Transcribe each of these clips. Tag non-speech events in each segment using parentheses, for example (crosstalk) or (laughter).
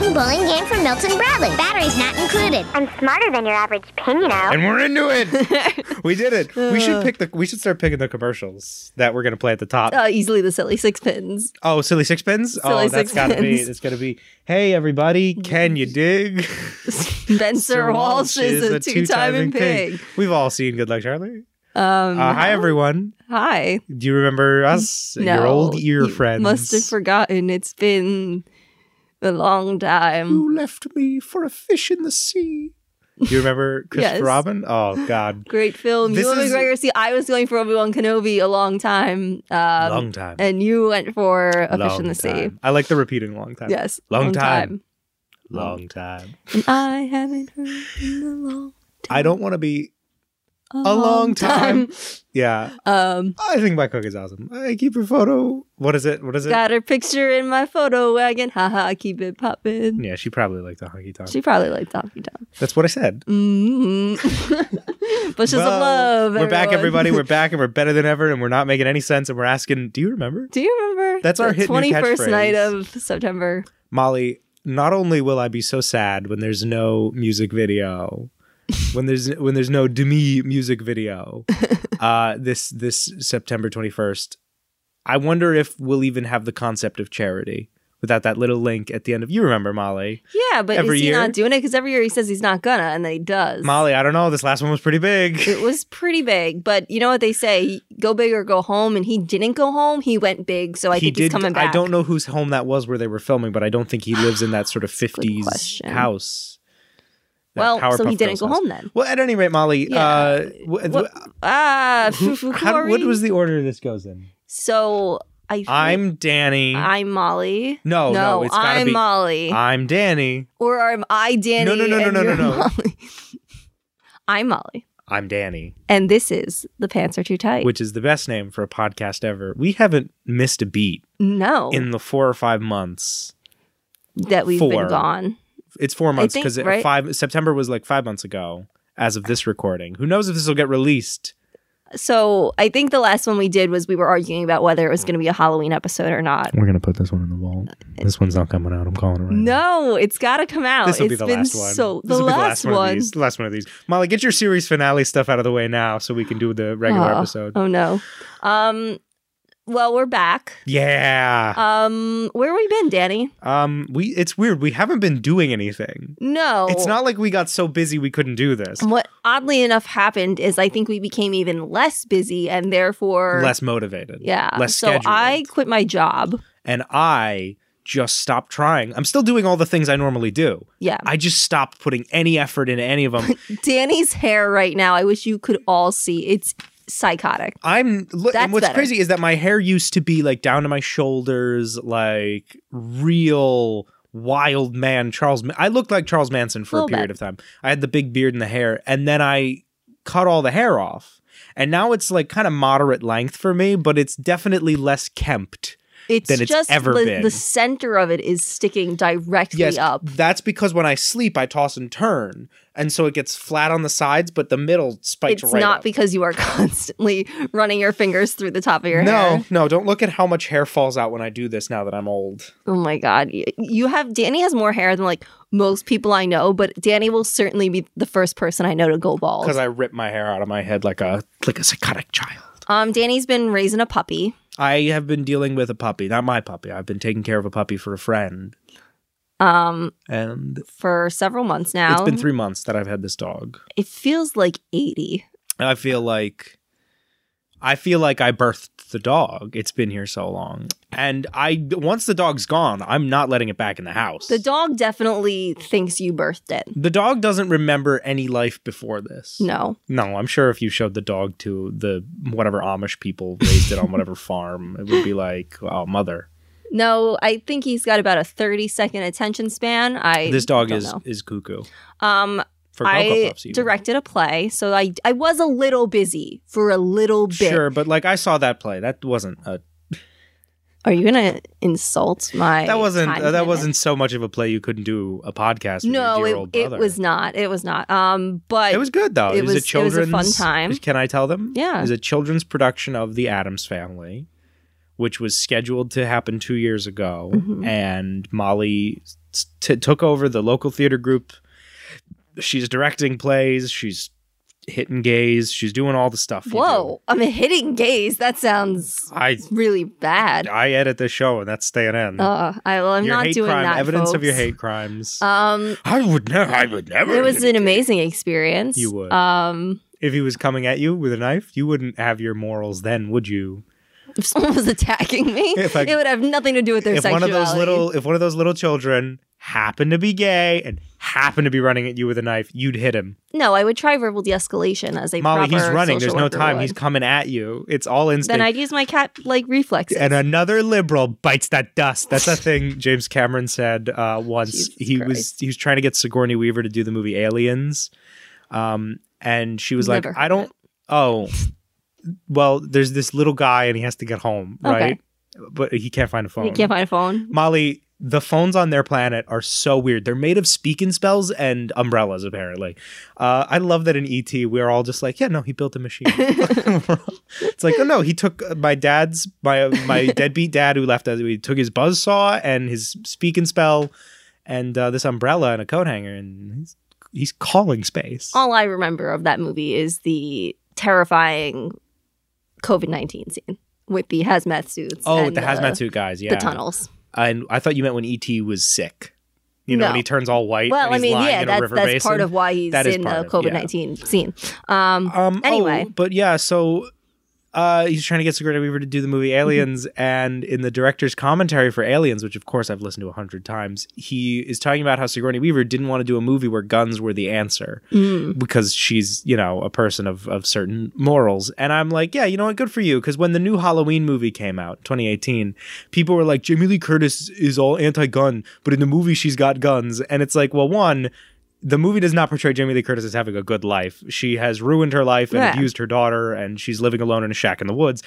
new bowling game from Milton Bradley. Batteries not included. I'm smarter than your average pin, you know. And we're into it. (laughs) we did it. We should pick the. We should start picking the commercials that we're gonna play at the top. Uh, easily the silly six pins. oh, silly sixpins. oh, Silly that's gotta be. sixpins. It's gotta be. Hey, everybody, can you dig? Spencer (laughs) Walsh is a two-timing pig. We've all seen Good Luck Charlie. Um, Uh, hi, everyone. Hi. Do you remember us? No, Your old ear you friends. Must have forgotten. It's been a long time. Who left me for a fish in the sea? Do you remember (laughs) Christopher Yes. Robin? Oh God, (laughs) Great film. This you is- McGregor. See, I was going for Obi Wan Kenobi a long time. Um, long time. And you went for A Fish in Long the Sea. I like the repeating long time. Yes. Long time. Long time. And I haven't heard in a long time. I don't want to be. A, long time. (laughs) Yeah, Um, I think my cook is awesome. I keep her photo. What is it? What is it? got her picture in my photo wagon. Haha, keep it poppin'. Yeah, she probably liked the honky tonk. She probably liked Donkey Tonk. That's what I said. Mm-hmm. (laughs) Bushes Well, of love. We're back, everybody. We're (laughs) back, and we're better than ever, and we're not making any sense. And we're asking, do you remember, Do you remember? That's our the hit new 21st night of September. Molly? Not only will I be so sad when there's no music video, when there's when there's no Demi music video, (laughs) uh, this this September twenty first, I wonder if we'll even have the concept of charity without that little link at the end of. You remember Molly? Yeah, but Every is he year? not doing it? Because every year he says he's not gonna, and then he does. Molly, I don't know. This last one was pretty big. It was pretty big, but you know what they say: go big or go home. And he didn't go home; he went big. So I he think he's coming back. I don't know whose home that was where they were filming, but I don't think he lives in that sort of That's a good fifties house. Well, so he didn't go home then. Well, at any rate, Molly, Yeah. uh, wh- What- Ah, who- (laughs) how, what was the order this goes in? so? I. I'm Danny. I'm Molly. no, no, no, it's gotta I'm be. Molly. I'm Danny. or am I Danny? No, no, no, no, no, no, no. Molly? (laughs) I'm Molly, I'm Danny, and this is the pants are too tight. which is the best name for a podcast ever. We haven't missed a beat no, in the four or five months. that we've been gone. It's four months because right? five September was like five months ago. As of this recording, who knows if this will get released? So I think the last one we did was we were arguing about whether it was going to be a Halloween episode or not. We're gonna put this one in the vault. This one's not coming out. I'm calling it right No, it's got to come out. This will be the been last one. so This the will be last, one. one. Of these. The last one of these. Molly, get your series finale stuff out of the way now, so we can do the regular Oh, episode. Oh no. Um. Well, we're back. Yeah. Um. Where have we been, Danny? Um. We. It's weird. We haven't been doing anything. No, It's not like we got so busy we couldn't do this. What oddly enough happened is I think we became even less busy and therefore Less motivated. Yeah. Less so scheduled. I quit my job. and I just stopped trying. I'm still doing all the things I normally do. Yeah. I just stopped putting any effort into any of them. (laughs) Danny's hair right now. I wish you could all see. It's psychotic. I'm look, That's and what's better. crazy is that my hair used to be like down to my shoulders, like real wild man Charles. I looked like Charles Manson for a Little period bit. of time. I had the big beard and the hair, and then I cut all the hair off, and now it's like kind of moderate length for me, but it's definitely less kempt. It's Than it's just ever the, been. the center of it is sticking directly Yes, up. that's because when I sleep, I toss and turn, and so it gets flat on the sides, but the middle spikes It's right not up. because you are (laughs) constantly running your fingers through the top of your no, hair. no, no, don't look at how much hair falls out when I do this now that I'm old. Oh my god. You have Danny has more hair than like most people I know, but Danny will certainly be the first person I know to go bald. because I rip my hair out of my head like a like a psychotic child. Um Danny's been raising a puppy. I have been dealing with a puppy, not my puppy. I've been taking care of a puppy for a friend, Um and for several months now. it's been three months that I've had this dog. It feels like 80. I feel like I feel like I birthed the dog. It's been here so long, and I once the dog's gone, I'm not letting it back in the house. The dog definitely thinks you birthed it. The dog doesn't remember any life before this. No. No, I'm sure if you showed the dog to the whatever Amish people raised it on whatever (laughs) farm, it would be like, oh, mother. No, I think he's got about a 30 second attention span. I This dog is know. is cuckoo. Um For I Puffs, directed a play, so I I was a little busy for a little bit. Sure, but like I saw that play. That wasn't a Are you gonna insult my? that wasn't uh, that wasn't so much of a play you couldn't do a podcast with No, it, it was not. It was not. Um, but It was good though. it It, was, was- a it was a children's fun time. Can I tell them? Yeah. It was a children's production of The Addams Family, which was scheduled to happen two years ago, Mhm. and Molly t- took over the local theater group. She's directing plays. She's hitting gays. She's doing all the stuff. you do. Whoa, I'm hitting gays. That sounds I really bad. I edit this show, and that's staying in. Uh, I, well, I'm your not hate doing crime, that. evidence of your hate crimes. Um, I would never. I would never. it was an amazing experience. You would. Um, If he was coming at you with a knife, you wouldn't have your morals then, would you? (laughs) if someone was attacking me, I- it would have nothing to do with their if one of those little, if one of those little children happened to be gay and happened to be running at you with a knife, you'd hit him. no, I would try verbal de-escalation as a Molly, he's running. There's no time. would. He's coming at you. It's all instinct. Then I'd use my cat like reflexes. and another liberal bites that dust. That's a thing (laughs) James Cameron said uh, once. Jesus he was he was trying to get Sigourney Weaver to do the movie Aliens, um, and she was Never like, "I don't." Oh, well, there's this little guy, and he has to get home, Okay. right? But he can't find a phone. He can't find a phone. Molly, the phones on their planet are so weird. They're made of speaking spells and umbrellas, apparently. Uh, I love that in ET, we're all just like, yeah, no, he built a machine. (laughs) (laughs) it's like, oh no, he took my dad's, my my (laughs) deadbeat dad who left us, he took his buzz saw and his speaking spell and uh, this umbrella and a coat hanger, and he's, he's calling space. All I remember of that movie is the terrifying COVID nineteen scene with the hazmat suits. oh, the hazmat suit guys, yeah. the tunnels. And I thought you meant when ET was sick. You know, No. when he turns all white. Well, and I mean, yeah, that's that's basin. part of why he's in the COVID yeah. nineteen scene. Um, Um, Anyway. oh, but yeah, so uh, he's trying to get Sigourney Weaver to do the movie Aliens, and in the director's commentary for Aliens, which of course I've listened to a hundred times, he is talking about how Sigourney Weaver didn't want to do a movie where guns were the answer mm, because she's you know a person of of certain morals, and I'm like, yeah, you know what, good for you, because when the new Halloween movie came out, 2018, people were like, Jamie Lee Curtis is all anti-gun, but in the movie she's got guns, and it's like, well, one the movie does not portray Jamie Lee Curtis as having a good life. She has ruined her life and Yeah. abused her daughter, and she's living alone in a shack in the woods.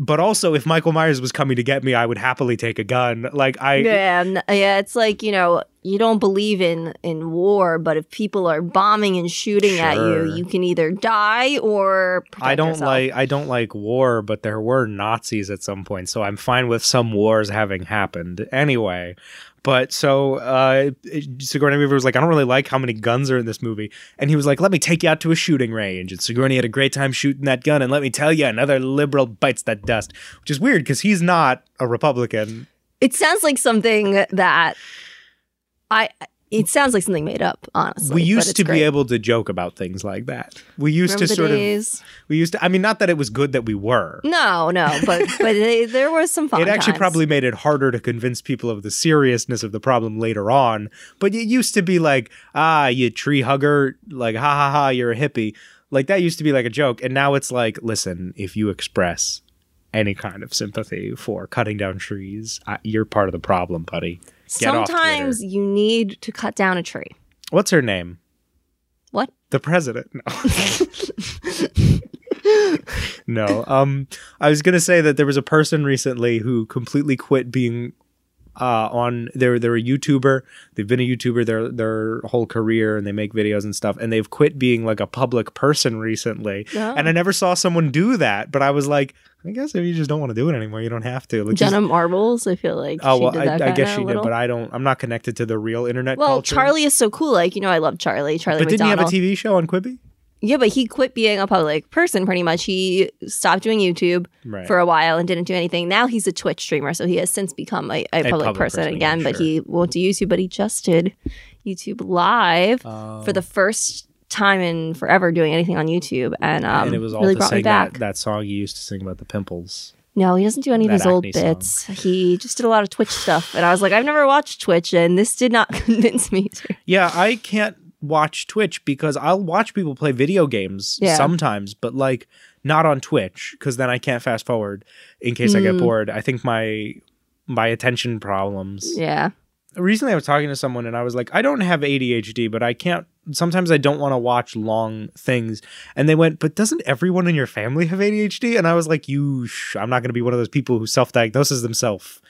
But also, if Michael Myers was coming to get me, I would happily take a gun. Like I, yeah, yeah. It's like you know you don't believe in in war, but if people are bombing and shooting at you, you can either die or protect I don't yourself. like I don't like war, but there were Nazis at some point, so I'm fine with some wars having happened anyway. But so uh, Sigourney Weaver was like, I don't really like how many guns are in this movie, and he was like, Let me take you out to a shooting range. And Sigourney had a great time shooting that gun, and let me tell you, another liberal bites that dust, which is weird because he's not a Republican. It sounds like something that I. It sounds like something made up. Honestly, we used to great. be able to joke about things like that. We used Remember to sort days? of we used to. I mean, not that it was good that we were. No, no, but (laughs) but there was some fun. it actually times. probably made it harder to convince people of the seriousness of the problem later on. But it used to be like, ah, you tree hugger, like, ha ha ha, you're a hippie. Like that used to be like a joke. And now it's like, listen, if you express any kind of sympathy for cutting down trees, I, you're part of the problem, buddy. Get off Sometimes you need to cut down a tree. What's her name? What? The president. No. (laughs) no. Um I was gonna say that there was a person recently who completely quit being uh on they're they're a YouTuber. They've been a YouTuber their their whole career and they make videos and stuff, and they've quit being like a public person recently. Oh. And I never saw someone do that, but I was like, I guess if you just don't want to do it anymore, you don't have to. Like just- Jenna Marbles, I feel like. Oh she well, did I, that I guess she did, but I don't. I'm not connected to the real internet well, culture. Charlie is so cool. Like you know, I love Charlie. Charlie but didn't he have a TV show on Quibi? Yeah, but he quit being a public person pretty much. He stopped doing YouTube Right. for a while and didn't do anything. Now he's a Twitch streamer, so he has since become a, a, public, public person, person again. But he won't do YouTube. But he just did YouTube Live Oh. for the first time in forever doing anything on YouTube, and um, and it was all really to brought me sing back. that, that song you used to sing about the pimples. No, he doesn't do any of his old acne song. bits. He just did a lot of Twitch stuff, and I was like, I've never watched Twitch, and this did not (laughs) convince me to. Yeah, I can't watch Twitch because I'll watch people play video games Yeah. sometimes, but like not on Twitch because then I can't fast forward in case I get Mm. bored. I think my my attention problems. Yeah, Recently I was talking to someone and I was like, I don't have ADHD, but I can't sometimes I don't want to watch long things. And they went, "But doesn't everyone in your family have ADHD?" And I was like, "You sh- I'm not going to be one of those people who self-diagnoses themselves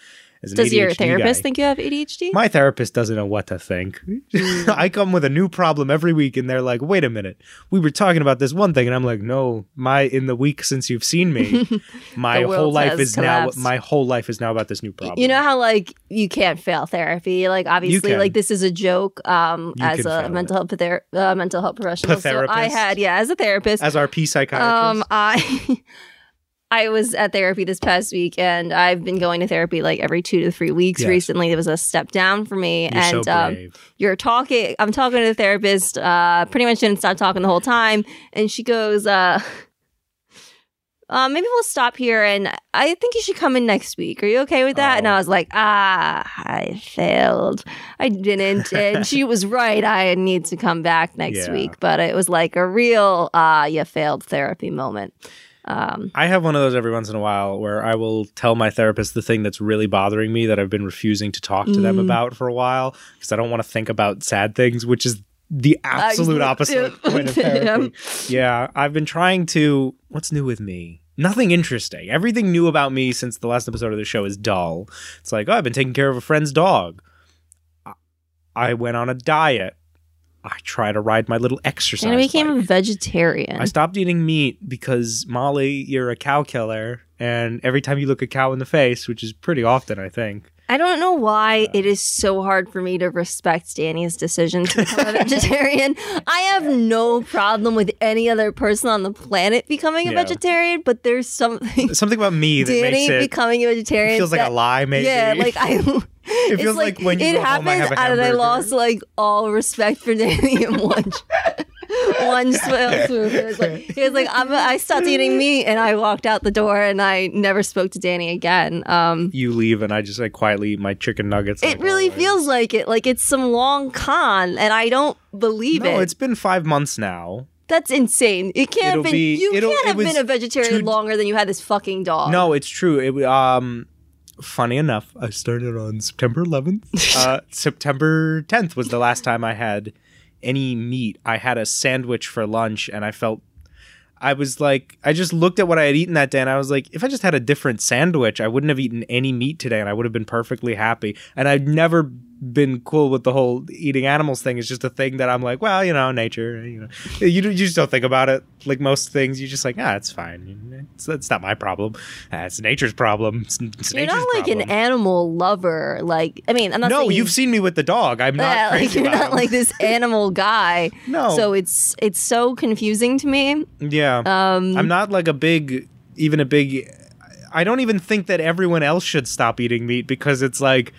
as an Does your therapist guy, think you have ADHD? my therapist doesn't know what to think. (laughs) I come with a new problem every week, and they're like, "Wait a minute, we were talking about this one thing," and I'm like, "No, my in the week since you've seen me, (laughs) my whole life is collapsed. now my whole life is now about this new problem." you know how like you can't fail therapy. Like obviously, like this is a joke. Um, You as a mental health pather- uh, mental health professional, so I had yeah, as a therapist, as our P psychiatrist, Um, I (laughs) I was at therapy this past week, and I've been going to therapy like every two to three weeks Yes. recently. It was a step down for me, you're and so um, brave. you're talking. I'm talking to the therapist. Uh, pretty much didn't stop talking the whole time, and she goes, uh. (laughs) Uh, maybe we'll stop here and I think you should come in next week. Are you okay with that? And Oh. I was like, ah, I failed. I didn't. And she was right. I need to come back next Yeah. week. But it was like a real, ah, you failed therapy moment. Um, I have one of those every once in a while where I will tell my therapist the thing that's really bothering me that I've been refusing to talk to them Mm. about for a while because I don't want to think about sad things, which is the absolute opposite point of therapy. (laughs) Yeah, I've been trying to. What's new with me? Nothing interesting. Everything new about me since the last episode of the show is dull. It's like, oh, I've been taking care of a friend's dog. I- I went on a diet. I try to ride my little exercise. and I became bike. a vegetarian. I stopped eating meat because Molly, you're a cow killer, and every time you look a cow in the face, which is pretty often, I think. I don't know why it is so hard for me to respect Danny's decision to become a vegetarian. (laughs) I have no problem with any other person on the planet becoming a Yeah. vegetarian, but there's something Something about me that Danny makes it, becoming a vegetarian feels like that- a lie. Maybe. Yeah, like I. (laughs) It feels like when you it go home, I happened, have a and I lost like all respect for Danny in one (laughs) (laughs) one swoop. It was like he was like I'm, I stopped eating meat, and I walked out the door, and I never spoke to Danny again. Um, you leave, and I just like quietly eat my chicken nuggets. it really always. feels like it, like it's some long con, and I don't believe it. No, it. it's been five months now. That's insane. It can't It'll have been. be- you can't have been a vegetarian two- longer than you had this fucking dog. No, it's true. It um funny enough, I started on September 11th. (laughs) uh September 10th was the last time I had any meat. I had a sandwich for lunch and I felt I was like I just looked at what I had eaten that day and I was like if I just had a different sandwich, I wouldn't have eaten any meat today and I would have been perfectly happy. And I've never been cool with the whole eating animals thing. It's just a thing that I'm like, well, you know, nature, you know. You, you just don't think about it like most things. You're just like, ah, it's fine. It's, it's not my problem. Ah, it's nature's problem. It's, it's You're nature's not like problem. an animal lover. Like, I mean, I'm not No, you've seen me with the dog. I'm not Yeah, (laughs) like you're not him. like this (laughs) animal guy. No. So it's it's so confusing to me. Yeah. Um, I'm not like a big, even a big. I don't even think that everyone else should stop eating meat because it's like,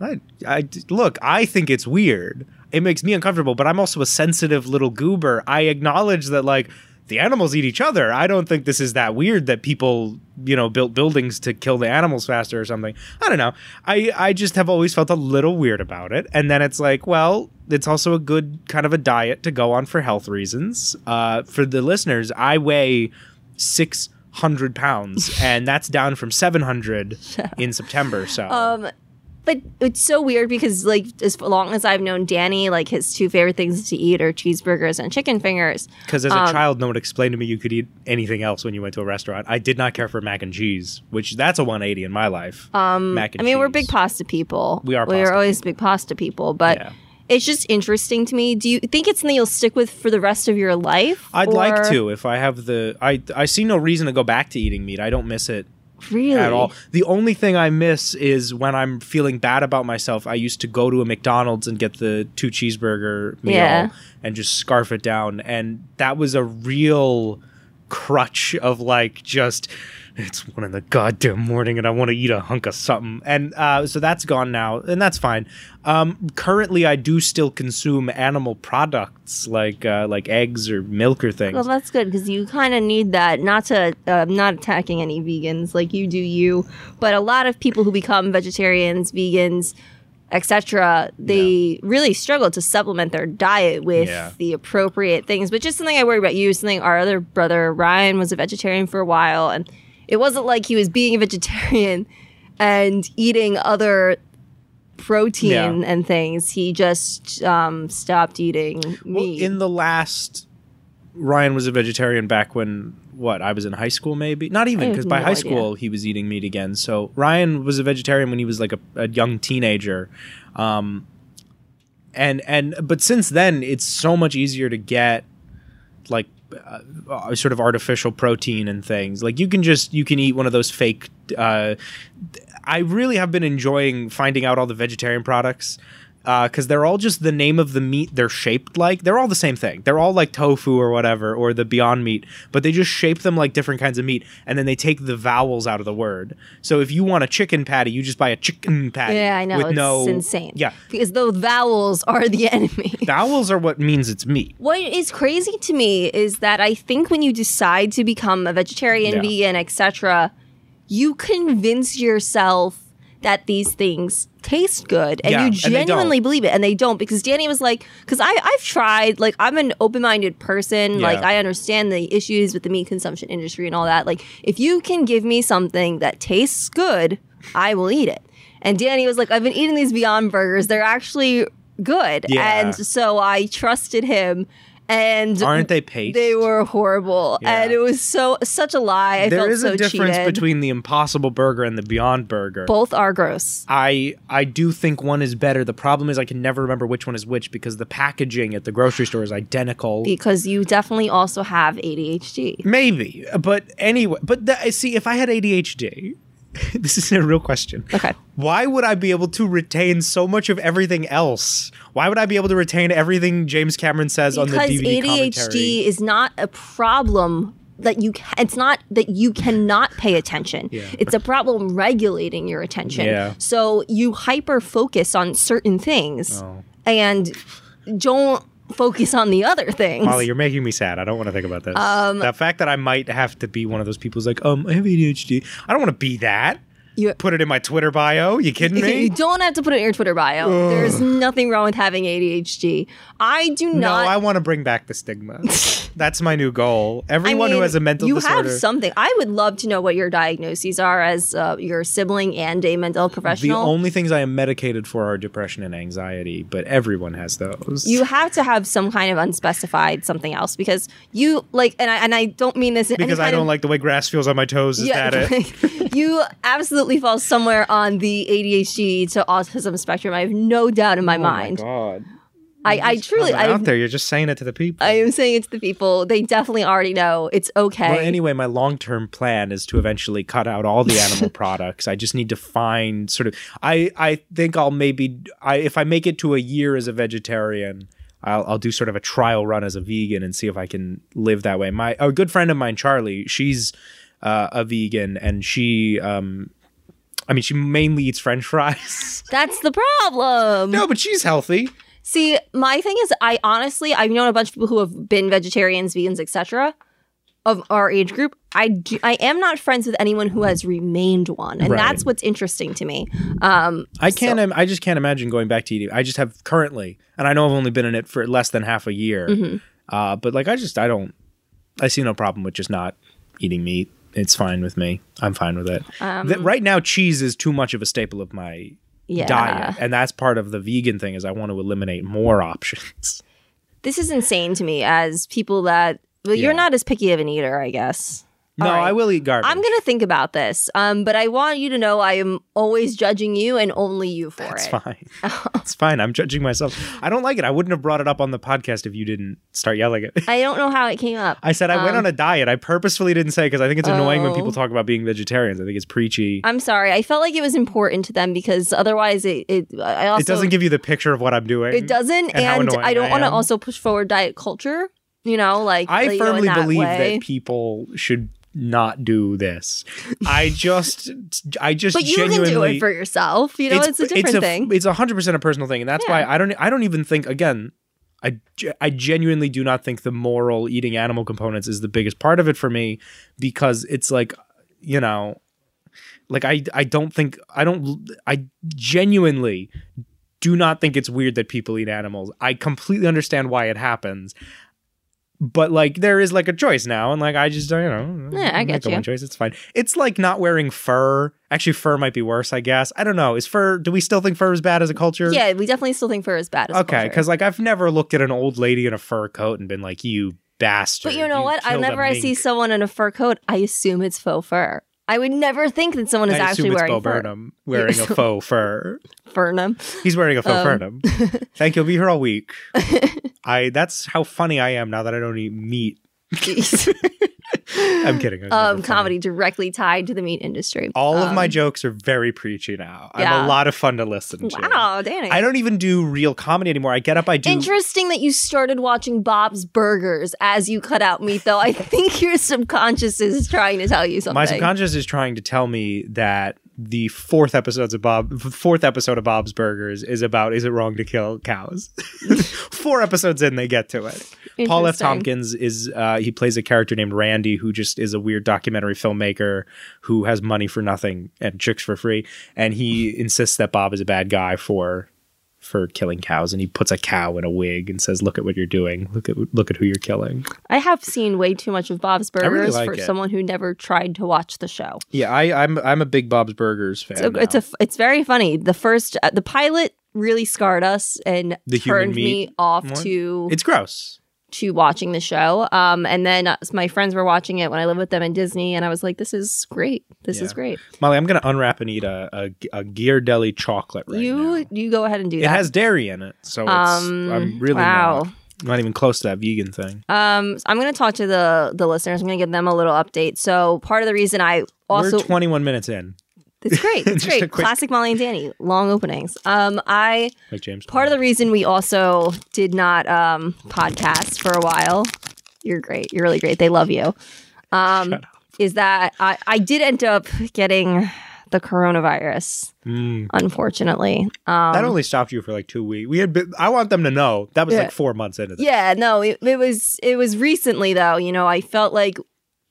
I, I look. I think it's weird. It makes me uncomfortable, but I'm also a sensitive little goober. I acknowledge that like the animals eat each other. I don't think this is that weird that people, you know, built buildings to kill the animals faster or something. I don't know. I I just have always felt a little weird about it. And then it's like, well, it's also a good kind of a diet to go on for health reasons. Uh, for the listeners, I weigh six hundred pounds, and that's down from seven hundred (laughs) in September. So um, but it's so weird because like as long as I've known Danny, like his two favorite things to eat are cheeseburgers and chicken fingers. Because as a Um, child, no one explained to me you could eat anything else when you went to a restaurant. I did not care for mac and cheese, which that's a 180 in my life. Um, mac and I mean, we're big pasta people. We are We're pasta always big pasta people, but. Yeah. It's just interesting to me. Do you think it's something you'll stick with for the rest of your life? I'd or- like to if I have the. I I see no reason to go back to eating meat. I don't miss it Really? at all. The only thing I miss is when I'm feeling bad about myself. I used to go to a McDonald's and get the two cheeseburger meal Yeah. and just scarf it down, and that was a real crutch of like just. It's one in the goddamn morning, and I want to eat a hunk of something, and uh, so that's gone now, and that's fine. Um, currently, I do still consume animal products like uh, like eggs or milk or things. Well, that's good because you kind of need that. Not to, uh, not attacking any vegans, like you do you, but a lot of people who become vegetarians, vegans, etc., they really struggle to supplement their diet with Yeah. the appropriate things. But just something I worry about you, something our other brother Ryan was a vegetarian for a while, and it wasn't like he was being a vegetarian and eating other protein Yeah. and things. He just um, stopped eating Well, meat. in the last Ryan was a vegetarian back when what I was in high school, maybe not even because by no high idea. school he was eating meat again. So Ryan was a vegetarian when he was like a, a young teenager, um, and and but since then it's so much easier to get like uh, sort of artificial protein and things. Like you can just you can eat one of those fake. Uh, I really have been enjoying finding out all the vegetarian products Uh, because they're all just the name of the meat they're shaped like. They're all the same thing. They're all like tofu or whatever or the Beyond Meat, but they just shape them like different kinds of meat, and then they take the vowels out of the word. So if you want a chicken patty, you just buy a chicken patty. Yeah, I know. With it's no insane. Yeah, Because those vowels are the (laughs) enemy. vowels are what means it's meat. What is crazy to me is that I think when you decide to become a vegetarian, Yeah. vegan, etc., you convince yourself that these things taste good and Yeah, you and genuinely believe it and they don't because Danny was like because I I've tried like I'm an open-minded person like I understand the issues with the meat consumption industry and all that like if you can give me something that tastes good I will eat it and Danny was like I've been eating these Beyond Burgers they're actually good Yeah. and so I trusted him and Aren't they paste? they were horrible Yeah. and it was so such a lie I There felt is so a difference cheated. between the Impossible Burger and the Beyond Burger. both are gross I I do think one is better. The problem is I can never remember which one is which because the packaging at the grocery store is identical. because you definitely also have ADHD. Maybe, but anyway, but the, see, if I had ADHD, (laughs) this is a real question. Okay. Why would I be able to retain so much of everything else? Why would I be able to retain everything James Cameron says on the Because DVD ADHD commentary? is not a problem that you ca- it's not that you cannot pay attention. Yeah. It's a problem regulating your attention. Yeah. So you hyper focus on certain things Oh. and don't focus on the other things. Molly, you're making me sad. I don't want to think about this. Um, the fact that I might have to be one of those people who's like, um, I have ADHD. I don't want to be that. You- Put it in my Twitter bio. You kidding me? you don't have to put it in your Twitter bio. There's nothing wrong with having ADHD. I do not. No, I want to bring back the stigma. (laughs) That's my new goal. Everyone I who has a mental you disorder. have something. I would love to know what your diagnoses are as uh, your sibling and a mental health the only things I am medicated for are depression and anxiety, but everyone has those. you have to have some kind of unspecified something else because you like, and I and I don't mean this in any because I don't of, like the way grass feels on my toes. Is that (laughs) it? you absolutely fall somewhere on the ADHD to autism spectrum. I have no doubt in my mind. Oh mind. God. I, I truly, I'm I, out there. You're just saying it to the people. I am saying it to the people. They definitely already know it's okay. Well, anyway, my long term plan is to eventually cut out all the animal (laughs) products. I just need to find sort of. I I think I'll maybe I if I make it to a year as a vegetarian. I'll, I'll do sort of a trial run as a vegan and see if I can live that way. My a good friend of mine, Charlie, she's uh, a vegan and she, um, I mean, she mainly eats French fries. (laughs) That's the problem. no, but she's healthy. See, my thing is, I honestly, I've known a bunch of people who have been vegetarians, vegans, etc. Of our age group, I do, I am not friends with anyone who has remained one, and Right. that's what's interesting to me. Um, I can't. im- I just can't imagine going back to eating. I just have currently, and I know I've only been in it for less than half a year. Mm-hmm. Uh, but like, I just, I don't. I see no problem with just not eating meat. It's fine with me. I'm fine with it. Th- right now, cheese is too much of a staple of my Um, yeah, diet, and that's part of the vegan thing. Is I want to eliminate more (laughs) options. this is insane to me. As people that, well, you're not as picky of an eater, I guess. No, right. I will eat garbage. I'm gonna think about this, um, but I want you to know I am always judging you and only you for it. It's fine. (laughs) it's fine. I'm judging myself. I don't like it. I wouldn't have brought it up on the podcast if you didn't start yelling at me. I don't know how it came up. (laughs) I said I went Um, on a diet. I purposefully didn't say because I think it's annoying when Oh. people talk about being vegetarians. I think it's preachy. I'm sorry. I felt like it was important to them because otherwise, it. it I also it doesn't give you the picture of what I'm doing. It doesn't, and and, I don't want to also push forward diet culture. You know, like I like, you know, firmly believe way. that people should not do this. I (laughs) just, I just But you genuinely can do it for yourself. You know, it's, a different it's thing. It's a hundred percent a personal thing, and that's why I don't. I don't even think again. I, I genuinely do not think the moral eating animal components is the biggest part of it for me because it's like you know like I I don't think I don't I genuinely do not think it's weird that people eat animals. I completely understand why it happens. But like there is like a choice now and like I just don't you know Yeah, I get the you. one choice it's fine. It's like not wearing fur. Actually fur might be worse, I guess. I don't know. Is fur do we still think fur is bad as a culture? yeah, we definitely still think fur is bad. As Okay, cuz like I've never looked at an old lady in a fur coat and been like you bastard. But you know what? I killed Whenever I see someone in a fur coat, I assume it's faux fur. I would never think that someone is I actually wearing Bo fur. Burnham wearing a (laughs) faux fur. Furnham. He's wearing a faux Um, Burnham. Thank you. I'll be here all week. (laughs) I. That's how funny I am now that I don't eat meat. (laughs) I'm kidding. Um, funny. comedy directly tied to the meat industry. All of my Um, jokes are very preachy now. I'm yeah. a lot of fun to listen to. Wow, Danny. I don't even do real comedy anymore. I get up, I do. Interesting that you started watching Bob's Burgers as you cut out meat, though. I (laughs) think your subconscious is trying to tell you something. My subconscious is trying to tell me that the fourth episodes of Bob, fourth episode of Bob's Burgers is about is it wrong to kill cows? (laughs) Four episodes in, they get to it. Paul F. Tompkins is uh, he plays a character named Randy who just is a weird documentary filmmaker who has money for nothing and chicks for free, and he insists that Bob is a bad guy for for killing cows, and he puts a cow in a wig and says, "Look at what you're doing. Look at look at who you're killing." I have seen way too much of Bob's really Burgers like for it. someone who never tried to watch the show. Yeah, I, I'm I'm a big Bob's Burgers fan. So it's a it's very funny. The first uh, the pilot really scarred us and The turned me off one? to it's gross. To watching the show. Um, and then uh, my friends were watching it when I lived with them in Disney, and I was like, "This is great. This is great." Molly, I'm gonna unwrap and eat a a, a Ghirardelli chocolate right you now. you go ahead and do It that. It has dairy in it, so it's, Um, I'm really wow. not, not even close to that vegan thing. Um, so I'm going to talk to the the listeners. I'm going to give them a little update. So part of the reason I also We're 21 minutes in, it's great, (laughs) it's great, quick- classic Molly and Danny, long openings. Um, I like James. part of the reason we also did not um podcast for a while. You're great. You're really great. They love you. Um, is that I I did end up getting the coronavirus. Mm. Unfortunately, um, that only stopped you for like two weeks. We had. Been, I want them to know that was Yeah. like four months into this. Yeah, no, it, it was it was recently though. You know, I felt like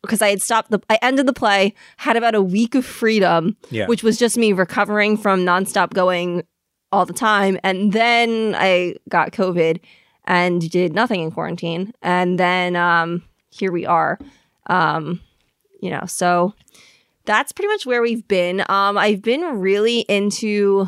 because I had stopped the I ended the play, had about a week of freedom, Yeah. which was just me recovering from nonstop going all the time, and then I got COVID and did nothing in quarantine, and then um here we are, um, you know, so that's pretty much where we've been. Um, I've been really into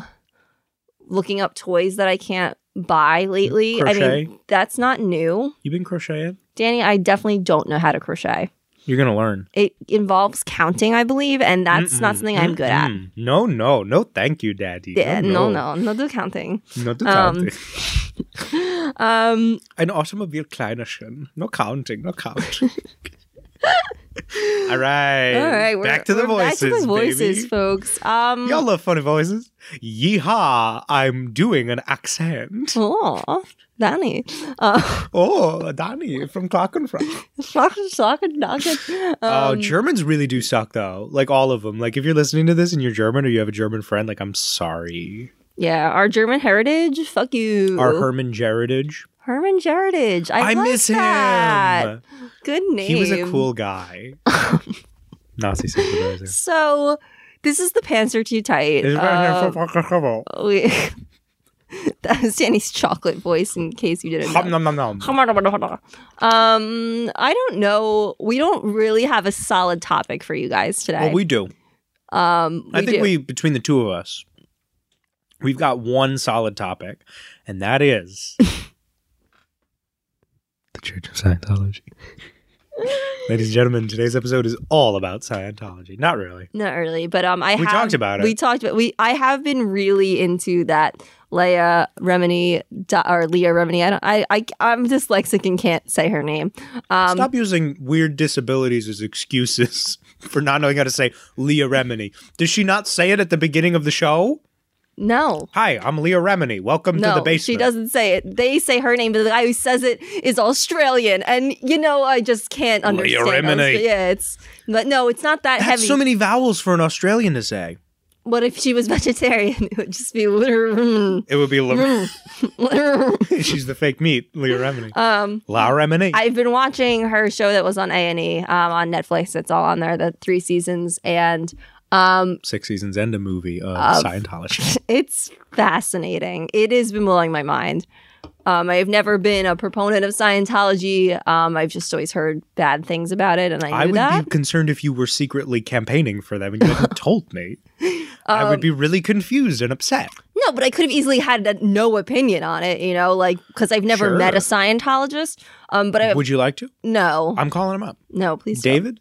looking up toys that I can't buy lately. I Crochet? mean, that's not new. You've been crocheting? Danny, I definitely don't know how to crochet. You're gonna learn. It involves counting, I believe, and that's not Mm-mm. something I'm good at. No, no, no. Thank you, Daddy. Yeah, no, no, no, do counting. no. No, Um, counting. (laughs) Um, Ein Automobil Kleinerchen. No counting. No counting. (laughs) all right. all right, we're, back to the voices. Back to the voices, baby. folks. Um, Y'all love funny voices. Yeehaw! I'm doing an accent. oh, Danny. Uh, Oh, Danny from Clockenfrog. um, Oh, Germans really do suck though. Like all of them. Like if you're listening to this and you're German or you have a German friend, like I'm sorry. yeah, our German heritage. Fuck you. Our Herman Heritage. Herman Heritage. I, I, like miss that. him. Good name. He was a cool guy. (laughs) Nazi sympathizer. So this is the pants are Too Tight. We, (laughs) that was Danny's chocolate voice, in case you didn't know. Hum, nom, nom, nom. Um, I don't know. We don't really have a solid topic for you guys today. Well, we do. um, we I think do. we between the two of us, we've got one solid topic, and that is (laughs) the Church of Scientology. (laughs) Ladies and gentlemen, today's episode is all about Scientology. Not really. not really, but um, I We have, talked about it. We talked about we. I have been really into that Leia Remini or Leah Remini. I don't. I, I I'm dyslexic and can't say her name. Um, Stop using weird disabilities as excuses (laughs) for not knowing how to say Leah Remini. Does she not say it at the beginning of the show? No. Hi, I'm Leah Remini. Welcome to the No, basement. she doesn't say it. They say her name, but the guy who says it is Australian, and you know I just can't understand. Leah understand. Remini. Austra- Yeah, it's but no, it's not that That's heavy. so many vowels for an Australian to say. what if she was (laughs) vegetarian? It would just be. (laughs) It would be Le- (laughs) She's the fake meat, Leah Remini. Um, La Remini. I've been watching her show that was on A and E um, on Netflix. It's all on there, the three seasons, and um, Six seasons and a movie of Of- Scientology. (laughs) it's fascinating. It has been blowing my mind. Um, I've never been a proponent of Scientology. Um, I've just always heard bad things about it, and I knew I would that. be concerned if you were secretly campaigning for them and you hadn't (laughs) told me. I would be really confused and upset. No, but I could have easily had a, no opinion on it, you know, like because I've never Sure. met a Scientologist. Um, but I, Would you like to? no, I'm calling him up. no, please, don't.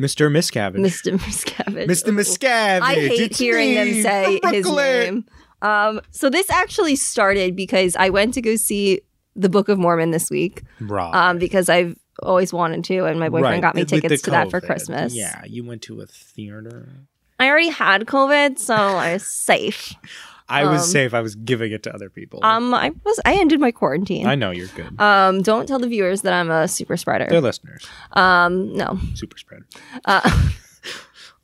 Mr. Miscavige. Mr. Miscavige, Mr. Miscavige. I hate it's hearing them say his name. Um, so this actually started because I went to go see the Book of Mormon this week. Right. Um, because I've always wanted to, and my boyfriend Right. got me tickets to that for Christmas. Yeah, you went to a theater. I already had COVID, so I was safe. I was Um, safe. I was giving it to other people. Um, I was I ended my quarantine. I know you're good. Um, don't tell the viewers that I'm a super spreader. They're spreader. listeners. Um, no. Super spreader. Uh, (laughs)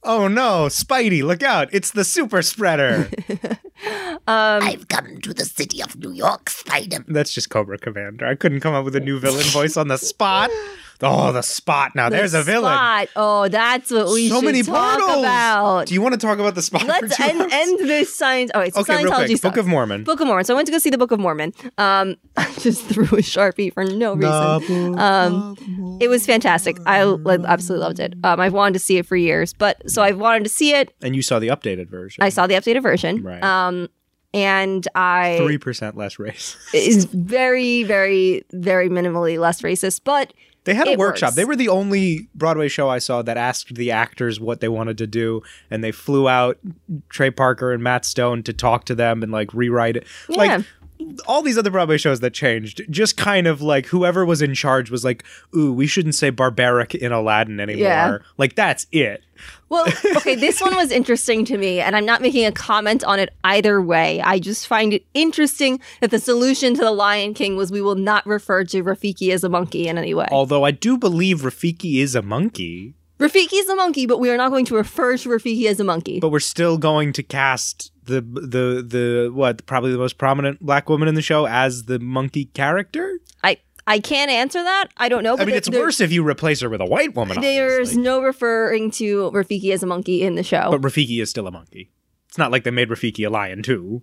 Oh no, Spidey, look out. It's the super spreader. (laughs) I've come to the city of New York, Spider. That's just Cobra Commander. I couldn't come up with a new villain voice on the spot. (laughs) Oh, the spot. Now there's a villain. spot. Oh, that's what we so should many talk portals. about. Do you want to talk about the spot? Let's end, hours? end this science. Oh, wait, so Okay, Scientology. Book of Mormon. Book of Mormon. So I went to go see the Book of Mormon. Um, (laughs) I just threw a sharpie for no reason. Um, it was fantastic. I absolutely loved it. Um, I've wanted to see it for years, but so I've wanted to see it. and you saw the updated version. I saw the updated version. Right. Um, and I Three percent less race. is very, very, very minimally less racist, but They had a It workshop. works. They were the only Broadway show I saw that asked the actors what they wanted to do, and they flew out Trey Parker and Matt Stone to talk to them and like rewrite it. Yeah. Like all these other Broadway shows that changed, just kind of like whoever was in charge was like, "Ooh, we shouldn't say barbaric in Aladdin anymore." Yeah. Like that's it. Well, (laughs) okay, this one was interesting to me, and I'm not making a comment on it either way. I just find it interesting that the solution to the Lion King was we will not refer to Rafiki as a monkey in any way. Although I do believe Rafiki is a monkey, Rafiki is a monkey, but we are not going to refer to Rafiki as a monkey. but we're still going to cast the the the what probably the most prominent black woman in the show as the monkey character. I I can't answer that. I don't know. I mean, there- it's there- worse if you replace her with a white woman. There's obviously. no referring to Rafiki as a monkey in the show. but Rafiki is still a monkey. It's not like they made Rafiki a lion too.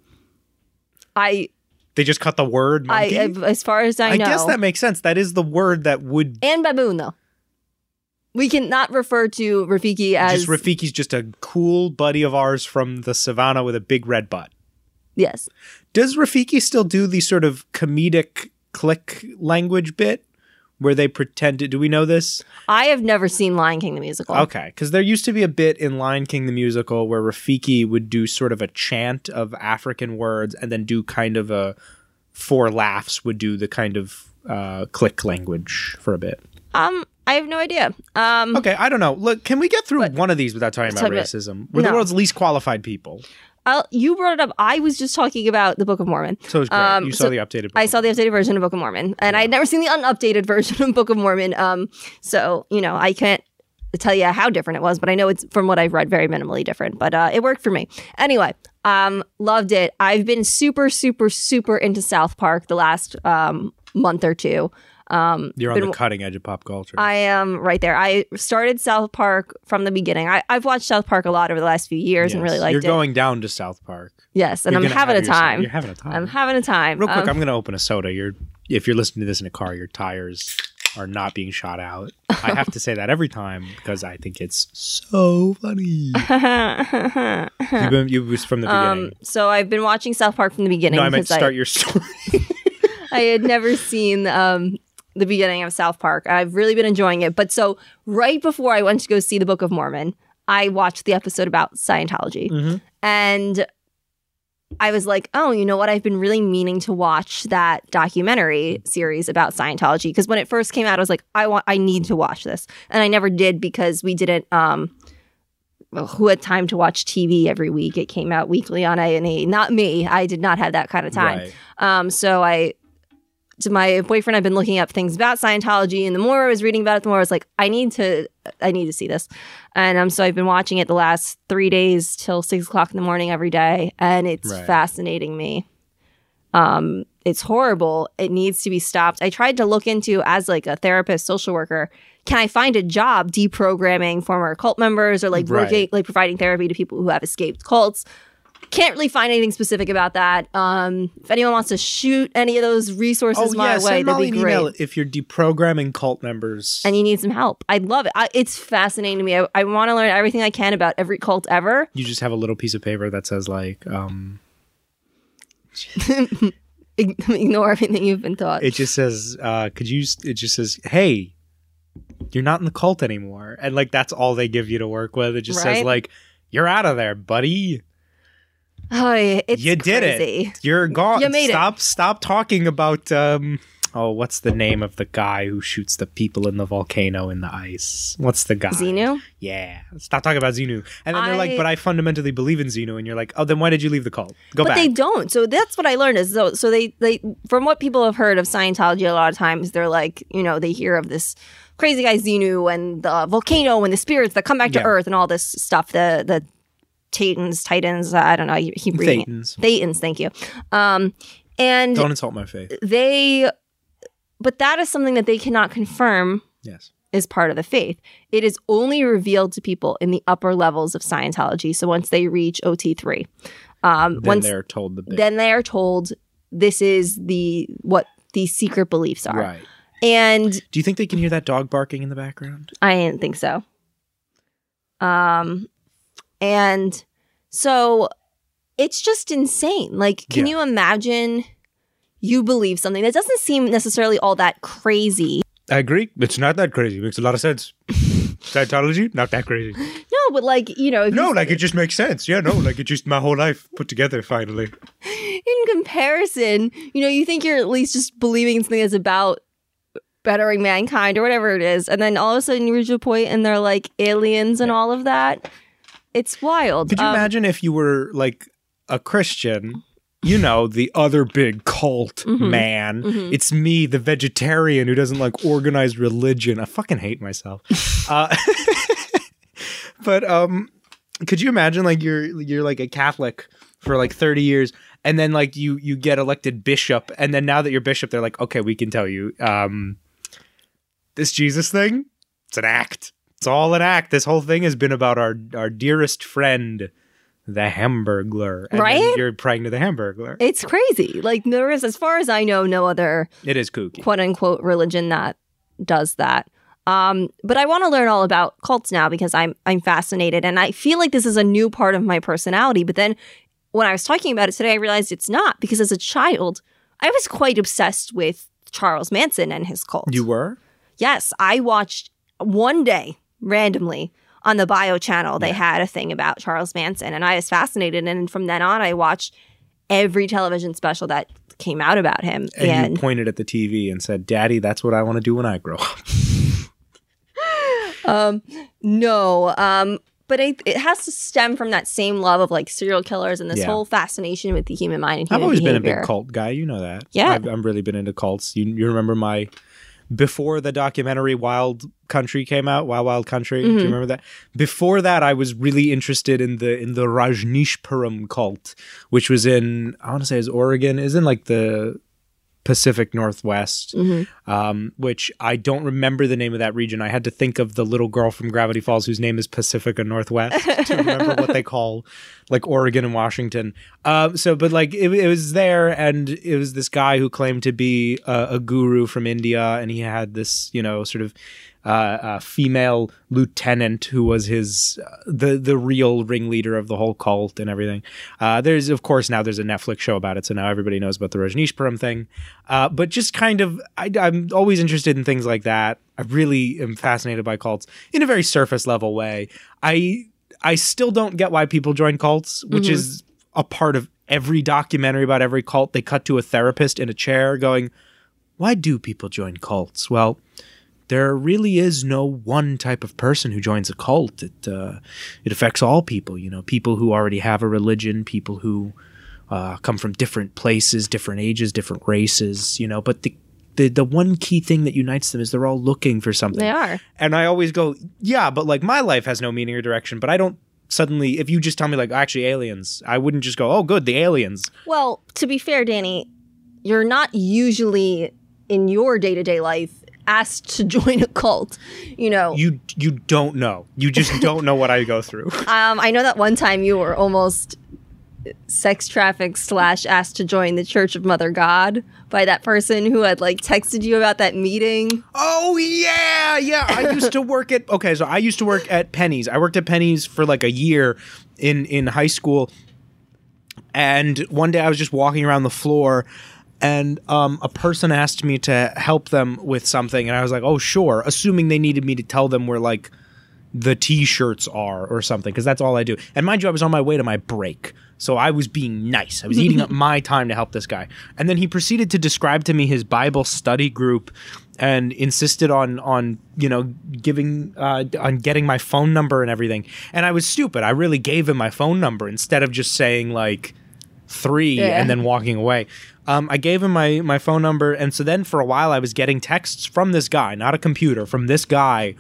I, They just cut the word I, monkey. as far as I, know, I guess that makes sense. That is the word that would and baboon though. We cannot refer to Rafiki as just Rafiki's just a cool buddy of ours from the savannah with a big red butt. yes. Does Rafiki still do the sort of comedic click language bit where they pretend to? Do we know this? I have never seen Lion King the musical. Okay, because there used to be a bit in Lion King the musical where Rafiki would do sort of a chant of African words and then do kind of a four laughs would do the kind of uh, click language for a bit. Um, I have no idea. Um, Okay, I don't know. Look, can we get through one of these without talking about racism? We're the world's least qualified people, I'll, you brought it up. I was just talking about the Book of Mormon. so it's great. Um, you saw so the updated. I saw the updated version of Book of Mormon, and I had never seen the unupdated (laughs) version of Book of Mormon. Um, so you know, I can't tell you how different it was, but I know it's from what I've read, very minimally different. But uh, it worked for me. Anyway, um, loved it. I've been super, super, super into South Park the last um month or two. Um, You're on been- the cutting edge of pop culture. I am right there. I started South Park from the beginning. I, I've watched South Park a lot over the last few years and really liked You're it. going down to South Park. yes, and You're I'm having a have yourself- time. You're having a time. I'm having a time. Real quick, Um, I'm going to open a soda. You're if you're listening to this in a car, your tires are not being shot out. I have to say that every time because I think it's so funny. (laughs) You've been you was from the beginning. um, so I've been watching South Park from the beginning no, I meant start your story. (laughs) I had never seen um, the beginning of South Park. I've really been enjoying it. But so right before I went to go see the Book of Mormon, I watched the episode about Scientology. Mhm. And I was like, oh, you know what? I've been really meaning to watch that documentary series about Scientology because when it first came out, I was like, I want, I need to watch this, and I never did because we didn't. Um, well, who had time to watch TV every week? It came out weekly on A and E. Not me. I did not have that kind of time. Right. Um, so I, to my boyfriend, I've been looking up things about Scientology, and the more I was reading about it, the more I was like, I need to, I need to see this. And um, so I've been watching it the last three days till six o'clock in the morning every day, and it's Right. fascinating me. Um, it's horrible. It needs to be stopped. I tried to look into as like a therapist, social worker. Can I find a job deprogramming former cult members or like Right. working, like providing therapy to people who have escaped cults? Can't really find anything specific about that. Um, if anyone wants to shoot any of those resources Oh my yeah, way, that'd be email great. if you're deprogramming cult members. And you need some help. I'd love it. I, it's fascinating to me. I, I want to learn everything I can about every cult ever. you just have a little piece of paper that says like, um, (laughs) (laughs) Ignore everything you've been taught. it just says, uh, "Could you?" It just says, "Hey, you're not in the cult anymore," and like that's all they give you to work with. It just says like, "You're out of there, buddy. Oh, it's you did crazy. it. You're gone. You made it. stop, stop talking about um." Oh, what's the name of the guy who shoots the people in the volcano in the ice? What's the guy? Xenu? Yeah. Stop talking about Xenu. And then they're like, but I fundamentally believe in Xenu. And you're like, oh, then why did you leave the cult? Go back. but back. they don't. So that's what I learned is so so they they from what people have heard of Scientology a lot of times they're like you know they hear of this crazy guy Xenu and the volcano and the spirits that come back to Yeah. Earth and all this stuff the the Titans Titans I don't know you keep reading it. Thetans. Thetans thank you um and Don't insult my faith. they but that is something that they cannot confirm Yes. is part of the faith. It is only revealed to people in the upper levels of Scientology. So once they reach OT3, um, Then once they're told the big. then they are told this is the what these secret beliefs are. right. And Do you think they can hear that dog barking in the background? I didn't think so. Um, and so it's just insane. Like, can Yeah. you imagine you believe something that doesn't seem necessarily all that crazy? I agree. It's not that crazy. It makes a lot of sense. (laughs) Scientology, not that crazy. No, but like you know, if No, you, like it just makes sense. Yeah, no, like it just my whole life put together finally. (laughs) in comparison, you know, you think you're at least just believing something that's about bettering mankind or whatever it is, and then all of a sudden you reach a point and they're like aliens and all of that. It's wild. Could you Um, imagine if you were like a Christian? You know, the other big cult Mm-hmm. man. It's me, the vegetarian who doesn't like organized religion. I fucking hate myself. (laughs) uh, (laughs) but um, could you imagine like you're you're like a Catholic for like 30 years and then like you you get elected bishop and then now that you're bishop they're like okay we can tell you um this Jesus thing it's an act it's all an act this whole thing has been about our our dearest friend the hamburglar and Right? you're praying to the hamburglar It's crazy. Like there is, as far as I know, no other it is kooky quote unquote religion that does that. Um, but I want to learn all about cults now because I'm I'm fascinated, and I feel like this is a new part of my personality. But then when I was talking about it today, I realized it's not because as a child, I was quite obsessed with Charles Manson and his cult. you were Yes, I watched one day randomly on the Bio channel. They had a thing about Charles Manson, and I was fascinated. And from then on, I watched every television special that came out about him. and, And, you pointed at the TV and said daddy that's what I want to do when I grow up (laughs) um, no, um, but it, it has to stem from that same love of like serial killers and this Yeah. whole fascination with the human mind and I've human always been a big cult guy. You know that. Yeah. I've, I'm really been into cults. You, you remember my before the documentary Wild Country came out, Wild Wild Country. Do Mm-hmm. you remember that? Before that, I was really interested in the in the Rajneeshpuram cult, which was in I want to say is Oregon, is in like the Pacific Northwest, Mm-hmm. um, which I don't remember the name of that region. I had to think of the little girl from Gravity Falls whose name is Pacifica Northwest to (laughs) remember what they call like Oregon and Washington. Um, so, but like it, it was there, and it was this guy who claimed to be a, a guru from India, and he had this, you know, sort of uh, female lieutenant who was his uh, the the real ringleader of the whole cult and everything. Uh, there's of course now there's a Netflix show about it, so now everybody knows about the Rajneeshpuram thing. Uh, but just kind of, I, I'm always interested in things like that. I really am fascinated by cults in a very surface level way. I I still don't get why people join cults, which is a part of every documentary about every cult. They cut to a therapist in a chair going, "Why do people join cults?" Well there really is no one type of person who joins a cult. It uh, it affects all people. You know, people who already have a religion, people who uh, come from different places, different ages, different races. You know, but the the the one key thing that unites them is they're all looking for something. They are. And I always go, yeah, but like my life has no meaning or direction. But I don't suddenly, if you just tell me like actually aliens, I wouldn't just go, oh, good, the aliens. Well, to be fair, Danny, you're not usually in your day to day life asked to (laughs) join a cult. You know, You you don't know. You just (laughs) don't know what I go through. um, I know that one time you were almost sex trafficked slash asked to join the Church of Mother God by that person who had like texted you about that meeting. Oh yeah, yeah. I used to work at okay, so I used to work at Penney's. I worked at Penney's for like a year in in high school. And one day I was just walking around the floor and um, a person asked me to help them with something and I was like, "Oh, sure," assuming they needed me to tell them where like the t-shirts are or something because that's all I do. And mind you, I was on my way to my break. So I was being nice. I was eating up (laughs) my time to help this guy. And then he proceeded to describe to me his Bible study group and insisted on on you know giving uh, on getting my phone number and everything. And I was stupid. I really gave him my phone number instead of just saying like three Yeah. and then walking away. Um, I gave him my my phone number, and so then for a while I was getting texts from this guy, not a computer, from this guy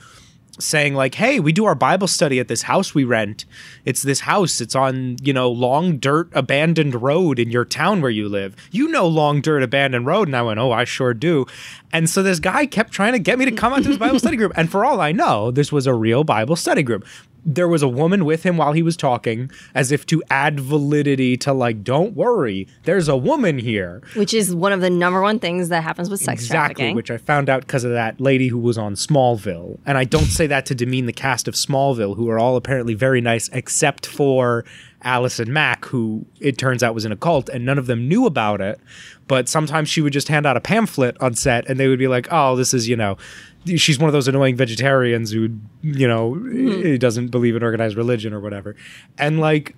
saying like hey we do our bible study at this house we rent. It's this house. It's on you know long dirt abandoned road in your town where you live. You know long dirt abandoned road. And i went oh i sure do. And so this guy kept trying to get me to come out to his bible study group. And for all i know this was a real bible study group there was a woman with him while he was talking as if to add validity to like don't worry there's a woman here Which is one of the number one things that happens with sex exactly, trafficking. which I found out because of that lady who was on Smallville. And I don't say that to demean the cast of Smallville, who are all apparently very nice, except for Allison Mack, who it turns out was in a cult, and none of them knew about it. But sometimes she would just hand out a pamphlet on set, and they would be like, "Oh, this is you know." She's one of those annoying vegetarians who, you know, mm-hmm. eh, doesn't believe in organized religion or whatever. And like,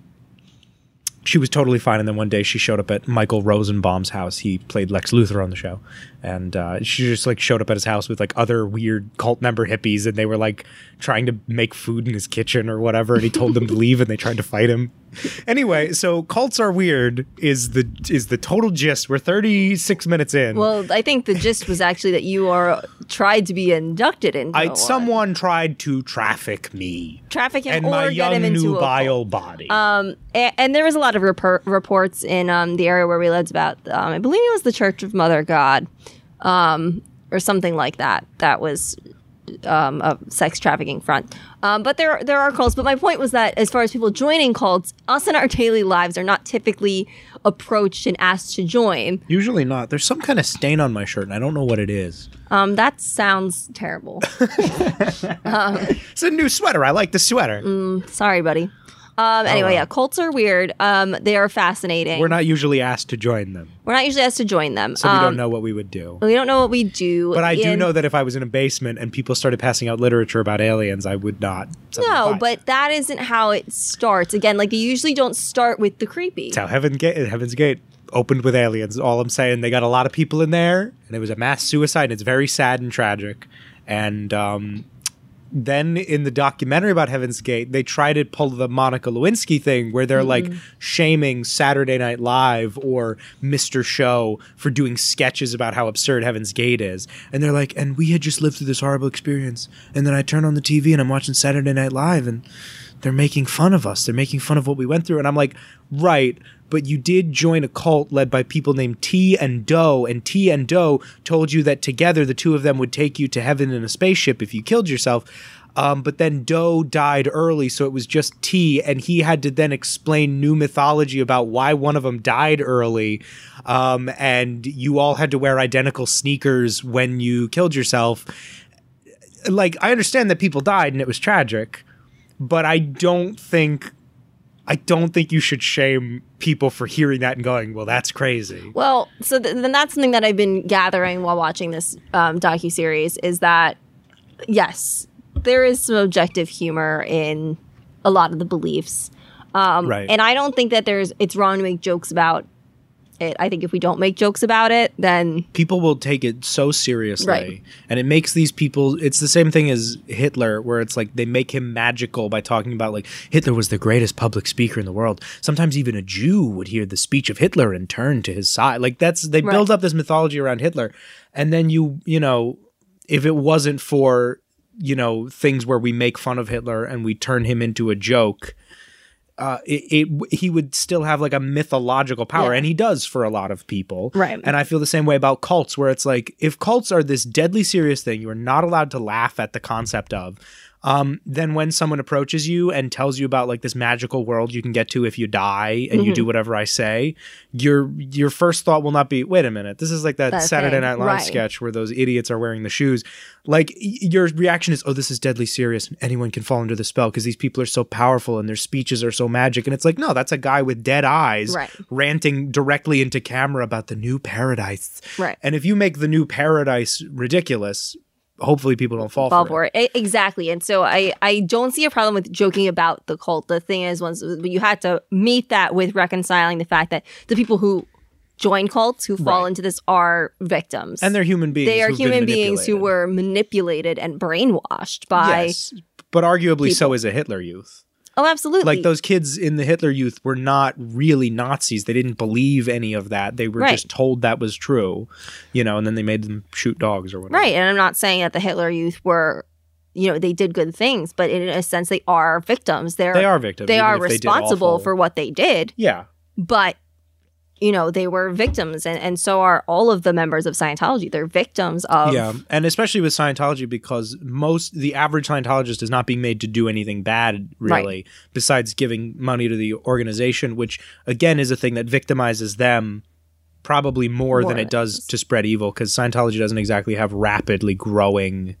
she was totally fine. And then one day she showed up at Michael Rosenbaum's house. He played Lex Luthor on the show. And uh, she just like showed up at his house with like other weird cult member hippies. And they were like trying to make food in his kitchen or whatever. And he told them to (laughs) leave and they tried to fight him. Anyway, so cults are weird is the is the total gist. We're 36 minutes in. well, I think the gist was actually that you are tried to be inducted into I, someone tried to traffic me traffic him and or my get young him into a nubile body. Um, a- and there was a lot of repor- reports in um, the area where we lived about, um, I believe it was the Church of Mother God, um, or something like that. That was um, a sex trafficking front. Um, but there there are cults. But my point was that as far as people joining cults, us in our daily lives are not typically approached and asked to join. Usually not. There's some kind of stain on my shirt, and I don't know what it is. Um, that sounds terrible. (laughs) It's a new sweater. I like the sweater. Sorry, buddy. Um, anyway, well. yeah, cults are weird. Um, they are fascinating. We're not usually asked to join them, We're not usually asked to join them. so we Um, don't know what we would do. We don't know what we do. But I do know that if I was in a basement and people started passing out literature about aliens, I would not. No, but that isn't how it starts. Again, like they usually don't start with the creepy. It's how Heaven Gate, Heaven's Gate opened with aliens. All I'm saying, they got a lot of people in there, and it was a mass suicide. And it's very sad and tragic. And um, then in the documentary about Heaven's Gate, they try to pull the Monica Lewinsky thing, where they're like mm-hmm. shaming Saturday Night Live or Mr. Show for doing sketches about how absurd Heaven's Gate is. And they're like, and we had just lived through this horrible experience, and then I turn on the TV and I'm watching Saturday Night Live, and they're making fun of us. They're making fun of what we went through. And I'm like, right, but you did join a cult led by people named T and Doe, and T and Doe told you that together the two of them would take you to heaven in a spaceship if you killed yourself. Um, but then Doe died early, so it was just T, and he had to then explain new mythology about why one of them died early. Um, and you all had to wear identical sneakers when you killed yourself. Like, I understand that people died and it was tragic, but I don't think I don't think you should shame people for hearing that and going, "Well, that's crazy." Well, so th- then that's something that I've been gathering while watching this um, docu series is that yes, there is some objective humor in a lot of the beliefs, um, Right. and I don't think that there's it's wrong to make jokes about it. I think if we don't make jokes about it, then People will take it so seriously, Right. and it makes these people. It's the same thing as Hitler, where it's like they make him magical by talking about like Hitler was the greatest public speaker in the world. Sometimes even a Jew would hear the speech of Hitler and turn to his side. Like that's they Right. build up this mythology around Hitler, and then you you know if it wasn't for you know things where we make fun of Hitler and we turn him into a joke. Uh, it, it he would still have like a mythological power, Yeah. and he does for a lot of people. Right. And I feel the same way about cults, where it's like if cults are this deadly serious thing, you are not allowed to laugh at the concept of. Um, then when someone approaches you and tells you about like this magical world you can get to if you die and you do Mm-hmm. whatever I say, your your first thought will not be, wait a minute, this is like that That Saturday thing, Night Live right. sketch where those idiots are wearing the shoes. Like y- your reaction is, oh, this is deadly serious and anyone can fall under the spell because these people are so powerful and their speeches are so magic. And it's like, no, that's a guy with dead eyes Right. ranting directly into camera about the new paradise. Right. And if you make the new paradise ridiculous, hopefully people don't fall, fall for, it. it. Exactly. And so I, I don't see a problem with joking about the cult. The thing is, once you had to meet that with reconciling the fact that the people who join cults, who fall Right. into this, are victims. And they're human beings. they are human beings who were manipulated and brainwashed by. Yes. But arguably so is a Hitler youth. Oh, absolutely. Like those kids in the Hitler youth were not really Nazis. They didn't believe any of that. They were Right. just told that was true, you know, and then they made them shoot dogs or whatever. Right. And I'm not saying that the Hitler youth were, you know, they did good things, but in a sense, they are victims. They're, They are victims. They are if they responsible for what they did, Yeah. but, you know, they were victims. And, and so are all of the members of Scientology. They're victims of. Yeah, and especially with Scientology because most the average Scientologist is not being made to do anything bad really besides giving money to the organization which again is a thing that victimizes them probably more, More than it does to spread evil cuz Scientology doesn't exactly have rapidly growing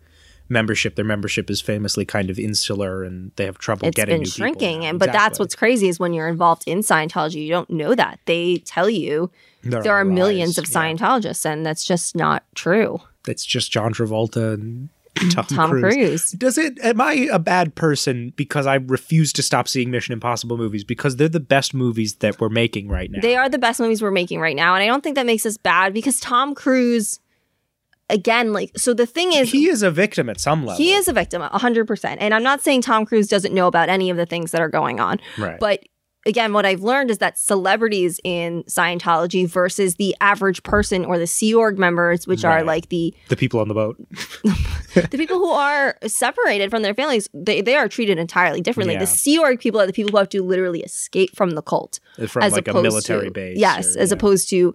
membership their membership is famously kind of insular and they have trouble It's getting been new people shrinking, and but that's what's crazy is when you're involved in Scientology, you don't know that. They tell you They're there are the millions rise. of Yeah. Scientologists, and that's just not true. It's just John Travolta and (clears throat) Tom, Tom Cruise. Does it? Am I a bad person because I refuse to stop seeing Mission Impossible movies because they're the best movies that we're making right now? They are the best movies we're making right now, and I don't think that makes us bad because Tom Cruise, again, like so. The thing is, he is a victim at some level. he is a victim, hundred percent. And I'm not saying Tom Cruise doesn't know about any of the things that are going on, right. but again, what I've learned is that celebrities in Scientology versus the average person or the Sea Org members, which are like the the people on the boat. (laughs) the people who are separated from their families, they, they are treated entirely differently. Yeah. The Sea Org people are the people who have to literally escape from the cult. From as like a military to, base. Yes, or- as yeah. opposed to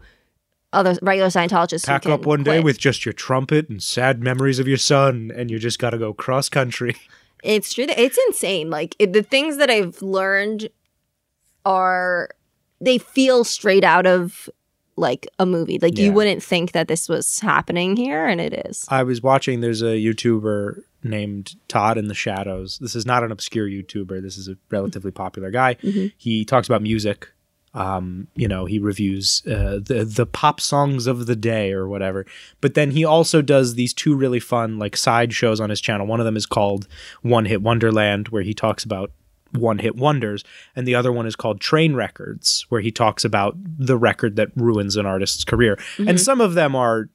other regular Scientologists. Pack up one day with just your trumpet and sad memories of your son, and you just got to go cross country. It's true. that- It's insane. Like it, the things that I've learned are they feel straight out of like a movie. Like Yeah. you wouldn't think that this was happening here, and it is. I was watching. There's a YouTuber named Todd in the Shadows. This is not an obscure YouTuber. This is a relatively popular guy. Mm-hmm. He talks about music. Um, you know, he reviews uh, the the pop songs of the day or whatever. But then he also does these two really fun like side shows on his channel. One of them is called One Hit Wonderland, where he talks about one hit wonders, and the other one is called Trainwreckords, where he talks about the record that ruins an artist's career. And some of them are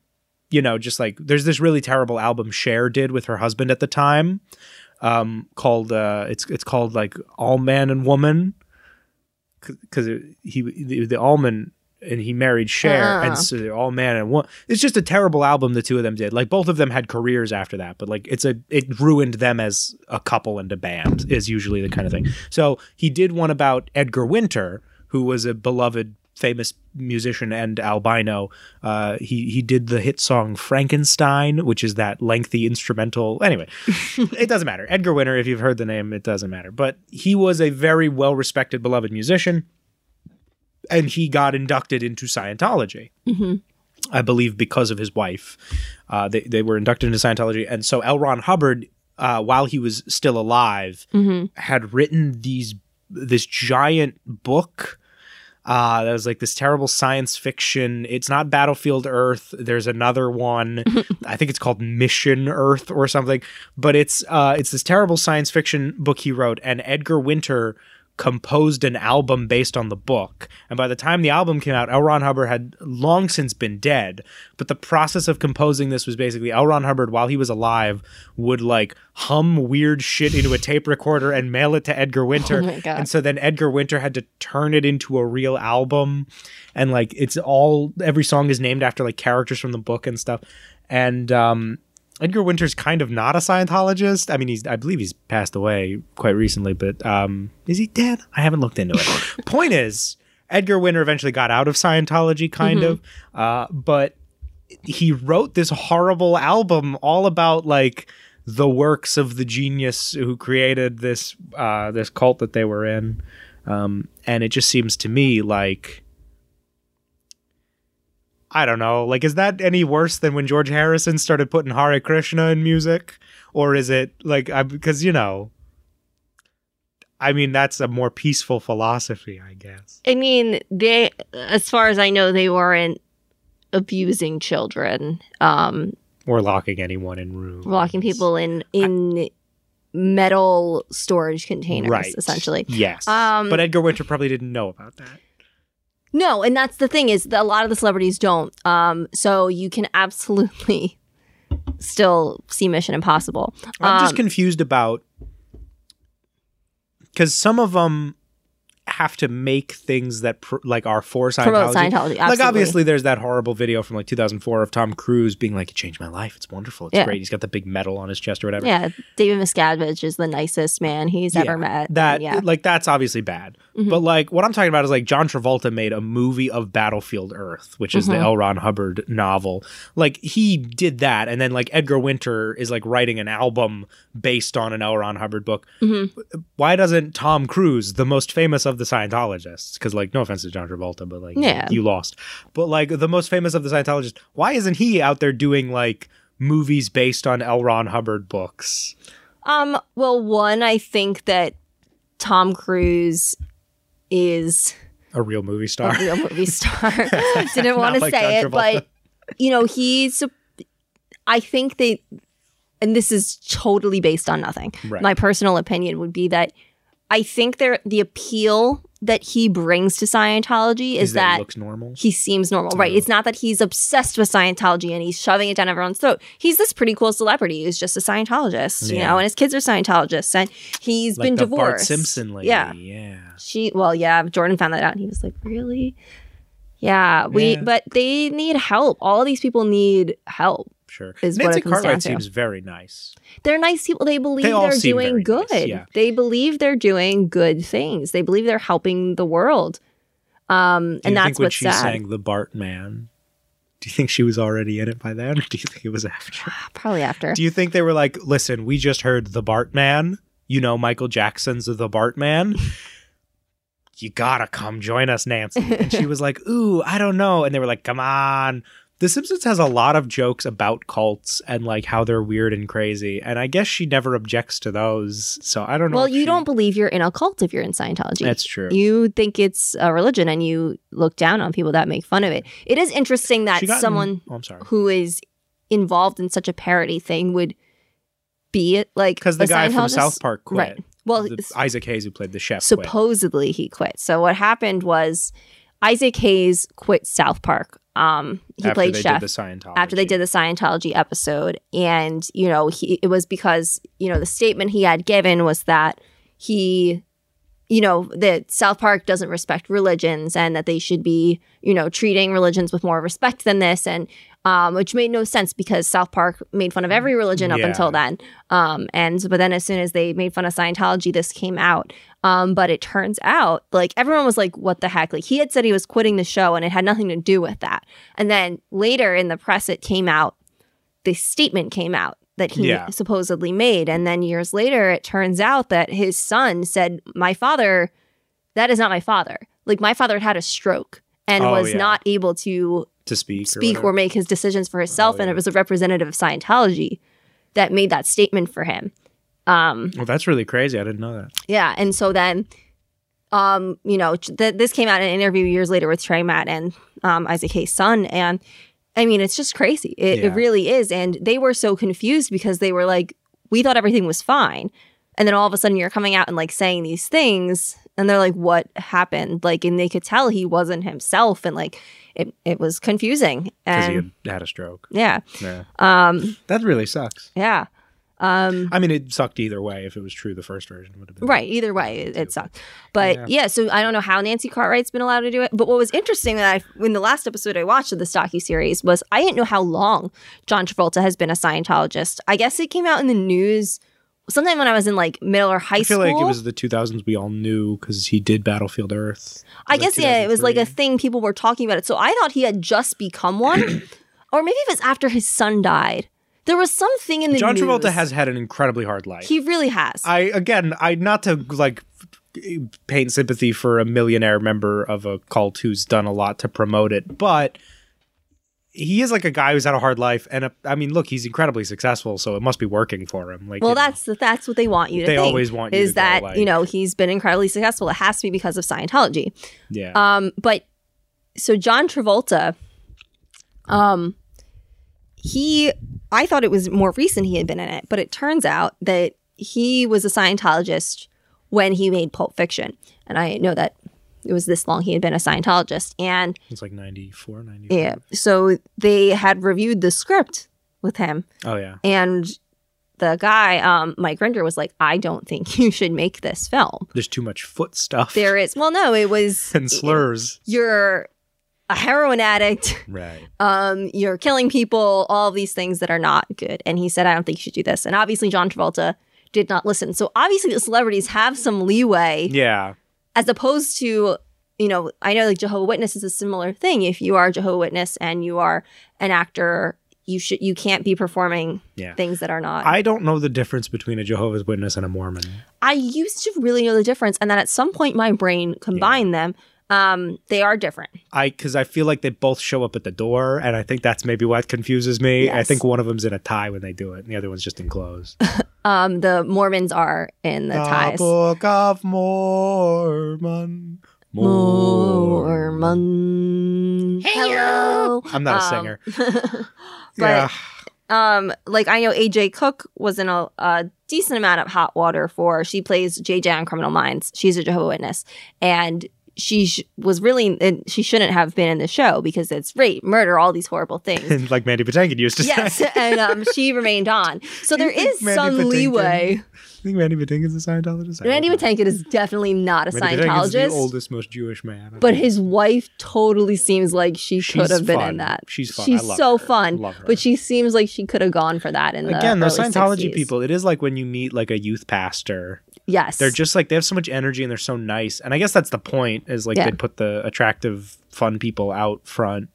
you know, just like there's this really terrible album Cher did with her husband at the time, um, called uh, it's it's called like Allman and Woman, because he the, the Allman and he married Cher, Ah. and so they're all man and woman. It's just a terrible album the two of them did. Like both of them had careers after that, but like it's a it ruined them as a couple and a band is usually the kind of thing. So he did one about Edgar Winter, who was a beloved famous musician and albino. Uh, he he did the hit song Frankenstein, which is that lengthy instrumental. Anyway, (laughs) it doesn't matter. Edgar Winter, if you've heard the name, it doesn't matter. But he was a very well respected, beloved musician, and he got inducted into Scientology. I believe because of his wife. Uh, they they were inducted into Scientology, and so L. Ron Hubbard, uh, while he was still alive, had written these this giant book. Uh, that was like this terrible science fiction. It's not Battlefield Earth. There's another one. (laughs) I think it's called Mission Earth or something. But it's uh, it's this terrible science fiction book he wrote, and Edgar Winter composed an album based on the book. And by the time the album came out, L. Ron Hubbard had long since been dead. But the process of composing this was basically L. Ron Hubbard, while he was alive, would like hum weird shit into a tape recorder and mail it to Edgar (laughs) Winter. my God. And so then Edgar Winter had to turn it into a real album. And like it's all every song is named after like characters from the book and stuff. And um Edgar Winter's kind of not a Scientologist. I mean, he's I believe he's passed away quite recently, but um, is he dead? I haven't looked into it. (laughs) Point is, Edgar Winter eventually got out of Scientology, kind of, uh, but he wrote this horrible album all about like the works of the genius who created this uh, this cult that they were in, um, and it just seems to me like I don't know, like is that any worse than when George Harrison started putting Hare Krishna in music, or is it like I because you know. I mean, that's a more peaceful philosophy, I guess. I mean, they, as far as I know, they weren't abusing children. Um, or locking anyone in rooms. locking people in in metal storage containers right. essentially Yes. Um, but Edgar Winter probably didn't know about that. No and that's the thing is that a lot of the celebrities don't. Um so you can absolutely (laughs) still see mission impossible. I'm just Um, confused about because some of them have to make things that pr- like are for Scientology. promote scientology Like obviously, there's that horrible video from like 2004 of Tom Cruise being like, "It changed my life. It's wonderful. It's Yeah. great." He's got the big medal on his chest or whatever. yeah david miscavige is the nicest man he's Yeah, ever met That yeah like that's obviously bad. Mhm. But like what I'm talking about is like John Travolta made a movie of Battlefield Earth, which is the Mhm. L. Ron Hubbard novel. Like he did that, and then like Edgar Winter is like writing an album based on an L. Ron Hubbard book. Mhm. Why doesn't Tom Cruise, the most famous of the Scientologists, because like no offense to John Travolta, but like Yeah. you lost, but like the most famous of the Scientologists, why isn't he out there doing like movies based on L. Ron Hubbard books? um well one i think that tom cruise is A real movie star. a real movie (laughs) star. Didn't (laughs) want to like say it, but you know, he's. I think they, and this is totally based on nothing. Right. My personal opinion would be that I think there the appeal that he brings to Scientology is, Is that, he that looks normal? he seems normal, right? It's not that he's obsessed with Scientology and he's shoving it down everyone's throat. He's this pretty cool celebrity who's just a Scientologist, you know, and his kids are Scientologists, and he's like been the divorced. Bart Simpson lady. Yeah, yeah. she well yeah jordan found that out and he was like really yeah we Yeah. but they need help all of these people need help Sure. is what Nancy it comes down Cartwright to. seems very nice. they're nice people they believe They are doing good nice, yeah. they believe they're doing good things they believe they're helping the world um and that's what's she sad sang the Bart Man? Do you think she was already in it by then, or do you think it was after? probably after Do you think they were like, "Listen, we just heard the Bart Man. You know Michael Jackson's the Bart Man. You gotta come join us, Nancy." And she (laughs) was like, "Ooh, I don't know." And they were like, "Come on." The Simpsons has a lot of jokes about cults and like how they're weird and crazy, and I guess she never objects to those. So I don't know. well you she- don't believe you're in a cult if you're in scientology That's true. you think it's a religion and you look down on people that make fun of it it is interesting that in- someone oh, who is involved in such a parody thing would be it like Because the guy from South Park quit. right well The- Isaac Hayes, who played the chef, quit. supposedly he quit so what happened was isaac hayes quit south park um he after played they chef did the Scientology. after they did the Scientology episode. And, you know, he, it was because, you know, the statement he had given was that he, you know, that South Park doesn't respect religions and that they should be, you know, treating religions with more respect than this. And, um, which made no sense because South Park made fun of every religion up Yeah. until then. Um, and, but then as soon as they made fun of Scientology, this came out. Um, but it turns out, like, everyone was like, what the heck? Like, he had said he was quitting the show and it had nothing to do with that. And then later in the press, it came out, the statement came out that he Yeah. supposedly made. And then years later, it turns out that his son said, My father, that is not my father. Like, my father had had a stroke and Oh, was yeah. not able to to speak, speak whatever. or make his decisions for himself. Oh, And it was a representative of Scientology that made that statement for him. Um, Well, that's really crazy. I didn't know that. yeah, and so then, um, you know, th- this came out in an interview years later with Trey Matt and um, Isaac Hayes' son, and I mean, it's just crazy. It, Yeah. it really is, and they were so confused because they were like, we thought everything was fine, and then all of a sudden you're coming out and like saying these things, and they're like, what happened? Like, and they could tell he wasn't himself, and like, it it was confusing, Because he had had a stroke. yeah, Yeah. um, That really sucks. yeah. Um, I mean, it sucked either way. If it was true, the first version would have been Right. Either way, it, it sucked. But Yeah. yeah. so I don't know how Nancy Cartwright's been allowed to do it. But what was interesting that I, in the last episode I watched of the docu series was I didn't know how long John Travolta has been a Scientologist. I guess it came out in the news sometime when I was in like middle or high school. I feel school. like it was the 2000s. We all knew because he did Battlefield Earth. I guess yeah, it was like a thing people were talking about it. So I thought he had just become one, (clears throat) or maybe it was after his son died There was something in the John Travolta news- has had an incredibly hard life. He really has. I again, I not to like paint sympathy for a millionaire member of a cult who's done a lot to promote it, but he is like a guy who's had a hard life, and a, I mean, look, he's incredibly successful, so it must be working for him. Like, well, you know. that's that's what they want you to They think. always want you is that like- you know he's been incredibly successful. It has to be because of Scientology. yeah. Um, but so John Travolta, um, he, I thought it was more recent he had been in it, but it turns out that he was a Scientologist when he made Pulp Fiction, and I know that it was this long he had been a Scientologist, and it's like 94, 95. yeah, so they had reviewed the script with him, Oh yeah. and the guy, um, Mike Rinder, was like, "I don't think you should make this film." There's too much foot stuff There is, well, no, it was (laughs) and slurs. you're a heroin addict. Right. (laughs) um, you're killing people, all of these things that are not good. And he said, I don't think you should do this. And obviously, John Travolta did not listen. So obviously, the celebrities have some leeway Yeah. as opposed to, you know, I know like Jehovah Witness is a similar thing. If you are a Jehovah Witness and you are an actor, you should you can't be performing Yeah. things that are not. I, I don't know the difference between a Jehovah's Witness and a Mormon. I used to really know the difference, and then at some point, my brain combined them. Um, they are different. I because I feel like they both show up at the door, and I think that's maybe what confuses me. I think one of them's in a tie when they do it, and the other one's just in clothes. (laughs) Um, the Mormons are in the ties. Book of Mormon. Mormon. Hello. I'm not a Um, singer. (laughs) but yeah. um, like I know AJ Cook was in a, a decent amount of hot water for. She plays JJ on Criminal Minds. She's a Jehovah Witness, and she sh- was really. And she shouldn't have been in the show because it's rape, murder, all these horrible things. And (laughs) like Mandy Patinkin used to yes, say. and um, she remained on. So (laughs) there is Mandy some Patinkin- leeway. I think Mandy is a Scientologist. I Randy don't know. Patinkin is definitely not a Mandy Patinkin's the oldest, most Jewish man. I but think. his wife totally seems like she She's could have been fun. in that. She's fun. I She's love so her. fun, Love her. but she seems like she could have gone for that in the Again, those Scientology 60s. people, it is like when you meet like a youth pastor. Yes, They're just like they have so much energy and they're so nice. And I guess that's the point is like Yeah. they put the attractive, fun people out front.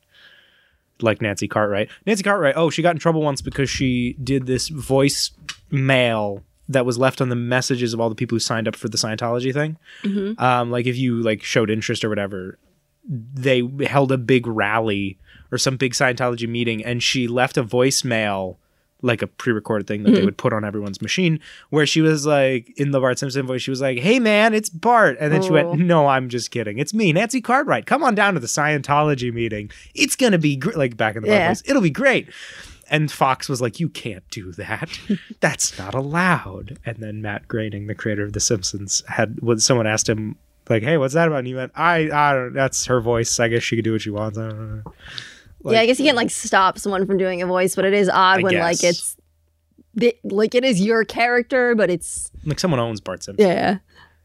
Like Nancy Cartwright. Nancy Cartwright, oh, she got in trouble once because she did this voice mail that was left on the messages of all the people who signed up for the Scientology thing. Mm-hmm. Um, like if you like showed interest or whatever, they held a big rally or some big Scientology meeting, and she left a voicemail, like a pre-recorded thing that they would put on everyone's machine, where she was like in the Bart Simpson voice, she was like, "Hey man, it's Bart," and then she Oh. went, "No, I'm just kidding. It's me, Nancy Cartwright. Come on down to the Scientology meeting. It's gonna be gr-, like back in the Yeah. voice. It'll be great." And Fox was like, "You can't do that. (laughs) That's not allowed." And then Matt Groening, the creator of The Simpsons, had when someone asked him, like, "Hey, what's that about?" And he went, "I, I don't. That's her voice. I guess she could do what she wants. I don't know." yeah, I guess you can't like stop someone from doing a voice, but it is odd I when like it's the, like it is your character, but it's Like someone owns Bart Simpson. yeah.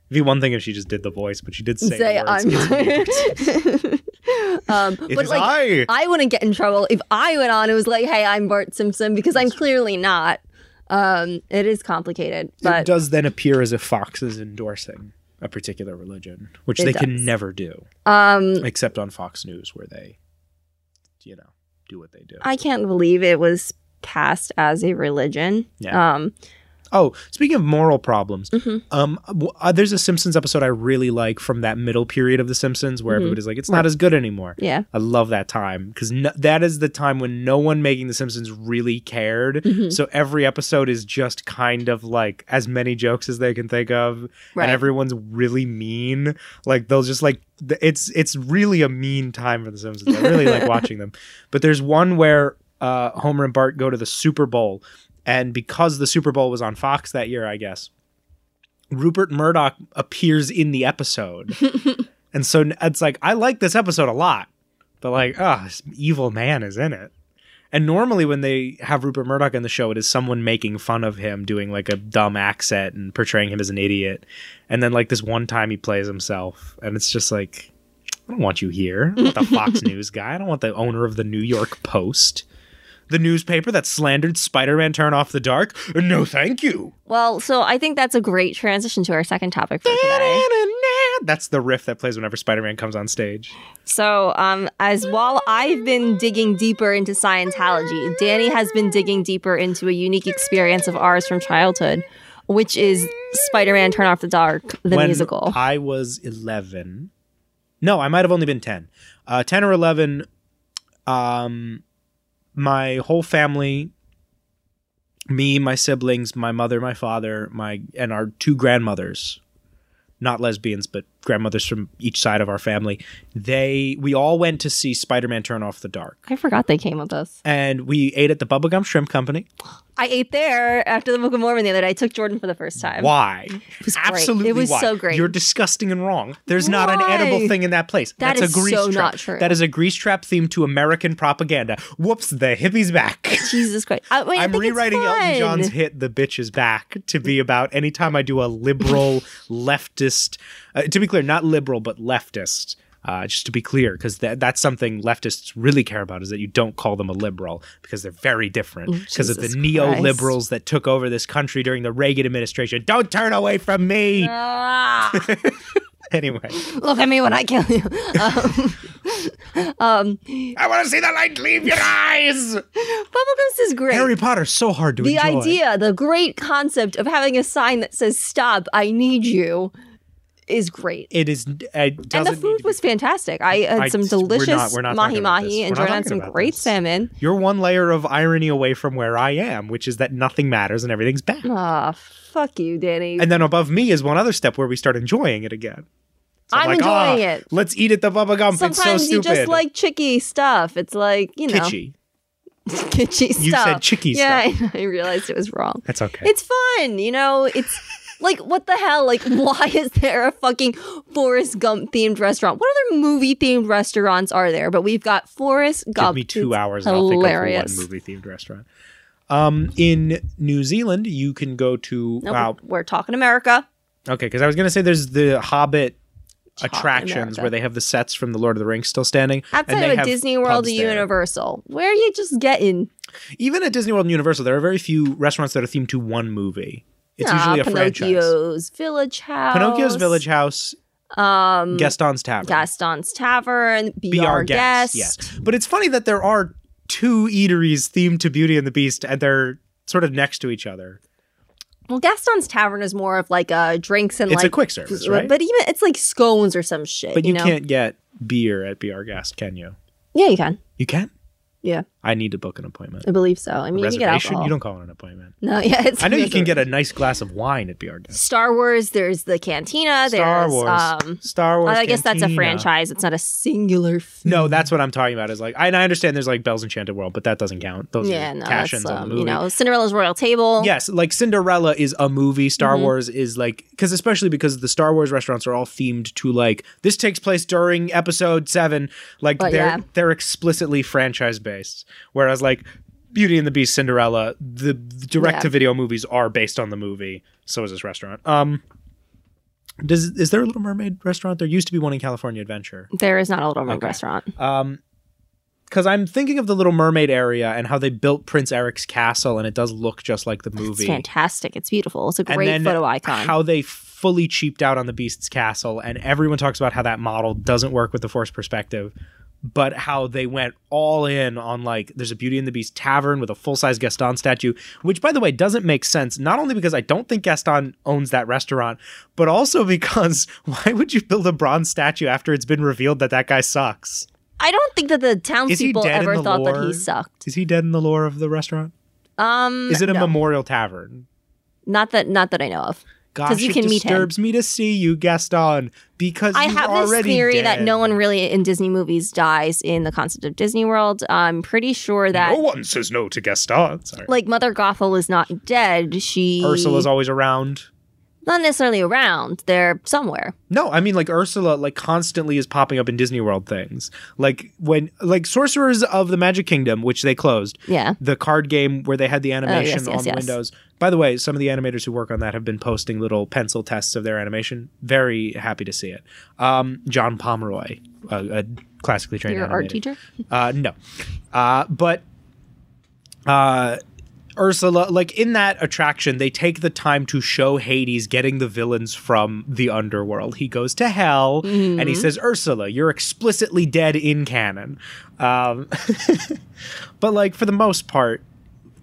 It'd be one thing if she just did the voice, but she did say, Say. I'm. (laughs) um, It but like I. I wouldn't get in trouble if I went on. It was like, hey, I'm Bart Simpson because I'm clearly not. Um, it is complicated, but it does then appear as if Fox is endorsing a particular religion, which they does. can never do, um, except on Fox News, where they, you know, do what they do. I can't believe it was passed as a religion. Yeah. Um, Oh, speaking of moral problems, Mhm. um, uh, there's a Simpsons episode I really like from that middle period of The Simpsons where Mhm. everybody's like, it's not as good anymore. yeah. I love that time because no- that is the time when no one making The Simpsons really cared. Mhm. So every episode is just kind of like as many jokes as they can think of, Right. and everyone's really mean. Like they'll just like it's it's really a mean time for The Simpsons. I really like (laughs) watching them. But there's one where uh, Homer and Bart go to the Super Bowl, and because the Super Bowl was on Fox that year, I guess Rupert Murdoch appears in the episode. (laughs) And so it's like I like this episode a lot, but like, ah, this evil man is in it. And normally when they have Rupert Murdoch in the show, it is someone making fun of him, doing like a dumb accent and portraying him as an idiot. And then like this one time he plays himself, and it's just like, I don't want you here. I don't want the Fox (laughs) News guy. I don't want the owner of the New York Post, the newspaper that slandered Spider-Man Turn Off the Dark. No, thank you. Well, so I think that's a great transition to our second topic for today. That's the riff that plays whenever Spider-Man comes on stage. So, um, as while I've been digging deeper into Scientology, Danny has been digging deeper into a unique experience of ours from childhood, which is Spider-Man: Turn Off the Dark, the when musical. I was 11. No, I might have only been 10. Uh, 10 or 11, um, my whole family, me, my siblings, my mother, my father, my and our two grandmothers, not lesbians, but grandmothers from each side of our family, they we all went to see Spider-Man Turn Off the Dark. I forgot they came with us. And we ate at the Bubba Gump Shrimp Company. (gasps) I ate there after the Book of Mormon the other day. I took Jordan for the first time. Why? It was great. Absolutely. It was why. so great. You're disgusting and wrong. There's not an edible thing in that place. That That's is a grease so trap. not true. That is a grease trap themed to American propaganda. Whoops, the hippie's back. (laughs) Jesus Christ! I, wait, I I'm think it's rewriting Elton. John's hit "The Bitch Is Back" to be about anytime I do a liberal (laughs) leftist. Uh, to be clear, not liberal but leftist. Uh, just to be clear, because that, that's something leftists really care about is that you don't call them a liberal because they're very different. Because of the Jesus neoliberals that took over this country during the Reagan administration. Don't turn away from me. Ah, (laughs) Anyway, look at me when I kill you. Um, (laughs) I want to see the light leave your eyes. Bubba Gumps is great. Harry Potter's so hard to the enjoy. idea, the great concept of having a sign that says "Stop, I need you," is great. It is. It And the food was fantastic. I had I- some we're not- delicious we're not mahi talking about this. mahi, and Jordan had some great this. salmon. You're one layer of irony away from where I am, which is that nothing matters and everything's bad. Ah, fuck you, Danny. And then above me is one other step where we start enjoying it again. So I'm like, enjoying "Ah, it. Let's eat at the Bubba Gump. Sometimes it's so you just like chicky stuff. It's like you know, kitschy. (laughs) kitschy stuff. You said chicky stuff. yeah, I, I realized it was wrong. That's okay. It's fun, you know. It's like what the hell? Like, (laughs) why is there a fucking Forrest Gump themed restaurant? What other movie themed restaurants are there? But we've got Forrest Give me two It's hours and I'll think of hilarious. one movie themed restaurant. Um, in New Zealand, you can go to No, wow. we're, talking America. Okay, because I was gonna say there's the Hobbit Talking attractions America. where they have the sets from the Lord of the Rings still standing. and Outside they of Disney World there. Universal, where are you just getting? Even at Disney World and Universal, there are very few restaurants that are themed to one movie. It's Ah, usually a franchise. Pinocchio's Village Haus. Pinocchio's Village Haus, Um, Gaston's Tavern. Gaston's Tavern. Be, Be our, our guest. guest. Yes. But it's funny that there are two eateries themed to Beauty and the Beast and they're sort of next to each other. Well, Gaston's Tavern is more of like uh, drinks and It's like a quick service, right? But even it's like scones or some shit. But you, know? can't get beer at Be Our Guest, can you? Yeah, you can. You can? Yeah, I need to book an appointment. I believe so. I mean, you can get alcohol. You don't call it an appointment. No, (laughs) yeah, it's. I know you can get a nice glass of wine at Guest. Star Wars. There's the Cantina. Star there's, Wars. Um, Star Wars. I guess that's a franchise. It's not a singular. No, that's what I'm talking about. Is like, I, and I understand there's like Belle's Enchanted World, but that doesn't count. Those yeah, are no, cash ins on um, the movie. you know Cinderella's Royal Table. Yes, like Cinderella is a movie. Star Mm-hmm. Wars is like because especially because the Star Wars restaurants are all themed to like this takes place during Episode Seven. Like But they're yeah. they're explicitly franchise based, whereas like Beauty and the Beast, Cinderella, the direct to video movies are based on the movie. So is this restaurant. Um, does is there a Little Mermaid restaurant? There used to be one in California Adventure. There is not a Little Mermaid Okay. restaurant. Um, because I'm thinking of the Little Mermaid area and how they built Prince Eric's castle, and it does look just like the movie. It's fantastic. It's beautiful. It's a great photo icon. How they fully cheaped out on the Beast's castle, and everyone talks about how that model doesn't work with the forced perspective, but how they went all in on like there's a Beauty and the Beast tavern with a full size Gaston statue, which by the way doesn't make sense. Not only because I don't think Gaston owns that restaurant, but also (laughs) because why would you build a bronze statue after it's been revealed that that guy sucks? I don't think that the townspeople ever the thought that he sucked. Is he dead in the lore of the restaurant? Um, Is it a no. memorial tavern? Not that, not that I know of. Gosh, you it can meet him. disturbs me to see you, Gaston, because I you're have this already theory that no one really in Disney movies dies in the concept of Disney World. I'm pretty sure that No one says no to Gaston. Sorry. like Mother Gothel is not dead. She Ursula's always around. Not necessarily around. They're somewhere. No, I mean like Ursula like constantly is popping up in Disney World things. Like when like Sorcerers of the Magic Kingdom, which they closed. Yeah. The card game where they had the animation yes, yes, on yes. Windows. By the way, some of the animators who work on that have been posting little pencil tests of their animation. Very happy to see it. Um, John Pomeroy, a, a classically trained Your animator. art teacher. Uh, no. Uh, but uh, Ursula, like in that attraction, they take the time to show Hades getting the villains from the underworld. He goes to hell and he says, Ursula, you're explicitly dead in canon. Um, (laughs) but like for the most part,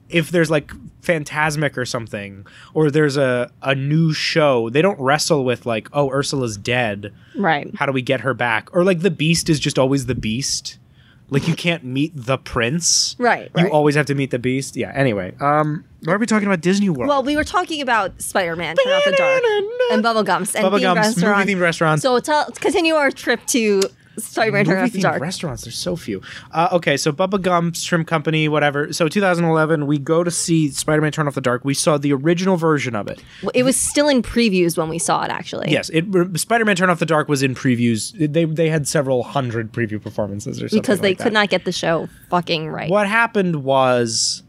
if there's like Fantasmic or something, or there's a, a new show, they don't wrestle with like, oh, Ursula's dead. Right. How do we get her back? Or like the beast is just always the beast. Like you can't meet the prince. Right, You right. always have to meet the beast. Yeah. Anyway, um, why are we talking about Disney World? Well, we were talking about Spider-Man, Turn Off the Dark, and Bubblegums and Gumps, restaurant. movie themed restaurants. So tell, continue our trip to Spider-Man, Turn Off the Movie-themed Dark. restaurants. There's so few. Uh, okay, so Bubba Gump Shrimp Company, whatever. So 2011, we go to see Spider-Man: Turn Off the Dark. We saw the original version of it. It was still in previews when we saw it, actually. Yes, it Spider-Man: Turn Off the Dark was in previews. They they had several hundred preview performances or something Because they like could not get the show fucking right. What happened was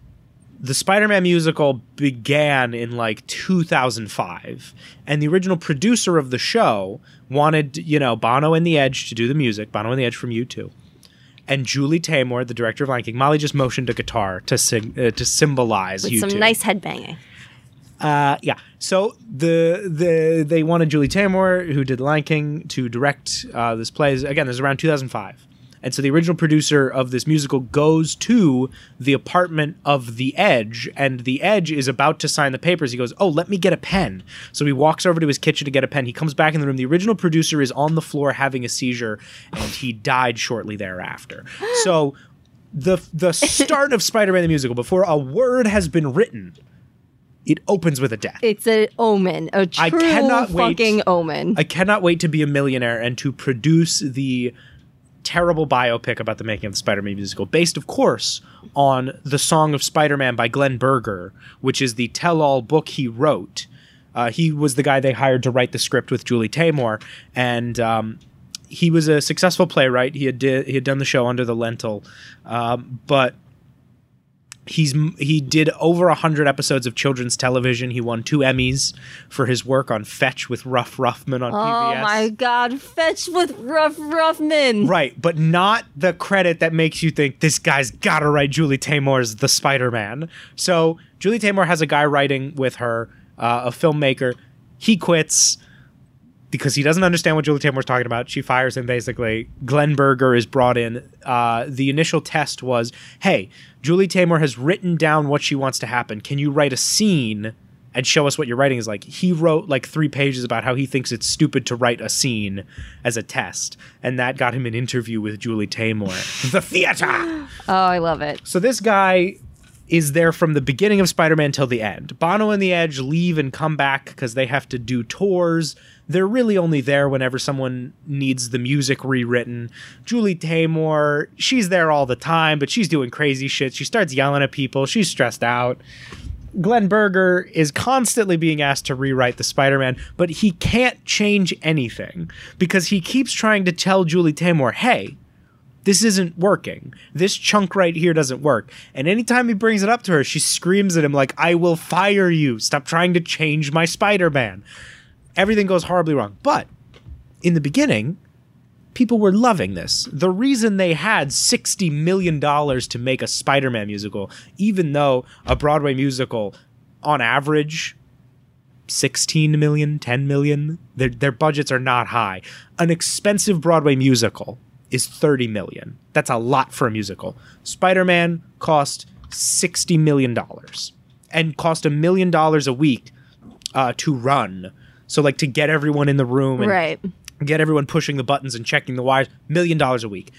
the Spider-Man musical began in like 2005, and the original producer of the show wanted, you know, Bono and the Edge to do the music. Bono and the Edge from U2. And Julie Taymor, the director of Lion King, Molly just motioned a guitar to sing uh, to symbolize With U2. some nice headbanging. Uh, yeah. So the the they wanted Julie Taymor, who did Lion King, to direct uh, this play. Again, this is around 2005, and so the original producer of this musical goes to the apartment of the Edge, and the Edge is about to sign the papers. He goes, "Oh, let me get a pen." So he walks over to his kitchen to get a pen. He comes back in the room. The original producer is on the floor having a seizure, and he died shortly thereafter. So. The, the start of Spider-Man the musical before a word has been written it opens with a death. It's an omen, a I true cannot wait- fucking omen. I cannot wait to be a millionaire and to produce the terrible biopic about the making of the Spider-Man musical, based, of course, on the Song of Spider-Man by Glen Berger, which is the tell-all book he wrote. Uh, he was the guy they hired to write the script with Julie Taymor, and um, he was a successful playwright. He had did, he had done the show under the Lintel, um, but he's he did over a hundred episodes of children's television. He won two Emmys for his work on Fetch with Ruff Ruffman on oh PBS. Oh my god, fetch with Ruff Ruffman! Right, but not the credit that makes you think this guy's got to write Julie Taymor's The Spider Man. So Julie Taymor has a guy writing with her, uh, a filmmaker. He quits because he doesn't understand what Julie Taymor's talking about. She fires him basically. Glen Berger is brought in. Uh, the initial test was hey, Julie Taymor has written down what she wants to happen. Can you write a scene? And show us what your writing is like. He wrote like three pages about how he thinks it's stupid to write a scene as a test, and that got him an interview with Julie Taymor. (gasps) the theater. (gasps) Oh, I love it. So this guy is there from the beginning of Spider-Man till the end. Bono and the Edge leave and come back because they have to do tours. They're really only there whenever someone needs the music rewritten. Julie Taymor, she's there all the time, but she's doing crazy shit. She starts yelling at people. She's stressed out. Glen Berger is constantly being asked to rewrite the Spider Man, but he can't change anything because he keeps trying to tell Julie Taymor, hey, this isn't working. This chunk right here doesn't work. And anytime he brings it up to her, she screams at him, like, I will fire you. Stop trying to change my Spider Man. Everything goes horribly wrong. But in the beginning, people were loving this. The reason they had $60 million to make a Spider Man musical, even though a Broadway musical, on average, 16 million, 10 million, their, their budgets are not high. An expensive Broadway musical is 30 million. That's a lot for a musical. Spider Man cost $60 million and cost a million dollars a week uh, to run. So, like, to get everyone in the room and Right. get everyone pushing the buttons and checking the wires million dollars a week.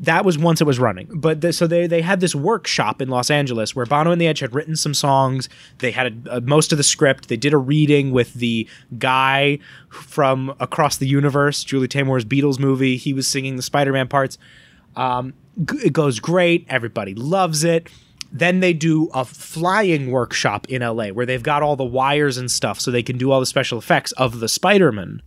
That was once it was running. But the, so they they had this workshop in los angeles where bono and the edge had written some songs. They had a, most of the script. They did a reading with the guy from across the universe julie taymor's beatles movie. He was singing the spider-man parts. Um, it goes great. Everybody loves it then they do a flying workshop in LA where they've got all the wires and stuff so they can do all the special effects of the Spider-Man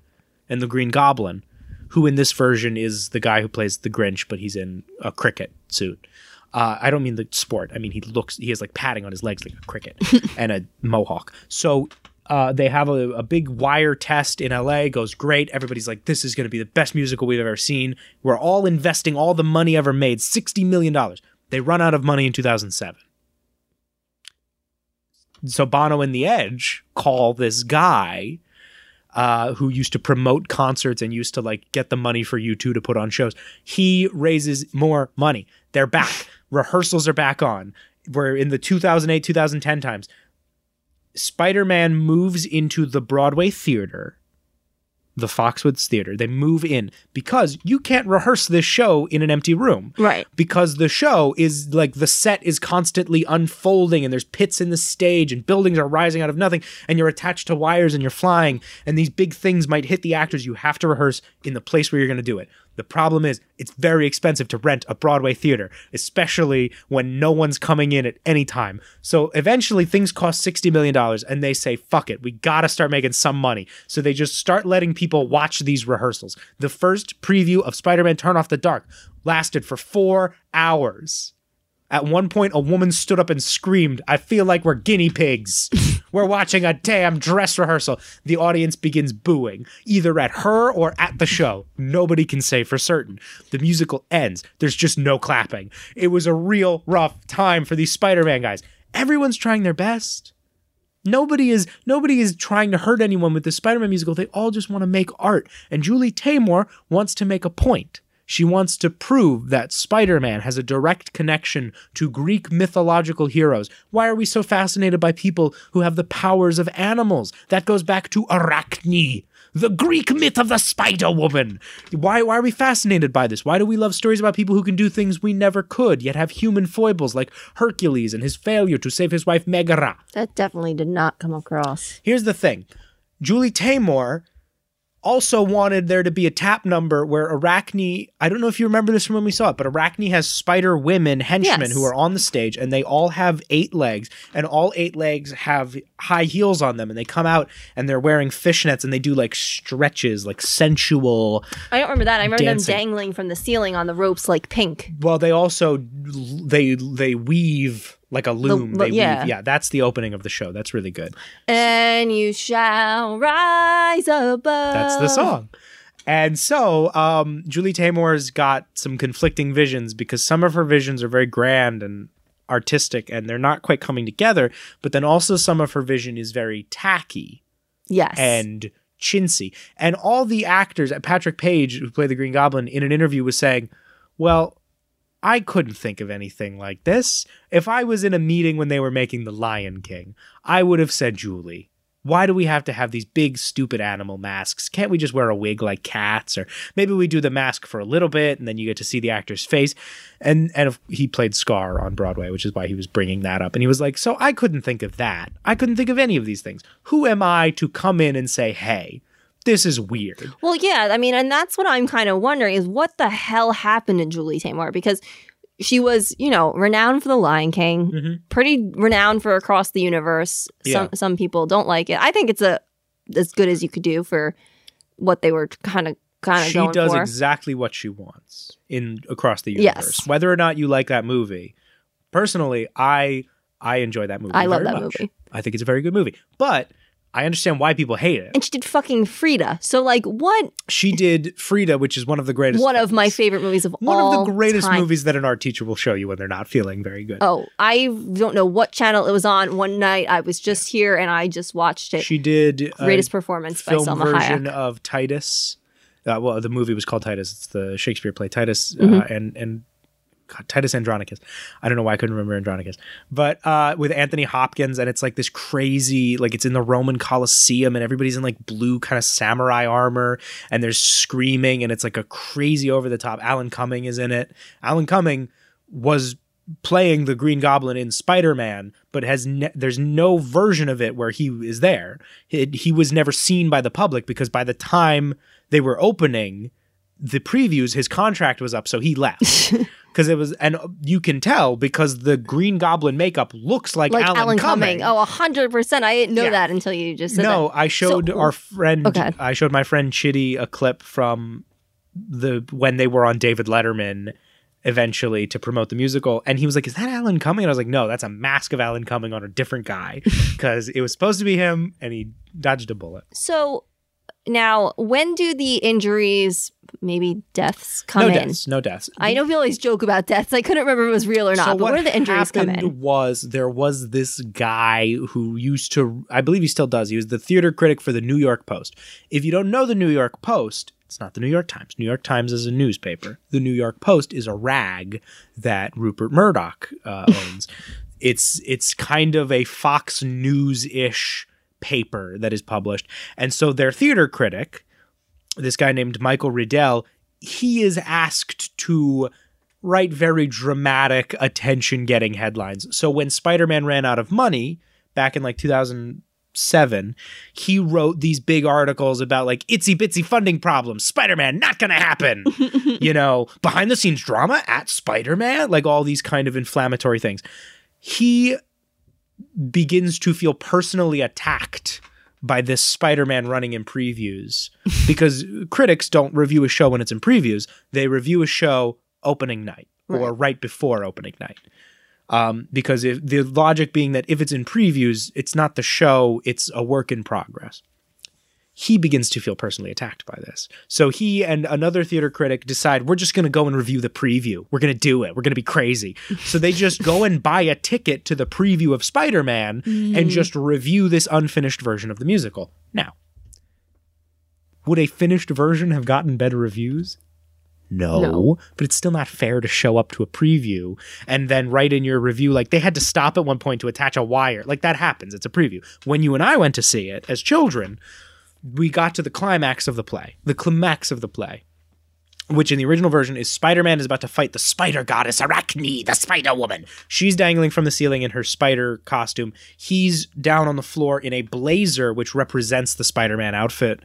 and the Green Goblin, who in this version is the guy who plays the Grinch, but he's in a cricket suit. Uh, I don't mean the sport. I mean he looks he has like padding on his legs like a cricket (laughs) and a mohawk. So uh, they have a, a big wire test in LA. Goes great. Everybody's like, this is going to be the best musical we've ever seen. We're all investing all the money ever made, sixty million dollars. They run out of money in two thousand seven. so Bono and The Edge call this guy uh, who used to promote concerts and used to like get the money for U2 to put on shows. He raises more money. They're back. Rehearsals are back on. We're in the 2008 2010 times. Spider Man moves into the Broadway theater, the Foxwoods Theater. They move in because you can't rehearse this show in an empty room. Right. Because the show is like the set is constantly unfolding and there's pits in the stage and buildings are rising out of nothing and you're attached to wires and you're flying and these big things might hit the actors. You have to rehearse in the place where you're going to do it. The problem is it's very expensive to rent a Broadway theater, especially when no one's coming in at any time. So eventually things cost $60 million and they say, fuck it, we gotta start making some money. So they just start letting people watch these rehearsals. The first preview of Spider Man Turn Off the Dark lasted for four hours. At one point, a woman stood up and screamed, I feel like we're guinea pigs. (laughs) we're watching a damn dress rehearsal. The audience begins booing, either at her or at the show. Nobody can say for certain. The musical ends. There's just no clapping. It was a real rough time for these Spider Man guys. Everyone's trying their best. Nobody is nobody is trying to hurt anyone with the Spider-Man musical. They all just want to make art. And Julie Taymor wants to make a point. She wants to prove that Spider Man has a direct connection to Greek mythological heroes. Why are we so fascinated by people who have the powers of animals? That goes back to Arachne, the Greek myth of the Spider Woman. Why, why are we fascinated by this? Why do we love stories about people who can do things we never could, yet have human foibles like Hercules and his failure to save his wife Megara? That definitely did not come across. Here's the thing Julie Taymor also wanted there to be a tap number where Arachne, I don't know if you remember this from when we saw it, but Arachne has spider women henchmen Yes. who are on the stage and they all have eight legs and all eight legs have high heels on them and they come out and they're wearing fishnets and they do like stretches, like sensual. I don't remember that. I remember Dancing. them dangling from the ceiling on the ropes like pink. Well, they also they they weave like a loom. the- they yeah. weave. Yeah, that's the opening of the show. That's really good. And you shall rise above. That's the song. And so, um, Julie Taymor's got some conflicting visions because some of her visions are very grand and artistic and they're not quite coming together. But then also, some of her vision is very tacky Yes. and chintzy. And all the actors, Patrick Page, who played the Green Goblin, in an interview was saying, Well, I couldn't think of anything like this. If I was in a meeting when they were making The Lion King, I would have said, Julie, why do we have to have these big, stupid animal masks? Can't we just wear a wig like cats? Or maybe we do the mask for a little bit and then you get to see the actor's face. And and he played Scar on Broadway, which is why he was bringing that up. And he was like, So I couldn't think of that. I couldn't think of any of these things. Who am I to come in and say, Hey, this is weird? Well, yeah, I mean, and that's what I'm kind of wondering is what the hell happened to Julie Taymor because she was, you know, renowned for The Lion King, Mhm. pretty renowned for Across the Universe. Some Yeah. some people don't like it. I think it's a as good as you could do for what they were kind of kind of she does for. exactly what she wants in across the Yes. universe. Whether or not you like that movie, personally, I I enjoy that movie. I love that much. movie. I think it's a very good movie, but I understand why people hate it. and she did fucking Frida. So like, what? She did Frida, which is one of the greatest. One of my favorite movies of One all of the greatest time. movies that an art teacher will show you when they're not feeling very good. Oh, I don't know what channel it was on. One night I was just here and I just watched it. She did Greatest performance by film Salma version Hayek. of Titus. Uh, well, the movie was called Titus. It's the Shakespeare play Titus, uh, Mm-hmm. and and Titus Andronicus. I don't know why I couldn't remember Andronicus, but uh, with Anthony Hopkins, and it's like this crazy, like it's in the Roman Colosseum, and everybody's in like blue kind of samurai armor, and there's screaming, and it's like a crazy over the top. Alan Cumming is in it. Alan Cumming was playing the Green Goblin in Spider Man, but has ne- there's no version of it where he is there. He, he was never seen by the public because by the time they were opening the previews, his contract was up, so he left. (laughs) Because it was, and you can tell because the Green Goblin makeup looks like, like Alan, Alan, Cumming. Cumming. Oh, hundred percent. I didn't know Yeah. that until you just said no, that. I showed So- our friend. Okay. I showed my friend Chitty a clip from the when they were on David Letterman eventually to promote the musical, and he was like, "Is that Alan Cumming?" And I was like, "No, that's a mask of Alan Cumming on a different guy (laughs) because it was supposed to be him, and he dodged a bullet." So Now, when do the injuries, maybe deaths, come no in? deaths. No deaths. I know we always joke about deaths. I couldn't remember if it was real or not. So but what where do the injuries come in? was there was this guy who used to, I believe he still does. He was the theater critic for the New York Post. If you don't know the New York Post, it's not the New York Times. New York Times is a newspaper. The New York Post is a rag that Rupert Murdoch uh, (laughs) owns. it's it's kind of a Fox News ish paper that is published, and so their theater critic, this guy named Michael Riedel, he is asked to write very dramatic, attention getting headlines. So when Spider Man ran out of money back in like 2007, he wrote these big articles about like itsy bitsy funding problems, Spider Man not gonna happen, (laughs) you know, behind the scenes drama at Spider Man, like all these kind of inflammatory things. He begins to feel personally attacked by this Spider-Man running in previews (laughs) because critics don't review a show when it's in previews; they review a show opening night or right before opening night. Um, because if, the logic being that if it's in previews, it's not the show; it's a work in progress. He begins to feel personally attacked by this. So he and another theater critic decide we're just going to go and review the preview. We're going to do it. We're going to be crazy. So they just go and (laughs) buy a ticket to the preview of Spider Man and mm. just review this unfinished version of the musical. Now, would a finished version have gotten better reviews? No, No. but it's still not fair to show up to a preview and then write in your review like they had to stop at one point to attach a wire. Like that happens. It's a preview. When you and I went to see it as children, we got to the climax of the play, the climax of the play, which in the original version is Spider Man is about to fight the spider goddess Arachne, the spider woman. She's dangling from the ceiling in her spider costume. He's down on the floor in a blazer, which represents the Spider Man outfit.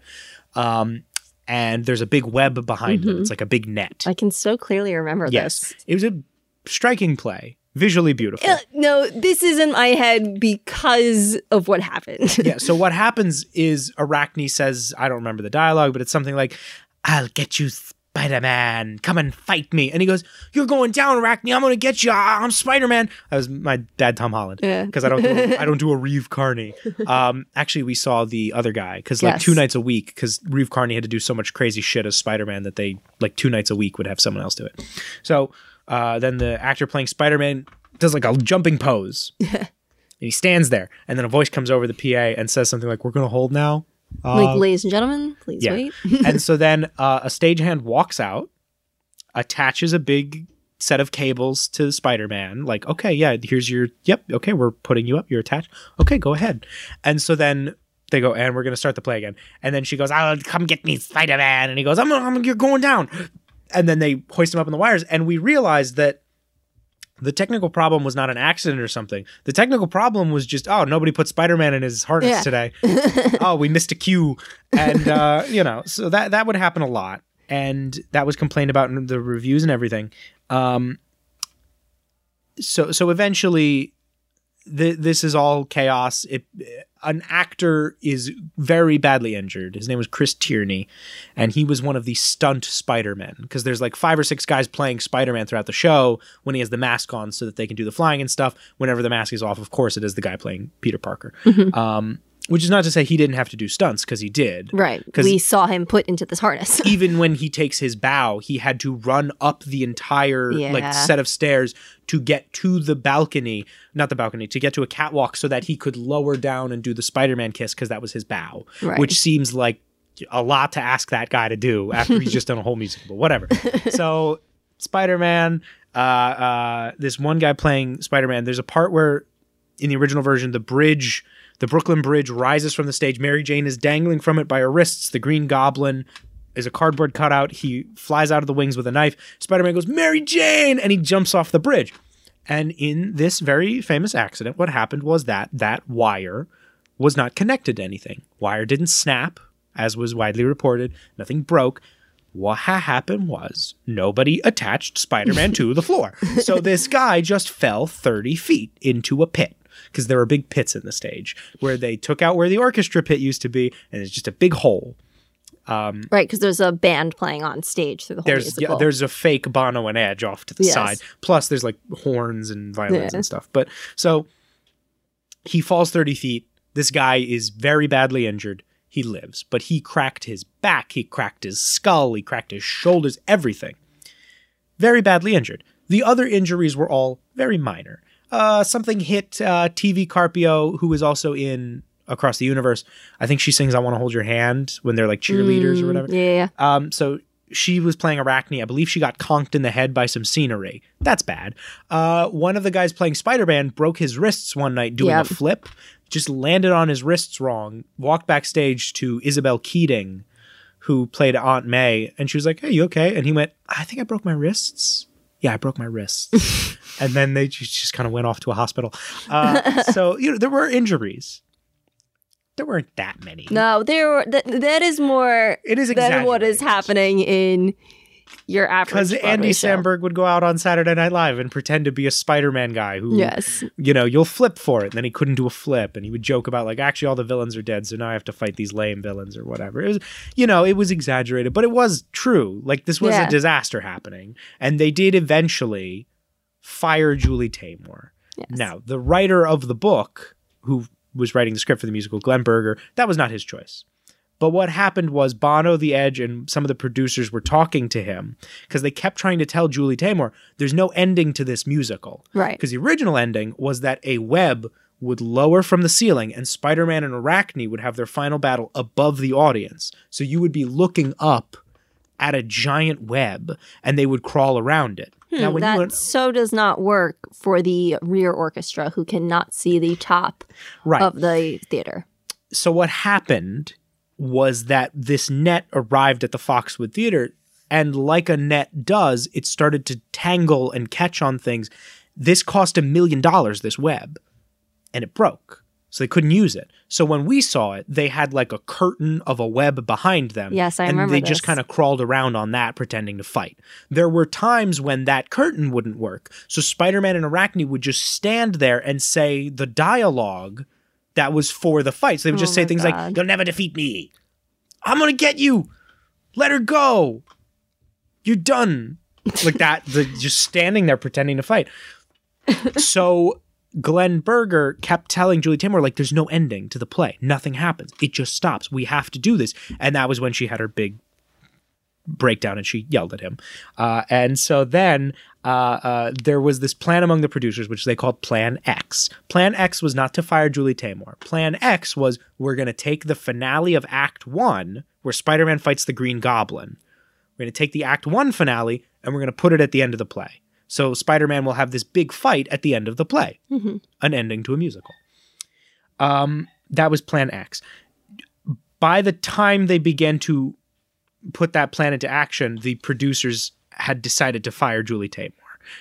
Um, and there's a big web behind him. It's like a big net. I can so clearly remember yes. this. It was a striking play, visually beautiful. Uh, no, this is in my head because of what happened. (laughs) yeah. So what (laughs) happens is Arachne says, I don't remember the dialogue, but it's something like, "I'll get you, Spider Man. Come and fight me." And he goes, "You're going down, Arachne. I'm gonna get you. I'm Spider Man." That was my dad, Tom Holland, Yeah. because I don't, do a, I don't do a (laughs) Reeve Carney. Um, actually, we saw the other guy because like Yes. two nights a week, because Reeve Carney had to do so much crazy shit as Spider Man that they like two nights a week would have someone else do it. So uh, then the actor playing Spider Man does like a jumping pose. (laughs) And he stands there, and then a voice comes over the PA and says something like, "We're going to hold now." like, ladies and gentlemen, please Yeah. wait. (laughs) and so then uh, a stagehand walks out, attaches a big set of cables to Spider-Man. Like, okay, yeah, here's your. Yep, okay, we're putting you up. You're attached. Okay, go ahead. And so then they go, and we're going to start the play again. And then she goes, "I'll come get me, Spider-Man." And he goes, "I'm, I'm you're going down." And then they hoist him up on the wires, and we realized that the technical problem was not an accident or something. The technical problem was just, oh, nobody put Spider Man in his harness Yeah. today. (laughs) oh, we missed a cue. And, uh, you know, so that, that would happen a lot. And that was complained about in the reviews and everything. Um, so, so eventually, th- this is all chaos. It, an actor is very badly injured. His name was Chris Tierney, and he was one of the stunt Spider-Men because there's like five or six guys playing Spider-Man throughout the show when he has the mask on so that they can do the flying and stuff. Whenever the mask is off, of course, it is the guy playing Peter Parker. Um, which is not to say he didn't have to do stunts because he did. Right. Because We saw him put into this harness. (laughs) Even when he takes his bow, he had to run up the entire Yeah. like set of stairs to get to the balcony, not the balcony, to get to a catwalk so that he could lower down and do the Spider-Man kiss because that was his bow, Right. which seems like a lot to ask that guy to do after he's just done a whole musical, but whatever. (laughs) so Spider-Man, uh, uh, this one guy playing Spider-Man, there's a part where in the original version, the bridge, the Brooklyn Bridge, rises from the stage. Mary Jane is dangling from it by her wrists. The Green Goblin is a cardboard cutout. He flies out of the wings with a knife. Spider Man goes, Mary Jane! And he jumps off the bridge. And in this very famous accident, what happened was that that wire was not connected to anything. Wire didn't snap, as was widely reported. Nothing broke. What ha- happened was nobody attached Spider Man to the floor. (laughs) So this guy just fell 30 feet into a pit because there were big pits in the stage where they took out where the orchestra pit used to be, and it's just a big hole. Um, right, because there's a band playing on stage through the whole There's musical. yeah, there's a fake Bono and Edge off to the Yes. side. Plus, there's like horns and violins Yeah. and stuff. But so he falls 30 feet. This guy is very badly injured. he lives. But he cracked his back, he cracked his skull, he cracked his shoulders, everything. Very badly injured. The other injuries were all very minor. Uh, something hit uh, TV Carpio, who is also in Across the Universe. I think she sings "I Want to Hold Your Hand" when they're like cheerleaders or whatever. Yeah, yeah. Um, so she was playing Arachne. I believe she got conked in the head by some scenery. That's bad. Uh, one of the guys playing Spider Man broke his wrists one night doing Yep. a flip, just landed on his wrists wrong, walked backstage to Isabel Keating, who played Aunt May, and she was like, Hey, you okay? And he went, I think I broke my wrists. Yeah, I broke my wrist. (laughs) and then they just, just kind of went off to a hospital. Uh, (laughs) so, you know, there were injuries. There weren't that many. No, there were that, that is more It is than what is happening in your average Because Andy show. Samberg would go out on Saturday Night Live and pretend to be a Spider-Man guy who, Yes. you know, you'll flip for it. And then he couldn't do a flip, and he would joke about like, actually, all the villains are dead, so now I have to fight these lame villains or whatever. It was, you know, it was exaggerated, but it was true. Like this was Yeah. a disaster happening, and they did eventually fire Julie Taymor. Yes. Now, the writer of the book, who was writing the script for the musical, Glen Berger, that was not his choice. But what happened was Bono, The Edge, and some of the producers were talking to him because they kept trying to tell Julie Taymor, there's no ending to this musical. Right. Because the original ending was that a web would lower from the ceiling and Spider Man and Arachne would have their final battle above the audience. So you would be looking up at a giant web and they would crawl around it. now, Hmm, that you went, so does not work for the rear orchestra who cannot see the top right. of the theater. so what happened was that this net arrived at the Foxwood Theater, and like a net does, it started to tangle and catch on things. This cost a million dollars, this web, and it broke. So they couldn't use it. So when we saw it, they had like a curtain of a web behind them. Yes, I and remember they just kind of crawled around on that, pretending to fight. There were times when that curtain wouldn't work. So Spider Man and Arachne would just stand there and say the dialogue that was for the fight. So they would just Oh say things like, God. You'll never defeat me. I'm going to get you. Let her go. You're done. (laughs) Like that, the, just standing there pretending to fight. so Glen Berger kept telling Julie Taymor, like, there's no ending to the play. Nothing happens. It just stops. We have to do this. And that was when she had her big breakdown and she yelled at him. Uh, and so then uh, uh, there was this plan among the producers, which they called Plan X. Plan X was not to fire Julie Taymor. Plan X was we're going to take the finale of Act One, where Spider Man fights the Green Goblin. We're going to take the Act One finale and we're going to put it at the end of the play. So Spider Man will have this big fight at the end of the play, an ending to a musical. Um, that was Plan X. By the time they began to put that plan into action, the producers had decided to fire Julie Taymor.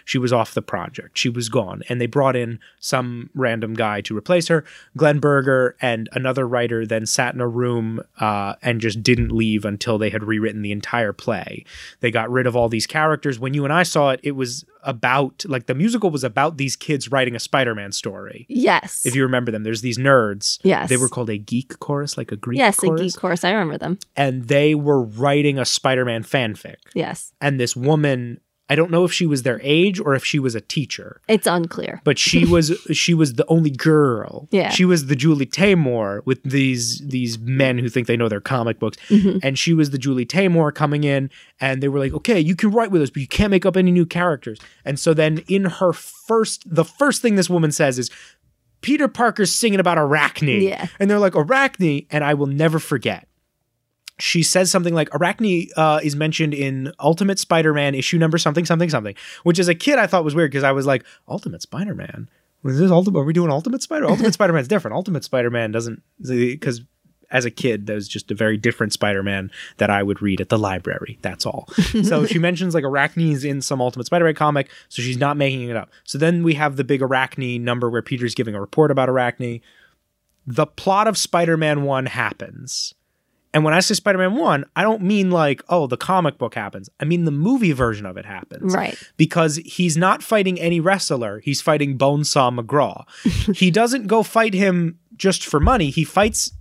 She was off the project. She was gone. And they brought in some random guy to replace her. Glen Berger and another writer then sat in a room uh, and just didn't leave until they had rewritten the entire play. They got rid of all these characters. When you and I saw it, it was about, like, the musical was about these kids writing a Spider Man story. Yes. If you remember them, there's these nerds. Yes. They were called a geek chorus, like a Greek yes, chorus. a geek chorus. I remember them. And they were writing a Spider Man fanfic. Yes. And this woman, I don't know if she was their age or if she was a teacher, It's unclear. but she (laughs) was she was the only girl. Yeah. She was the Julie Taymor with these these men who think they know their comic books. Mm-hmm. And she was the Julie Taymor coming in and they were like, "Okay, you can write with us, but you can't make up any new characters." And so then in her first the first thing this woman says is Peter Parker's singing about Arachne. Yeah. And they're like, Arachne, and I will never forget. She says something like Arachne uh, is mentioned in Ultimate Spider-Man issue number something something something, which as a kid I thought was weird because I was like, Ultimate Spider-Man. Was this Ultimate? Are we doing Ultimate Spider? Ultimate Spider-Man's different. Ultimate Spider-Man doesn't because as a kid that was just a very different Spider-Man that I would read at the library. That's all. (laughs) so she mentions like Arachne's in some Ultimate Spider-Man comic, so she's not making it up. So then we have the big Arachne number where Peter's giving a report about Arachne the plot of Spider-Man 1 happens. And when I say Spider-Man 1, I don't mean like, oh, the comic book happens. I mean the movie version of it happens. Right. Because he's not fighting any wrestler, he's fighting Bonesaw McGraw. (laughs) he doesn't go fight him just for money. He fights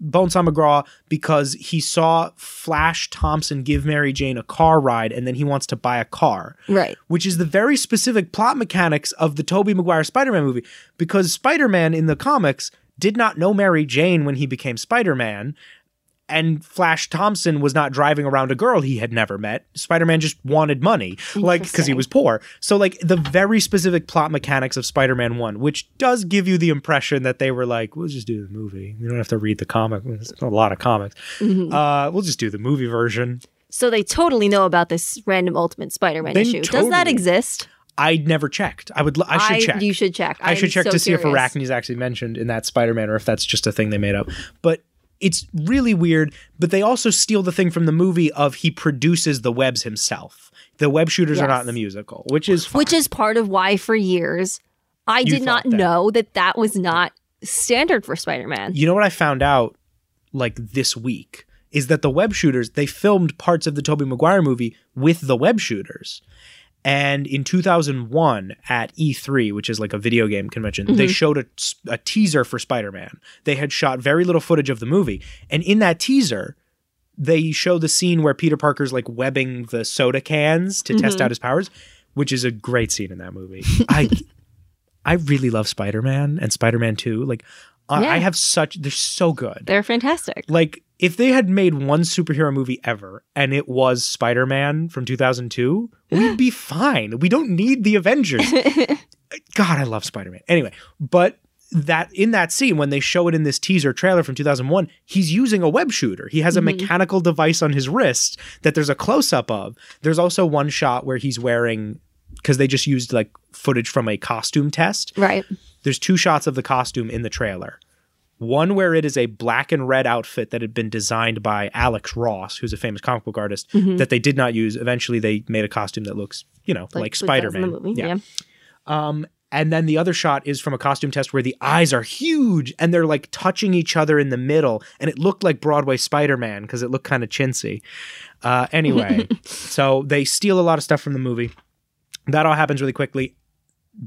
Bonesaw McGraw because he saw Flash Thompson give Mary Jane a car ride and then he wants to buy a car Right. which is the very specific plot mechanics of the Tobey Maguire Spider-Man movie because Spider-Man in the comics did not know Mary Jane when he became Spider-Man and Flash Thompson was not driving around a girl he had never met. Spider Man just wanted money, like because he was poor. So, like the very specific plot mechanics of Spider Man 1, which does give you the impression that they were like, we'll just do the movie. We don't have to read the comic. There's a lot of comics. Mm-hmm. Uh, we'll just do the movie version. So they totally know about this random Ultimate Spider-Man They issue. Does that exist? I never checked. I would. I should check. You should check. I should I'm check so to see if Arachne is actually mentioned in that Spider-Man or if that's just a thing they made up. But it's really weird. But they also steal the thing from the movie of he produces the webs himself. The web shooters are not in the musical, which is fine. Which is part of why, for years, I did not that. know that that was not standard for Spider-Man. you know what I found out like this week is that the web shooters they filmed parts of the Tobey Maguire movie with the web shooters. And in 2001 at E3, which is like a video game convention, they mm-hmm. showed a, a teaser for Spider Man. They had shot very little footage of the movie. And in that teaser, they show the scene where Peter Parker's like webbing the soda cans to test mm-hmm. out his powers, which is a great scene in that movie. (laughs) I I really love Spider Man and Spider Man 2. Like, I Yeah. I have such, they're so good. They're fantastic. Like, if they had made one superhero movie ever and it was Spider Man from 2002, we'd (gasps) be fine. We don't need the Avengers. (laughs) God, I love Spider Man. Anyway, but that in that scene when they show it in this teaser trailer from 2001 he's using a web shooter he has a mm-hmm. mechanical device on his wrist that there's a close-up of there's also one shot where he's wearing because they just used like footage from a costume test Right. there's two shots of the costume in the trailer. One where it is a black and red outfit that had been designed by Alex Ross, who's a famous comic book artist, that they did not use. Eventually, they made a costume that looks, you know, like, in Spider Man. movie, Yeah. And then the other shot is from a costume test where the eyes are huge and they're like touching each other in the middle. And it looked like Broadway Spider Man because it looked kind of chintzy. Uh, anyway, (laughs) so they steal a lot of stuff from the movie. That all happens really quickly.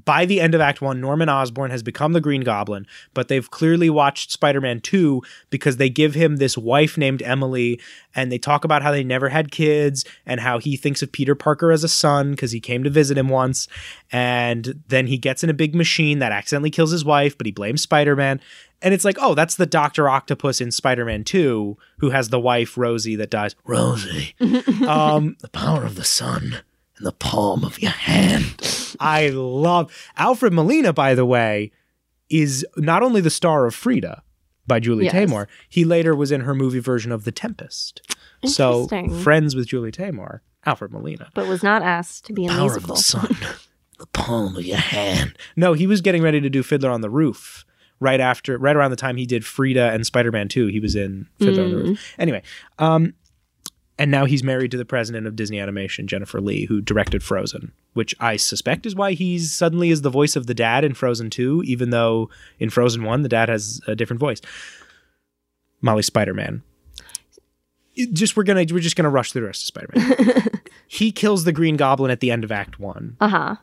By the end of Act One, Norman Osborn has become the Green Goblin, but they've clearly watched Spider Man 2 because they give him this wife named Emily, and they talk about how they never had kids and how he thinks of Peter Parker as a son because he came to visit him once. And then he gets in a big machine that accidentally kills his wife, but he blames Spider Man. And it's like, oh, that's the Doctor Octopus in Spider Man 2 who has the wife, Rosie, that dies. Rosie, (laughs) um, the power of the sun in the palm of your hand. I love Alfred Molina, by the way, is not only the star of Frida by Julie Yes. Taymor, he later was in her movie version of The Tempest. So, friends with Julie Taymor, Alfred Molina. But was not asked to be in the musical. sun, the palm of your hand. No, he was getting ready to do Fiddler on the Roof right after, right around the time he did Frida and Spider Man 2. He was in Fiddler on the Roof. Anyway, um, and now he's married to the president of Disney Animation, Jennifer Lee, who directed Frozen, which I suspect is why he's suddenly is the voice of the dad in Frozen 2, even though in Frozen 1 the dad has a different voice. Molly Spider-Man. Just we're gonna we're just gonna rush through the rest of Spider-Man. (laughs) he kills the Green Goblin at the end of Act One. Uh huh.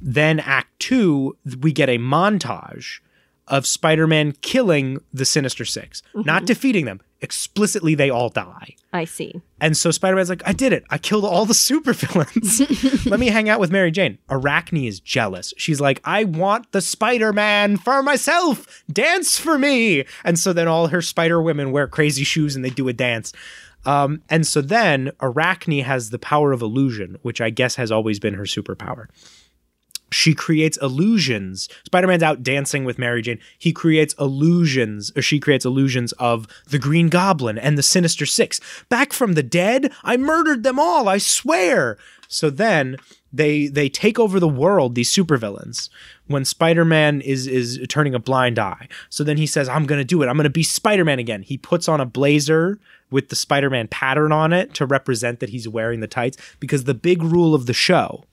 Then Act Two, we get a montage of Spider-Man killing the Sinister 6 not defeating them. Explicitly, they all die. I see. And so Spider Man's like, I did it. I killed all the (laughs) supervillains. (laughs) Let me hang out with Mary Jane. Arachne is jealous. She's like, I want the Spider Man for myself. Dance for me. And so then all her spider women wear crazy shoes and they do a dance. Um, and so then Arachne has the power of illusion, which I guess has always been her superpower she creates illusions. Spider Man's out dancing with Mary Jane. He creates illusions, or she creates illusions of the Green Goblin and the Sinister Six. Back from the dead? I murdered them all, I swear. So then they they take over the world, these supervillains, when Spider-Man is is turning a blind eye. So then he says, I'm gonna do it. I'm gonna be Spider-Man again. He puts on a blazer with the Spider-Man pattern on it to represent that he's wearing the tights. Because the big rule of the show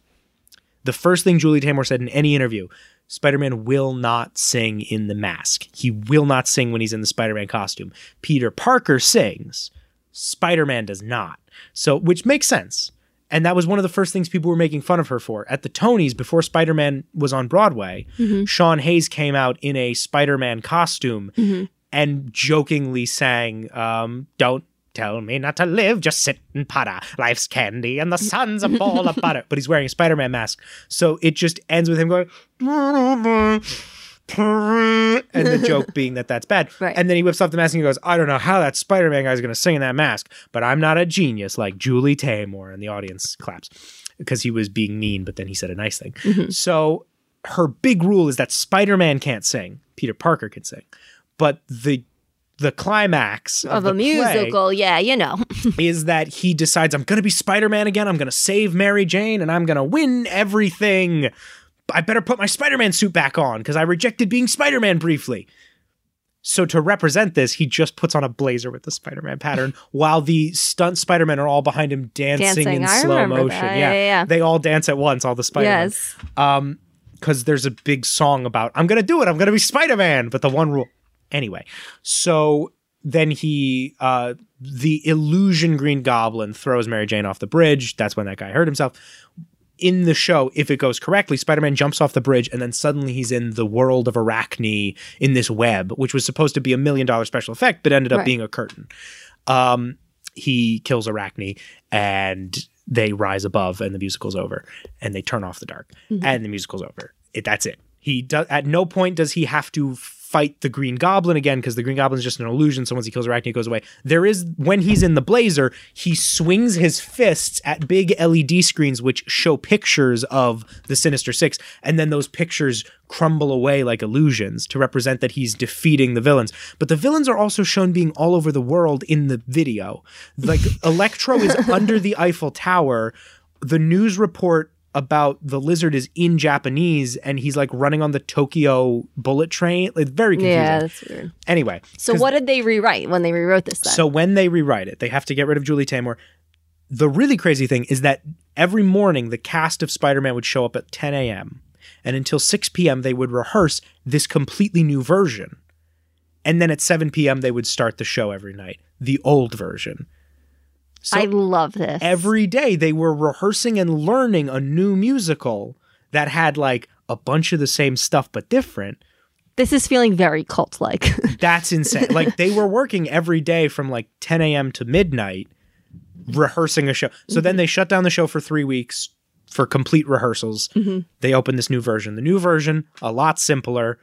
the first thing Julie Taymor said in any interview Spider Man will not sing in the mask. He will not sing when he's in the Spider Man costume. Peter Parker sings, Spider Man does not. So, which makes sense. And that was one of the first things people were making fun of her for. At the Tonys, before Spider Man was on Broadway, Sean Hayes came out in a Spider Man costume and jokingly sang, um, Don't tell me not to live, just sit and putter. Life's candy and the sun's a ball of butter. But he's wearing a Spider Man mask. So it just ends with him going, and the joke being that that's bad. (laughs) Right. And then he whips off the mask and he goes, I don't know how that Spider Man guy is going to sing in that mask, but I'm not a genius like Julie Taymor. And the audience claps because he was being mean, but then he said a nice thing. Mm-hmm. So her big rule is that Spider Man can't sing, Peter Parker can sing. But the the climax of, Of the a musical, yeah, you know. (laughs) is that he decides I'm going to be Spider-Man again. I'm going to save Mary Jane and I'm going to win everything. I better put my Spider-Man suit back on because I rejected being Spider-Man briefly. So to represent this, he just puts on a blazer with the Spider-Man pattern (laughs) while the stunt Spider-Men are all behind him dancing, Dancing. in I slow motion. Yeah, yeah, yeah. They all dance at once, all the Spider-Men yes. Um, because there's a big song about I'm gonna do it. I'm gonna be Spider Man. But the one rule, anyway. So then he, uh, the illusion Green Goblin throws Mary Jane off the bridge. That's when that guy hurt himself. In the show, if it goes correctly, Spider Man jumps off the bridge and then suddenly he's in the world of Arachne in this web, which was supposed to be a million dollar special effect, but ended up Right. being a curtain. Um, he kills Arachne and they rise above and the musical's over and they turn off the dark and the musical's over. It, that's it. He does at no point does he have to fight the Green Goblin again because the Green Goblin is just an illusion. So once he kills Arachne, it goes away. There is when he's in the blazer, he swings his fists at big LED screens which show pictures of the Sinister Six, and then those pictures crumble away like illusions to represent that he's defeating the villains. But the villains are also shown being all over the world in the video. Like (laughs) Electro is under the Eiffel Tower. The news report about the lizard is in Japanese and he's like running on the Tokyo bullet train. Like very confusing. Yeah, that's weird. Anyway, So what did they rewrite when they rewrote this then? so when they rewrite it, they have to get rid of Julie Taymor. The really crazy thing is that every morning the cast of Spider-Man would show up at 10 a.m. and until 6 p.m. they would rehearse this completely new version. And then at 7 p.m. they would start the show every night, the old version. So I love this. every day they were rehearsing and learning a new musical that had like a bunch of the same stuff but different. this is feeling very cult like. (laughs) That's insane. like they were working every day from like 10 a.m. to midnight rehearsing a show. So then mm-hmm. they shut down the show for three weeks for complete rehearsals. Mm-hmm. They opened this new version. The new version, a lot simpler,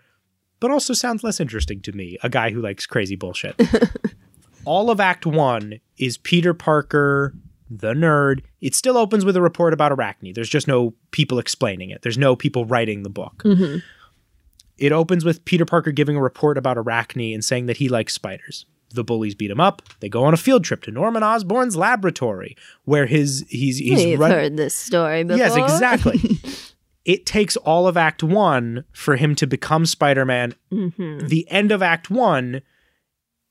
but also sounds less interesting to me, a guy who likes crazy bullshit. (laughs) All of Act One is Peter Parker, the nerd. It still opens with a report about Arachne. There's just no people explaining it, there's no people writing the book. It opens with Peter Parker giving a report about Arachne and saying that he likes spiders. The bullies beat him up. They go on a field trip to Norman Osborn's laboratory, where his he's he's We've run- heard this story before. Yes, exactly. (laughs) it takes all of Act One for him to become Spider Man. Mm-hmm. The end of Act One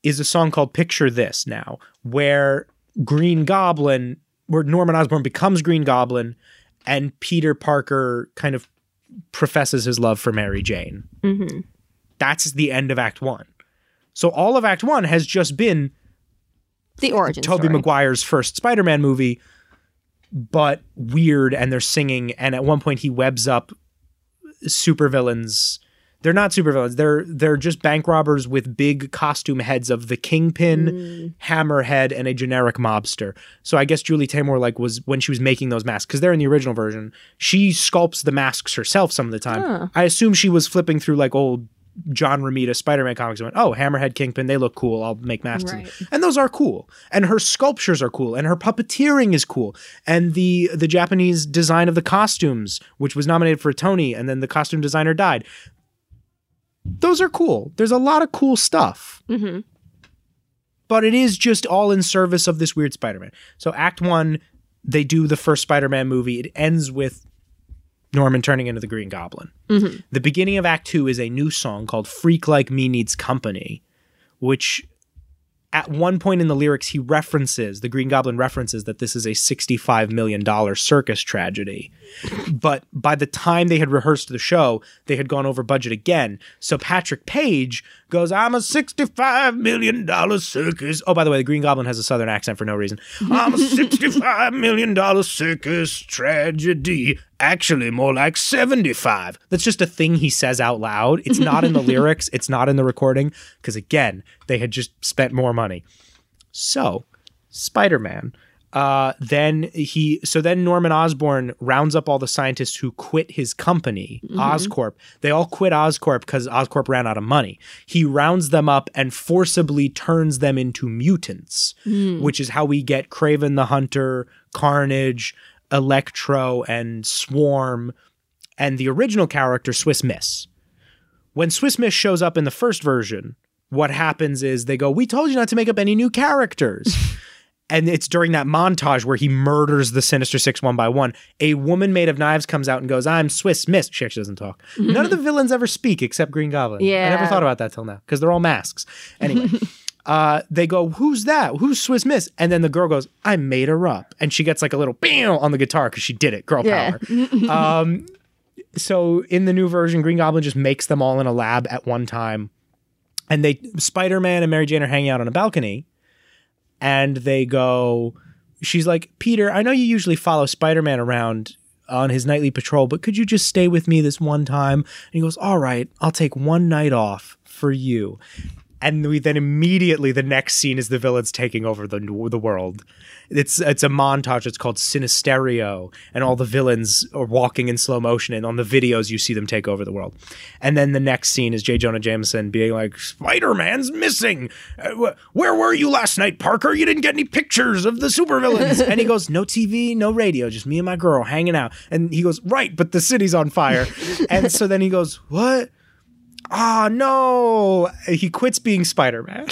is a song called Picture This now, where Green Goblin, where Norman Osborn becomes Green Goblin, and Peter Parker kind of professes his love for Mary Jane. Mm-hmm. That's the end of Act One. So all of Act One has just been The origin Tobey. Maguire's first Spider-Man movie, but weird, and they're singing. And at one point, he webs up supervillains. They're not supervillains. They're they're just bank robbers with big costume heads of the Kingpin, hmm. Hammerhead, and a generic mobster. So I guess Julie Taymor like was when she was making those masks because they're in the original version. She sculpts the masks herself some of the time. Huh. I assume she was flipping through like old John Romita Spider-Man comics and went, "Oh, Hammerhead, Kingpin, they look cool. I'll make masks." Right. And those are cool. And her sculptures are cool and her puppeteering is cool. And the the Japanese design of the costumes, which was nominated for a Tony and then the costume designer died. Those are cool. There's a lot of cool stuff. Mm-hmm. But it is just all in service of this weird Spider-Man. So act 1 they do the first Spider-Man movie. It ends with Norman turning into the Green Goblin. Mm-hmm. The beginning of Act Two is a new song called Freak Like Me Needs Company, which at one point in the lyrics he references, the Green Goblin references that this is a $65 million circus tragedy. But by the time they had rehearsed the show, they had gone over budget again. So Patrick Page goes, I'm a $65 million circus. Oh, by the way, the Green Goblin has a southern accent for no reason. I'm a $65 million circus tragedy. Actually, more like 75. That's just a thing he says out loud. It's not in the (laughs) lyrics, it's not in the recording, because again, they had just spent more money. So, Spider Man. Uh, then he, so then Norman Osborn rounds up all the scientists who quit his company, Oscorp. They all quit Oscorp because Oscorp ran out of money. He rounds them up and forcibly turns them into mutants, which is how we get Kraven the Hunter, Carnage, Electro, and Swarm, and the original character, Swiss Miss. When Swiss Miss shows up in the first version, what happens is they go, We told you not to make up any new characters. (laughs) and it's during that montage where he murders the Sinister Six one by one. A woman made of knives comes out and goes, I'm Swiss Miss. She actually doesn't talk. (laughs) None of the villains ever speak except Green Goblin. Yeah, I never thought about that till now because they're all masks. Anyway. (laughs) Uh, they go, who's that? Who's Swiss Miss? And then the girl goes, I made her up, and she gets like a little bam on the guitar because she did it, girl Yeah. power. um, so in the new version, Green Goblin just makes them all in a lab at one time, and they Spider Man and Mary Jane are hanging out on a balcony, and they go, she's like, Peter, I know you usually follow Spider Man around on his nightly patrol, but could you just stay with me this one time? And he goes, All right, I'll take one night off for you. And we then immediately the next scene is the villains taking over the the world. It's it's a montage. It's called Sinistereo, and all the villains are walking in slow motion. And on the videos, you see them take over the world. And then the next scene is J. Jonah Jameson being like, "Spider Man's missing. Uh, where were you last night, Parker? You didn't get any pictures of the supervillains." and he goes, "No TV, no radio, just me and my girl hanging out." And he goes, "Right, but the city's on fire." (laughs) and so then he goes, "What?" Ah, no. He quits being Spider Man.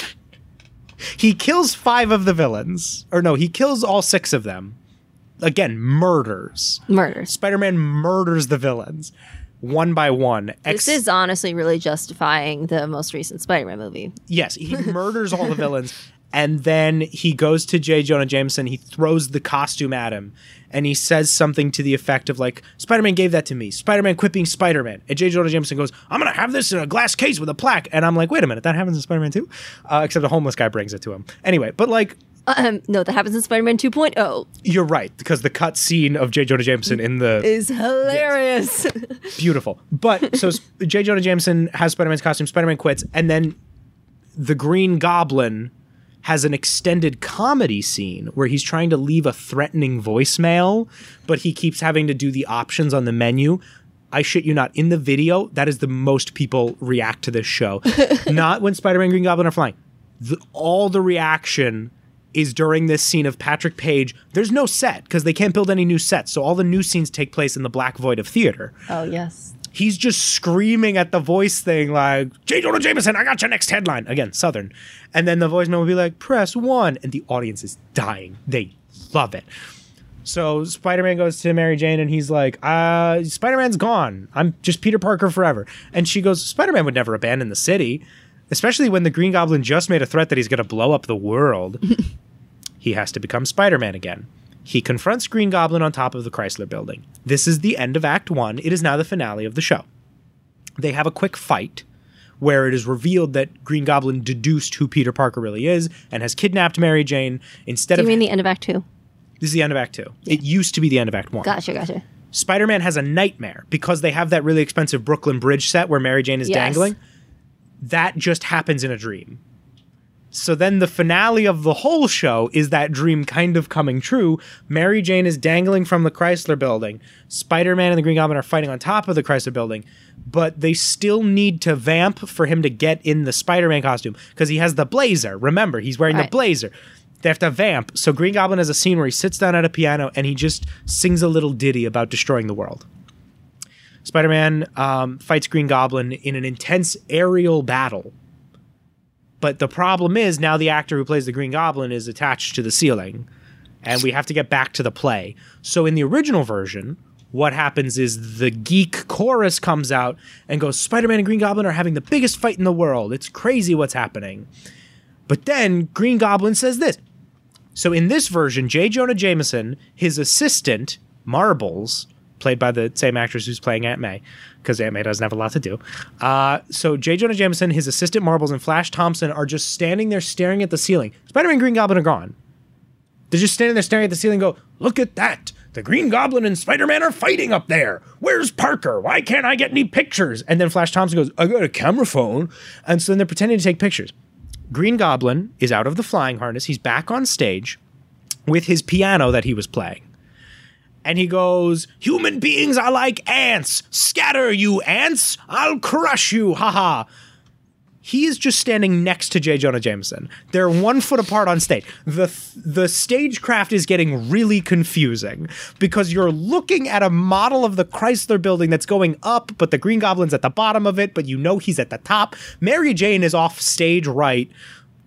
he kills five of the villains. Or no, he kills all six of them. Again, murders. Murders. Spider Man murders the villains one by one. Ex- This is honestly really justifying the most recent Spider-Man movie. Yes, he murders all the villains. (laughs) And then he goes to J. Jonah Jameson. He throws the costume at him. And he says something to the effect of, like, Spider Man gave that to me. Spider Man quit being Spider Man. And J. Jonah Jameson goes, I'm going to have this in a glass case with a plaque. And I'm like, wait a minute, that happens in Spider Man too? Uh, except a homeless guy brings it to him. Anyway, but like, Um, no, that happens in Spider-Man 2.0. you're right, because the cut scene of J. Jonah Jameson in the Is hilarious. beautiful. But so J. Jonah Jameson has Spider Man's costume, Spider Man quits, and then the Green Goblin has an extended comedy scene where he's trying to leave a threatening voicemail, but he keeps having to do the options on the menu. I shit you not. In the video, that is the most people react to this show. (laughs) not when Spider Man and Green Goblin are flying. The, all the reaction is during this scene of Patrick Page. There's no set because they can't build any new sets. So all the new scenes take place in the black void of theater oh, yes. He's just screaming at the voice thing like J. Jonah Jameson, I got your next headline. Again, Southern. And then the voicemail will be like, press one. And the audience is dying. They love it. So Spider-Man goes to Mary Jane and he's like, uh, Spider-Man's gone. I'm just Peter Parker forever. And she goes, Spider-Man would never abandon the city, especially when the Green Goblin just made a threat that he's going to blow up the world. (laughs) he has to become Spider-Man again. He confronts Green Goblin on top of the Chrysler building. This is the end of Act 1. It is now the finale of the show. They have a quick fight where it is revealed that Green Goblin deduced who Peter Parker really is and has kidnapped Mary Jane instead Do you of mean the end of Act 2? This is the end of Act 2. It used to be the end of Act 1. Gotcha, gotcha. Spider-Man has a nightmare because they have that really expensive Brooklyn Bridge set where Mary Jane is Yes. dangling. That just happens in a dream. So then the finale of the whole show is that dream kind of coming true. Mary Jane is dangling from the Chrysler building. Spider-Man and the Green Goblin are fighting on top of the Chrysler building, but they still need to vamp for him to get in the Spider-Man costume because he has the blazer. Remember, he's wearing the blazer. They have to vamp. So Green Goblin has a scene where he sits down at a piano and he just sings a little ditty about destroying the world. Spider Man um, fights Green Goblin in an intense aerial battle. But the problem is now the actor who plays the Green Goblin is attached to the ceiling, and we have to get back to the play. So in the original version, what happens is the geek chorus comes out and goes, Spider Man and Green Goblin are having the biggest fight in the world. It's crazy what's happening. But then Green Goblin says this. So in this version, J. Jonah Jameson, his assistant, Marbles, played by the same actress who's playing Aunt May, because Aunt May doesn't have a lot to do. Uh, so J. Jonah Jameson, his assistant Marbles, and Flash Thompson are just standing there staring at the ceiling. Spider-Man and Green Goblin are gone. They're just standing there staring at the ceiling go, Look at that. The Green Goblin and Spider Man are fighting up there. Where's Parker? Why can't I get any pictures? And then Flash Thompson goes, I got a camera phone. And so then they're pretending to take pictures. Green Goblin is out of the flying harness. He's back on stage. with his piano that he was playing. And he goes, Human beings are like ants. Scatter, you ants. I'll crush you. Haha. He is just standing next to J. Jonah Jameson. They're one foot apart on stage. The the stagecraft is getting really confusing because you're looking at a model of the Chrysler building that's going up, but the Green Goblin's at the bottom of it, but you know he's at the top. Mary Jane is off stage right,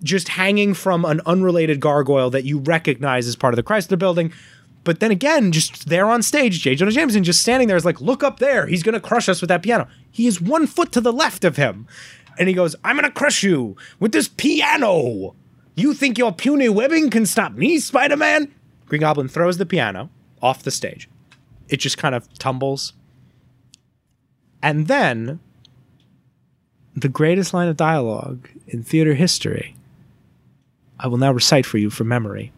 just hanging from an unrelated gargoyle that you recognize as part of the Chrysler building. But then again, just there on stage, J. Jonah Jameson just standing there is like, look up there. He's going to crush us with that piano. He is one foot to the left of him. And he goes, I'm going to crush you with this piano. You think your puny webbing can stop me, Spider Man? Green Goblin throws the piano off the stage. It just kind of tumbles. And then the greatest line of dialogue in theater history I will now recite for you from memory.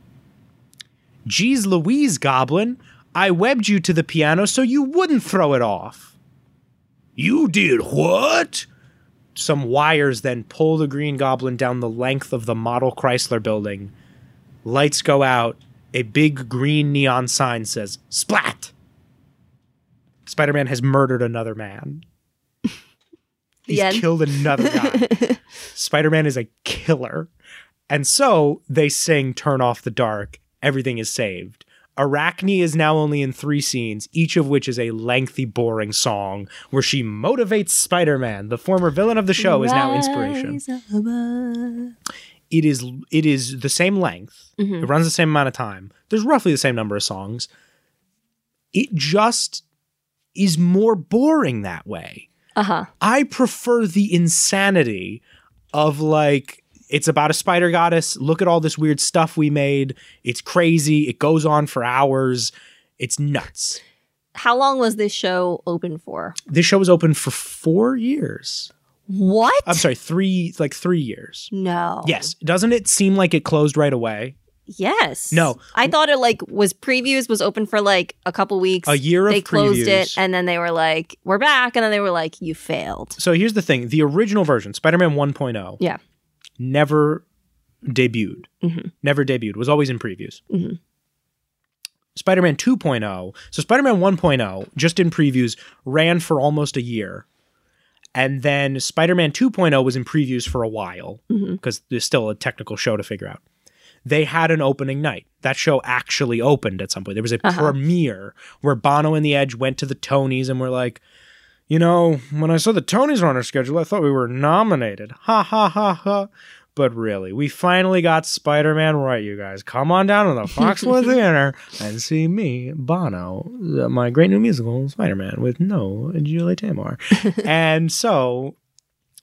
Geez Louise, Goblin, I webbed you to the piano so you wouldn't throw it off. You did what? Some wires then pull the Green Goblin down the length of the model Chrysler building. Lights go out. A big green neon sign says, Splat! Spider Man has murdered another man. (laughs) He's end. killed another guy. (laughs) Spider Man is a killer. And so they sing Turn Off the Dark. Everything is saved. Arachne is now only in three scenes, each of which is a lengthy, boring song where she motivates Spider Man. The former villain of the show is now inspiration. It is it is the same length. Mm-hmm. It runs the same amount of time. There's roughly the same number of songs. It just is more boring that way. Uh-huh. I prefer the insanity of like it's about a spider goddess. Look at all this weird stuff we made. It's crazy. It goes on for hours. It's nuts. How long was this show open for? This show was open for four years. What? I'm sorry, three like three years. no. Yes. Doesn't it seem like it closed right away? Yes. No. I thought it like was previews was open for like a couple weeks. A year of They closed it and then they were like, "We're back," and then they were like, "You failed." So here's the thing: the original version, Spider-Man 1.0, Yeah. Never debuted. Mhm. Never debuted. Was always in previews. Mhm. Spider-Man 2.0. So Spider-Man 1.0, just in previews, ran for almost a year. And then Spider-Man 2.0 was in previews for a while because there's still a technical show to figure out. They had an opening night. That show actually opened at some point. There was a Uh-huh. premiere where Bono and the Edge went to the Tonys and were like, you know, when I saw the Tonys were on our schedule, I thought we were nominated. Ha ha ha ha. But really, we finally got Spider Man right, you guys. Come on down to the Foxwood (laughs) Theater and see me, Bono, uh, my great new musical, Spider Man, with no Julie Taymor. (laughs) and so,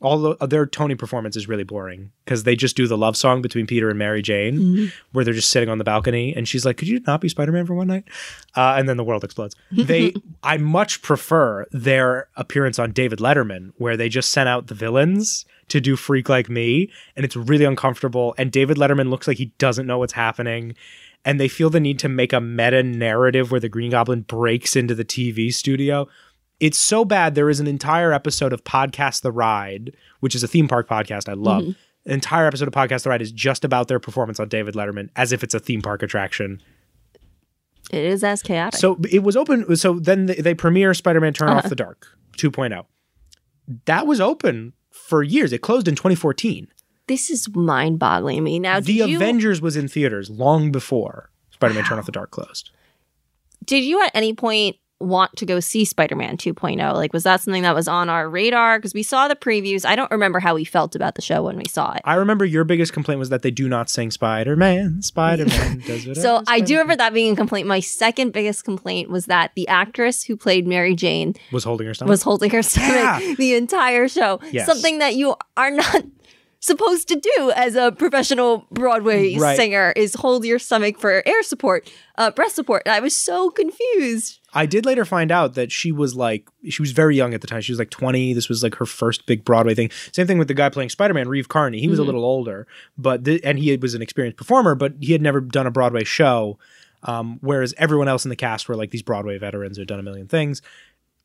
all the, their Tony performance is really boring because they just do the love song between Peter and Mary Jane, where they're just sitting on the balcony, and she's like, "Could you not be Spider Man for one night?" Uh, and then the world explodes. They, (laughs) I much prefer their appearance on David Letterman, where they just sent out the villains to do Freak Like Me, and it's really uncomfortable. And David Letterman looks like he doesn't know what's happening. And they feel the need to make a meta narrative where the Green Goblin breaks into the TV studio. It's so bad. There is an entire episode of Podcast The Ride, which is a theme park podcast I love. Mm-hmm. An entire episode of Podcast The Ride is just about their performance on David Letterman as if it's a theme park attraction. It is as chaotic. So it was open. So then they, they premiere Spider Man Turn Off uh-huh. the Dark 2.0. That was open for years. It closed in 2014. this is mind-boggling to me. Now, the you, Avengers was in theaters long before Spider Man Turn Off the Dark closed. did you at any point want to go see Spider-Man 2.0? Like, was that something that was on our radar? Because we saw the previews. I don't remember how we felt about the show when we saw it. I remember your biggest complaint was that they do not sing Spider Man. (laughs) Spider Man does it. So I do remember that being a complaint. My second biggest complaint was that the actress who played Mary Jane was holding her stomach. was holding her stomach Yeah. (laughs) the entire show. Yes. Something that you are not supposed to do as a professional Broadway Right. singer is hold your stomach for air support, uh, breast support. And I was so confused. I did later find out that she was like she was very young at the time. She was like 20. This was like her first big Broadway thing. Same thing with the guy playing Spider-Man, Reeve Carney. He was a little older, but th- and he was an experienced performer, but he had never done a Broadway show. Um, whereas everyone else in the cast were like these Broadway veterans who had done a million things.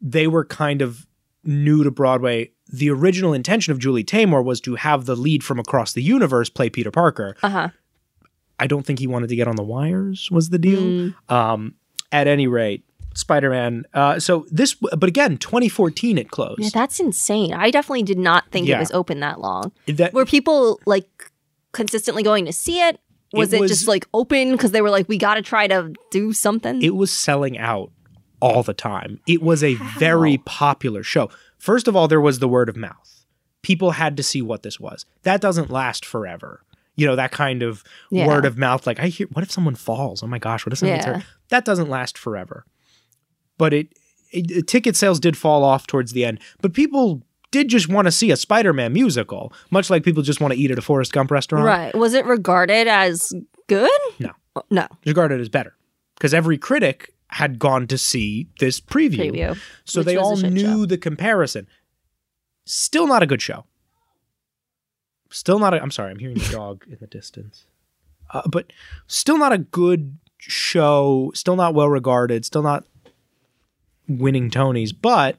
They were kind of new to Broadway. The original intention of Julie Taymor was to have the lead from across the universe play Peter Parker. Uh huh. I don't think he wanted to get on the wires. Was the deal? Um, at any rate, Spider Man. Uh, so this, but again, 2014 it closed. Yeah, that's insane. I definitely did not think Yeah. it was open that long. That- Were people like consistently going to see it? Was It it, just like open because they were like, we got to try to do something? it was selling out all the time. It was a very popular show. First of all, there was the word of mouth. People had to see what this was. That doesn't last forever. You know, that kind of Yeah. word of mouth, like, I hear, what if someone falls? Oh my gosh, what if someone Yeah. That doesn't last forever. But it, it, ticket sales did fall off towards the end. But people did just want to see a Spider Man musical, much like people just want to eat at a Forrest Gump restaurant. right. Was it regarded as good? No. No. regarded as better because every critic had gone to see this preview, Preview, so they all knew show. the comparison. Still not a good show. Still not. A, I'm sorry, I'm hearing the (laughs) dog in the distance, uh, but still not a good show. Still not well regarded. Still not winning Tonys, but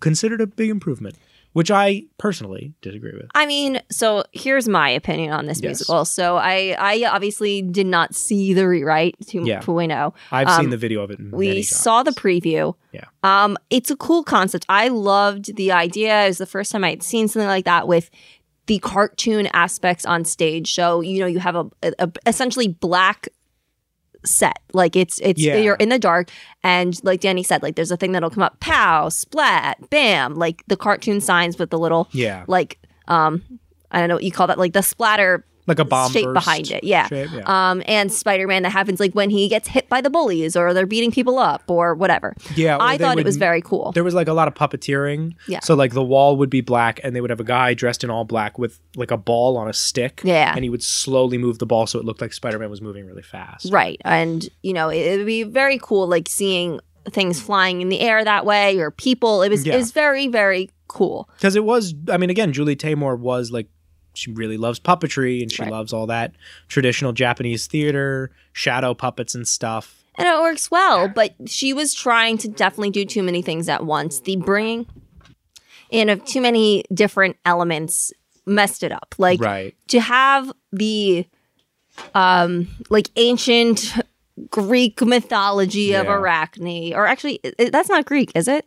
considered a big improvement, which I personally disagree with. I mean, so here's my opinion on this Yes. musical. So I, I obviously did not see the rewrite to Yeah. 2.0. I've Um, seen the video of it. We saw the preview. Yeah. Um, it's a cool concept. I loved the idea. It was the first time I had seen something like that with the cartoon aspects on stage. So you know, you have a, a, a essentially black set. Like it's it's Yeah. you're in the dark, and like Danny said, like there's a thing that'll come up, pow, splat, bam, like the cartoon signs with the little Yeah. like um I don't know what you call that, like the splatter like a bomb shape behind it. Yeah. shape, yeah. Um, and Spider Man that happens like when he gets hit by the bullies or they're beating people up or whatever. Yeah, I thought would- it was very cool. there was like a lot of puppeteering. Yeah. So like the wall would be black and they would have a guy dressed in all black with like a ball on a stick. Yeah. And he would slowly move the ball so it looked like Spider-Man was moving really fast. Right. And, you know, it, would be very cool like seeing things flying in the air that way or people. It was Yeah. it was very, very cool. Because it was I mean again, Julie Taymor was like she really loves puppetry and she Right. loves all that traditional Japanese theater, shadow puppets and stuff. And it works well, but she was trying to definitely do too many things at once. The bringing in of too many different elements messed it up. Like Right. to have the um like ancient Greek mythology of Arachne, or actually, that's not Greek, is it?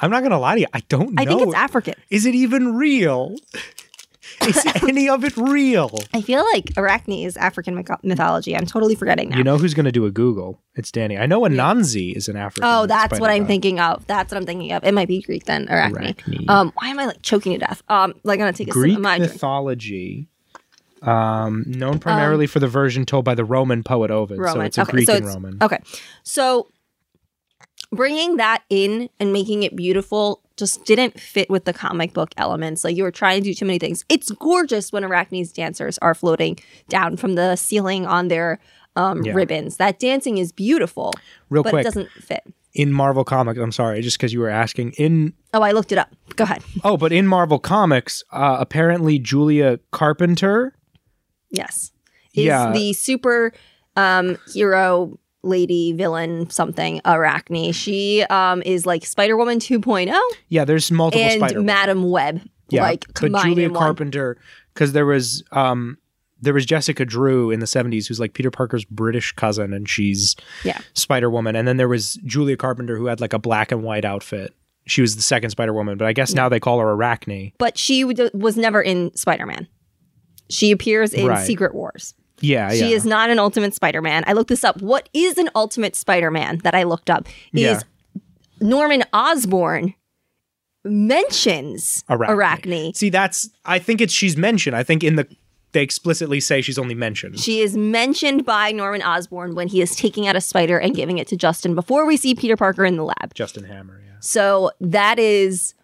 I'm not gonna lie to you, I don't know. I think it's African. Is it even real? Is any of it real? I feel like Arachne is African myco- mythology. I'm totally forgetting now. You know who's going to do a Google? It's Danny. I know Anansi is an African. oh, that's what I'm thinking of. That's what I'm thinking of. It might be Greek then, Arachne. Arachne. Um, why am I like choking to death? Um, like I'm gonna take a sip Greek of my drink. mythology, um, known primarily for the version told by the Roman poet Ovid. So Roman. it's a okay, Greek so and it's- Roman. Okay, so bringing that in and making it beautiful just didn't fit with the comic book elements. Like you were trying to do too many things. It's gorgeous when Arachne's dancers are floating down from the ceiling on their um, Yeah. ribbons. That dancing is beautiful, Real but quick, it doesn't fit. in Marvel Comics, I'm sorry, just because you were asking. In Oh, I looked it up. Go ahead. oh, but in Marvel Comics, uh, apparently Julia Carpenter. Yes, is Yeah. the super um, hero lady villain something Arachne. She um, is like Spider Woman 2.0 Yeah, there's multiple and Spider. Madam Web. yeah, like but Julia. Carpenter, because there was um, there was Jessica Drew in the 70s, who's like Peter Parker's British cousin, and she's Yeah. Spider Woman. And then there was Julia Carpenter, who had like a black and white outfit. She was the second Spider Woman, but I guess now they call her Arachne. but she w- was never in Spider Man. She appears in Right. Secret Wars. Yeah, She yeah. is not an Ultimate Spider Man. I looked this up. What is an Ultimate Spider Man that I looked up? Is Yeah. Norman Osborn mentions Arachne. Arachne. See, that's I think it's she's mentioned. I think in the they explicitly say she's only mentioned. She is mentioned by Norman Osborn when he is taking out a spider and giving it to Justin before we see Peter Parker in the lab. Justin Hammer, yeah. So that is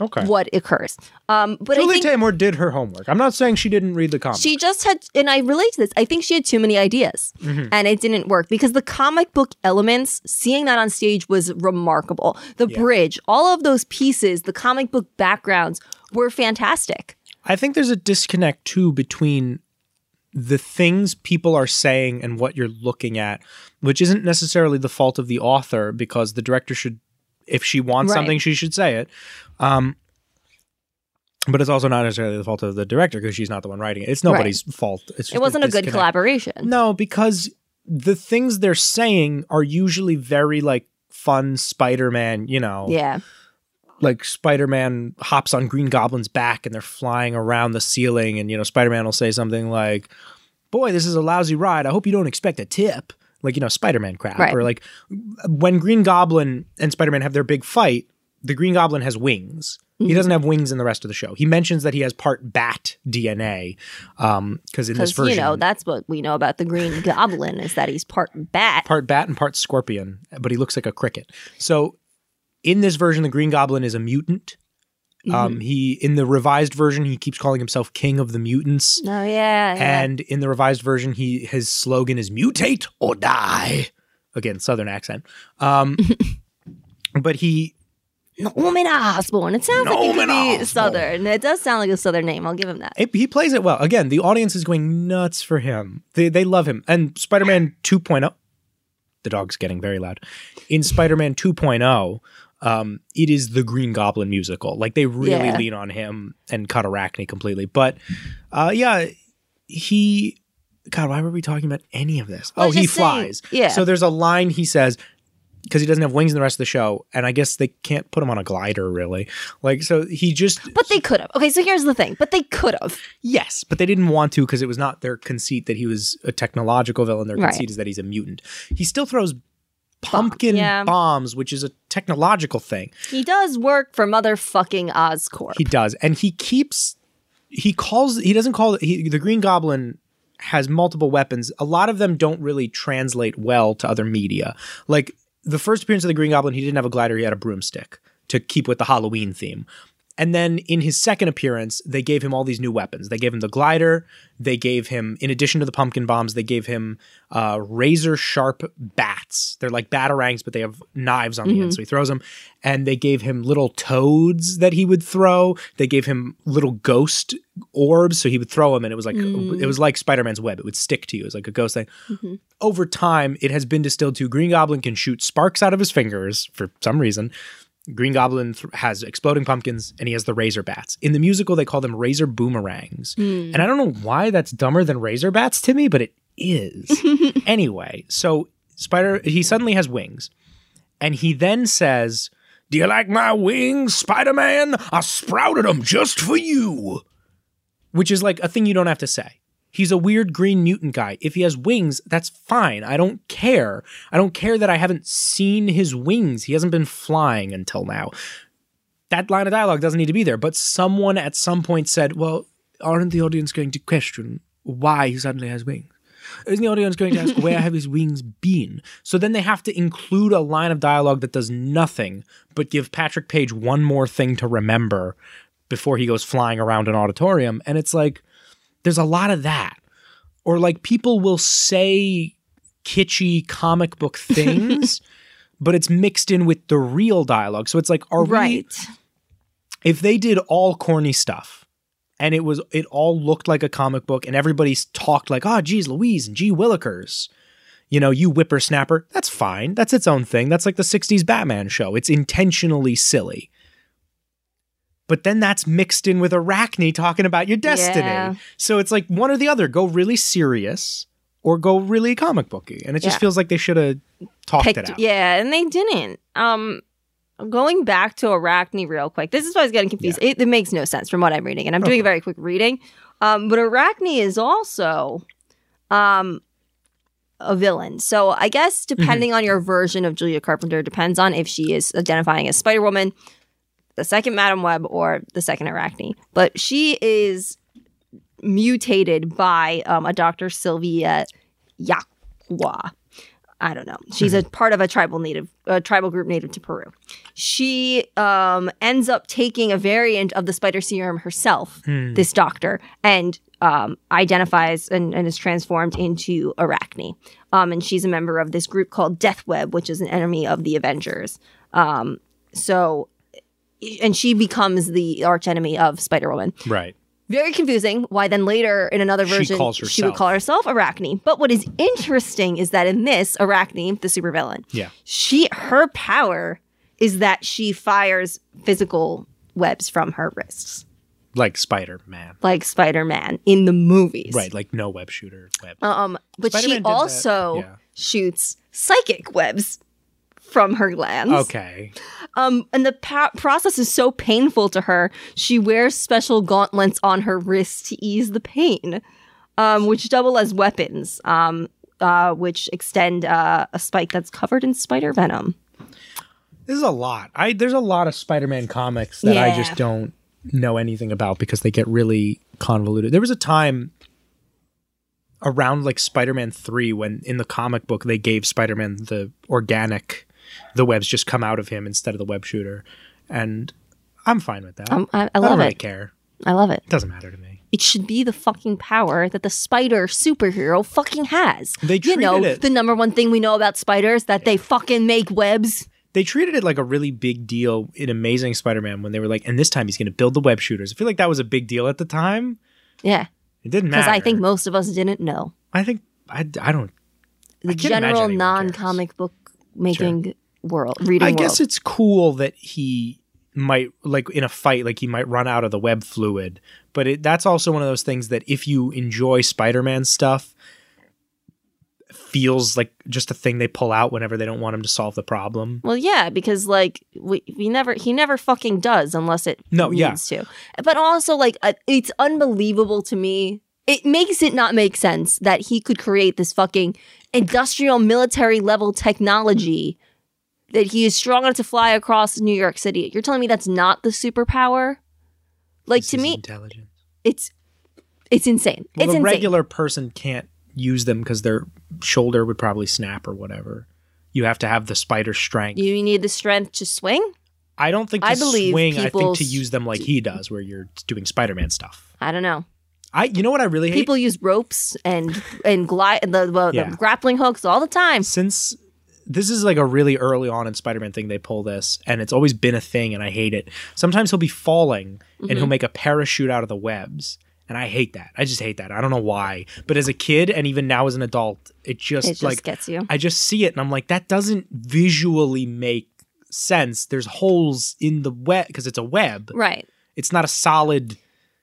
Okay. what occurs. Um, but I Julie think Taymor did her homework. I'm not saying she didn't read the comic. she just had, and I relate to this. I think she had too many ideas, Mm-hmm. and it didn't work because the comic book elements, seeing that on stage was remarkable. The bridge, all of those pieces, the comic book backgrounds were fantastic. I think there's a disconnect too between the things people are saying and what you're looking at, which isn't necessarily the fault of the author because the director should, if she wants Right. something, she should say it. Um, but it's also not necessarily the fault of the director because she's not the one writing it. It's nobody's fault. It's It wasn't a good collaboration. No, because the things they're saying are usually very like fun Spider-Man, you know. Yeah. Like Spider-Man hops on Green Goblin's back and they're flying around the ceiling and you know Spider-Man will say something like, "Boy, this is a lousy ride. I hope you don't expect a tip." Like, you know, Spider-Man crap Right. or like when Green Goblin and Spider-Man have their big fight, the Green Goblin has wings. Mm-hmm. He doesn't have wings in the rest of the show. He mentions that he has part bat DNA um because in this version you know, that's what we know about the Green Goblin is that he's part bat. part bat and part scorpion, but he looks like a cricket. So in this version, the Green Goblin is a mutant. Mm-hmm. Um, he in the revised version, he keeps calling himself King of the Mutants. oh, yeah. yeah. And in the revised version, he his slogan is "Mutate or die." Again, Southern accent. Um, (laughs) but he Norman Osborn. It sounds like it could Norman be Osborn. Southern. It does sound like a Southern name. I'll give him that. it, he plays it well. Again, the audience is going nuts for him. They they love him. And Spider-Man 2.0, the dog's getting very loud. In Spider-Man 2.0, um, it is the Green Goblin musical. Like they really Yeah. lean on him and cut Arachne completely. But uh, yeah, he. God, why were we talking about any of this? Well, oh, he just saying- flies. yeah. So there's a line he says because he doesn't have wings in the rest of the show, and I guess they can't put him on a glider, really. Like, so he just But they could have. Okay, so here's the thing. But they could have. Yes, but they didn't want to because it was not their conceit that he was a technological villain. Their Right. conceit is that he's a mutant. He still throws pumpkin yeah. bombs, which is a technological thing. He does work for motherfucking Oscorp. He does, and he keeps. He calls. He doesn't call. He, the Green Goblin has multiple weapons. A lot of them don't really translate well to other media. Like the first appearance of the Green Goblin, he didn't have a glider. He had a broomstick to keep with the Halloween theme. And then in his second appearance, they gave him all these new weapons. They gave him the glider. They gave him, in addition to the pumpkin bombs, they gave him uh, razor sharp bats. They're like batarangs, but they have knives on the end. Mm-hmm. So he throws them. And they gave him little toads that he would throw. They gave him little ghost orbs, so he would throw them, and it was like mm. it was like Spider Man's web. It would stick to you. It was like a ghost thing. Mm-hmm. Over time, it has been distilled to Green Goblin can shoot sparks out of his fingers for some reason. Green Goblin th- has exploding pumpkins and he has the razor bats. In the musical, they call them razor boomerangs. Hmm. And I don't know why that's dumber than razor bats to me, but it is. (laughs) anyway, so Spider, he suddenly has wings. And he then says, Do you like my wings, Spider Man? I sprouted them just for you. Which is like a thing you don't have to say. He's a weird green mutant guy. If he has wings, that's fine. I don't care. I don't care that I haven't seen his wings. He hasn't been flying until now. That line of dialogue doesn't need to be there. But someone at some point said, well, aren't the audience going to question why he suddenly has wings? Isn't the audience going to ask where have his wings been? So then they have to include a line of dialogue that does nothing but give Patrick Page one more thing to remember before he goes flying around an auditorium. And it's like, there's a lot of that. Or like people will say kitschy comic book (laughs) things, but it's mixed in with the real dialogue. So it's like, are we if they did all corny stuff and it was it all looked like a comic book and everybody talked like, oh geez, Louise and Gee Willikers. You know, you whippersnapper, that's fine. That's its own thing. That's like the 60s Batman show. It's intentionally silly. But then that's mixed in with Arachne talking about your destiny. Yeah. So it's like one or the other. Go really serious or go really comic booky. And it just Yeah. feels like they should have talked it out. yeah, and they didn't. Um, going back to Arachne real quick. This is why I was getting confused. It, it makes no sense from what I'm reading, and I'm doing a very quick reading. Um, but Arachne is also, um, a villain. So I guess Mm-hmm. depending on your version of Julia Carpenter depends on if she is identifying as Spider Woman, the second Madam Web, or the second Arachne. But she is mutated by um, a Dr. Sylvia Yaqua. I don't know. She's a part of a tribal native, a tribal group native to Peru. She um, ends up taking a variant of the spider serum herself, this doctor, and um, identifies and, and is transformed into Arachne. Um, and she's a member of this group called Death Web, which is an enemy of the Avengers. Um, so, and she becomes the archenemy of Spider Woman. Right. Very confusing. Why then later in another She version calls she would call herself Arachne. But what is interesting is that in this Arachne, the supervillain, Yeah. she her power is that she fires physical webs from her wrists. like Spider-Man. like Spider-Man in the movies. Right, like no web shooter web. Um, but Spider-Man she also yeah. shoots psychic webs from her glands. okay. Um, and the pa- process is so painful to her, she wears special gauntlets on her wrists to ease the pain, um, which double as weapons, um, uh, which extend uh, a spike that's covered in spider venom. This is a lot. I there's a lot of Spider-Man comics that I just don't know anything about because they get really convoluted. There was a time around like Spider-Man 3 when in the comic book they gave Spider-Man the organic the webs just come out of him instead of the web shooter. And I'm fine with that. Um, I, I I love it. I don't really it. care. I love it. It doesn't matter to me. It should be the fucking power that the spider superhero fucking has. They you treated know, it- the number one thing we know about spiders that they fucking make webs. They treated it like a really big deal in Amazing Spider-Man when they were like, and this time he's going to build the web shooters. I feel like that was a big deal at the time. Yeah, It didn't matter. because I think most of us didn't know. I think I, I don't The can't general non-comic book making world, reading I world. guess it's cool that he might like in a fight like he might run out of the web fluid but it, that's also one of those things that if you enjoy spider-man stuff feels like just a thing they pull out whenever they don't want him to solve the problem Well, yeah, because like we, we never he never fucking does unless it No, yeah. needs to. But also like uh, it's unbelievable to me. It makes it not make sense that he could create this fucking industrial military level technology that he is strong enough to fly across New York City. You're telling me that's not the superpower? Like This to me, intelligence it's it's insane. well, it's a insane. regular person can't use them because their shoulder would probably snap or whatever you have to have the spider strength you need the strength to swing. i don't think to I believe swing i think to use them like he does where you're doing spider-man stuff I don't know. I you know what i really hate People use ropes and and glide the, the, Yeah. the grappling hooks all the time. since this is like a really early on in Spider-Man thing they pull this and it's always been a thing and I hate it. Sometimes he'll be falling and Mm-hmm. he'll make a parachute out of the webs and I hate that. I just hate that. I don't know why. But as a kid and even now as an adult, it just, It just like gets you. I just see it and I'm like that doesn't visually make sense. There's holes in the web because it's a web. Right. It's not a solid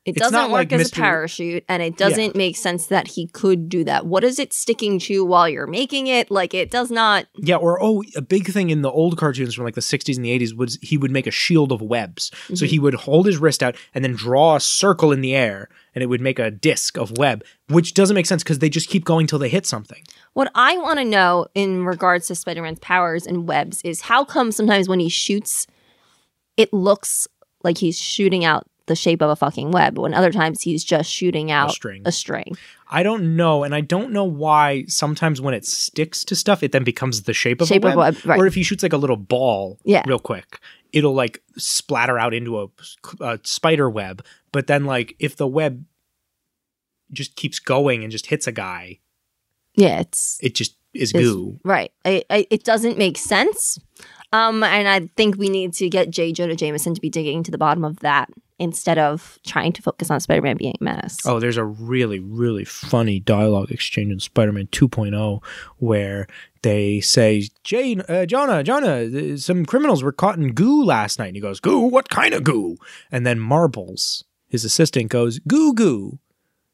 It doesn't work like as Mr. a parachute, and it doesn't make sense that he could do that. What is it sticking to while you're making it? Like it does not. Yeah, or oh, a big thing in the old cartoons from like the 60s and the 80s was he would make a shield of webs. So mm-hmm. he would hold his wrist out and then draw a circle in the air and it would make a disc of web, which doesn't make sense because they just keep going till they hit something. What I want to know in regards to Spider-Man's powers and webs is how come sometimes when he shoots, it looks like he's shooting out the shape of a fucking web, when other times he's just shooting out a string. A string. I don't know, and I don't know why sometimes when it sticks to stuff, it then becomes the shape of Shape a of web. web, right. Or if he shoots like a little ball Yeah. real quick, it'll like splatter out into a, a spider web. But then, like, if the web just keeps going and just hits a guy, Yeah, it's it just is is- goo. Right. I, I, it doesn't make sense. Um, and I think we need to get J. Jonah Jameson to be digging to the bottom of that instead of trying to focus on Spider-Man being a menace. Oh, there's a really, really funny dialogue exchange in Spider-Man 2.0 where they say, "Jane, uh, Jonah, Jonah, some criminals were caught in goo last night." And he goes, "Goo? What kind of goo?" And then Marbles, his assistant, goes, "Goo goo,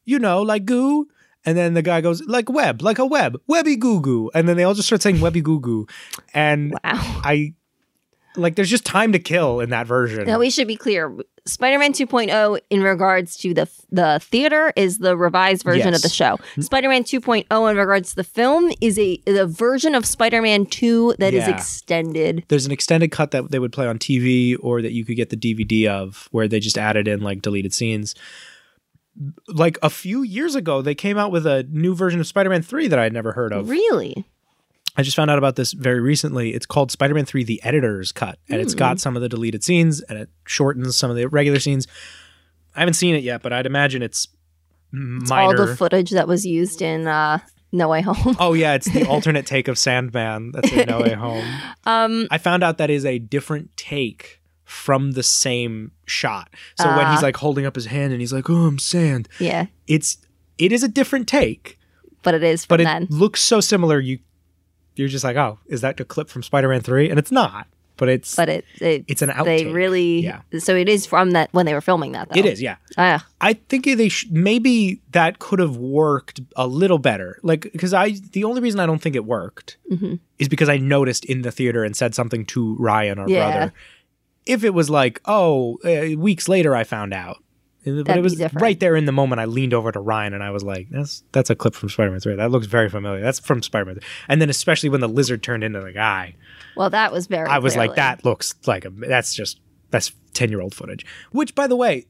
you know, like goo." And then the guy goes, "Like web, like a web, webby goo goo." And then they all just start saying webby goo goo, and Wow. I like. There's just time to kill in that version. Now we should be clear. Spider-Man 2.0 in regards to the the theater is the revised version of the show. Mm-hmm. Spider-Man 2.0 in regards to the film is a the version of Spider-Man 2 that is Yeah. extended. there's an extended cut that they would play on TV or that you could get the DVD of where they just added in like deleted scenes. Like a few years ago, they came out with a new version of Spider Man 3 that I had never heard of. Really? I just found out about this very recently. It's called Spider Man 3 The Editor's Cut, and it's got some of the deleted scenes and it shortens some of the regular scenes. I haven't seen it yet, but I'd imagine it's minor. All the footage that was used in uh, No Way Home. Oh yeah, it's the (laughs) alternate take of Sandman. That's in No Way Home. (laughs) Um, I found out that is a different take from the same shot. So when Ah. he's like holding up his hand and he's like, "Oh, I'm sand," yeah, it's it is a different take, but it is from but it then. looks so similar. You you're just like, "Oh, is that a clip from Spider-Man 3?" And it's not. but it's but it, it It's an They outtake. really Yeah. So it is from that when they were filming that. though. it is, yeah. Ah, I think they sh- maybe that could have worked a little better. Like because I the only reason I don't think it worked Mm-hmm. is because I noticed in the theater and said something to Ryan, our Yeah. brother. If it was like, oh, uh, weeks later I found out. But That'd it was different. right there in the moment. I leaned over to Ryan and I was like, "That's that's a clip from Spider-Man 3. That looks very familiar. That's from Spider-Man." And then especially when the lizard turned into the guy, well, that was very. I was like, "That looks like a that's just that's 10-year-old footage." Which by the way,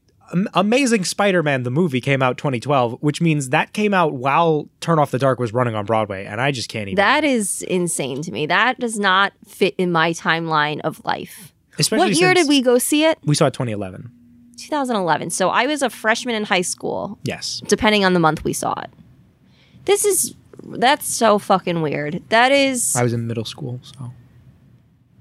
Amazing Spider-Man the movie came out 2012, which means that came out while Turn Off the Dark was running on Broadway and I just can't even That is insane to me. That does not fit in my timeline of life. Especially what year did we go see it? We saw it 2011. 2011. So I was a freshman in high school, Yes. depending on the month we saw it. This is that's so fucking weird. That is I was in middle school, so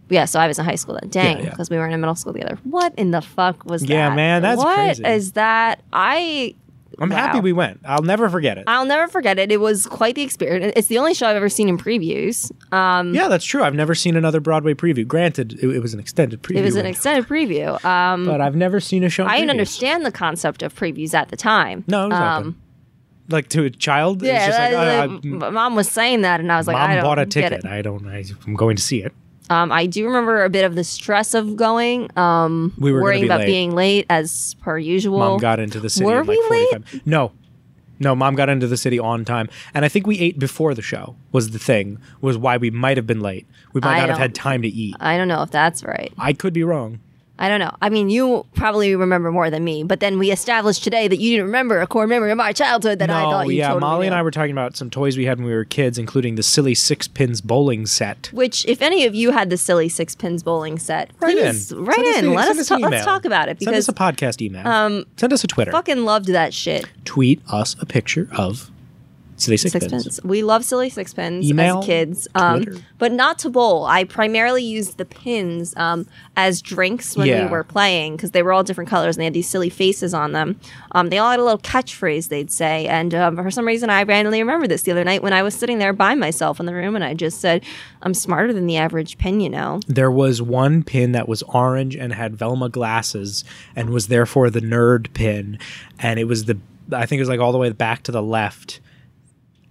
yeah. So I was in high school then. Dang, Yeah, yeah. because we were in middle school together. What in the fuck was that? Yeah, man, that's What crazy. is that? I I'm Wow. happy we went. I'll never forget it. I'll never forget it. It was quite the experience. It's the only show I've ever seen in previews. Um, yeah, that's true. I've never seen another Broadway preview. Granted, it, it was an extended preview. it was an extended preview. Um, but I've never seen a show. in I didn't understand the concept of previews at the time. No, Um. Like to a child, Yeah, like, that- I- mom was saying that, and I was like, I mom bought a ticket. I don't. I, I'm going to see it. Um, I do remember a bit of the stress of going, um, We were worrying be about late. being late as per usual. Mom got into the city. were like we late? 45 No, no. Mom got into the city on time, and I think we ate before the show. Was the thing was why we might have been late. We might I not have had time to eat. I don't know if that's right. I could be wrong. I don't know. I mean, you probably remember more than me, but then we established today that you didn't remember a core memory of my childhood that no, I thought you yeah, totally Molly and. I were talking about some toys we had when we were kids, including the silly six pins bowling set. Which, if any of you had the silly six pins bowling set, Right please in. us in. a- let us, ta- let's talk about it Send us a podcast email. Um, Send us a Twitter. fucking loved that shit. Tweet us a picture of silly six, pins. Sixpence. We love silly sixpence Email, as kids, um, but not to bowl. I primarily used the pins um, as drinks when Yeah. we were playing because they were all different colors and they had these silly faces on them. Um, they all had a little catchphrase they'd say, and um, for some reason, I randomly remember this the other night when I was sitting there by myself in the room, and I just said, "I'm smarter than the average pin," you know. There was one pin that was orange and had Velma glasses and was therefore the nerd pin. And it was the, I think it was like all the way back to the left.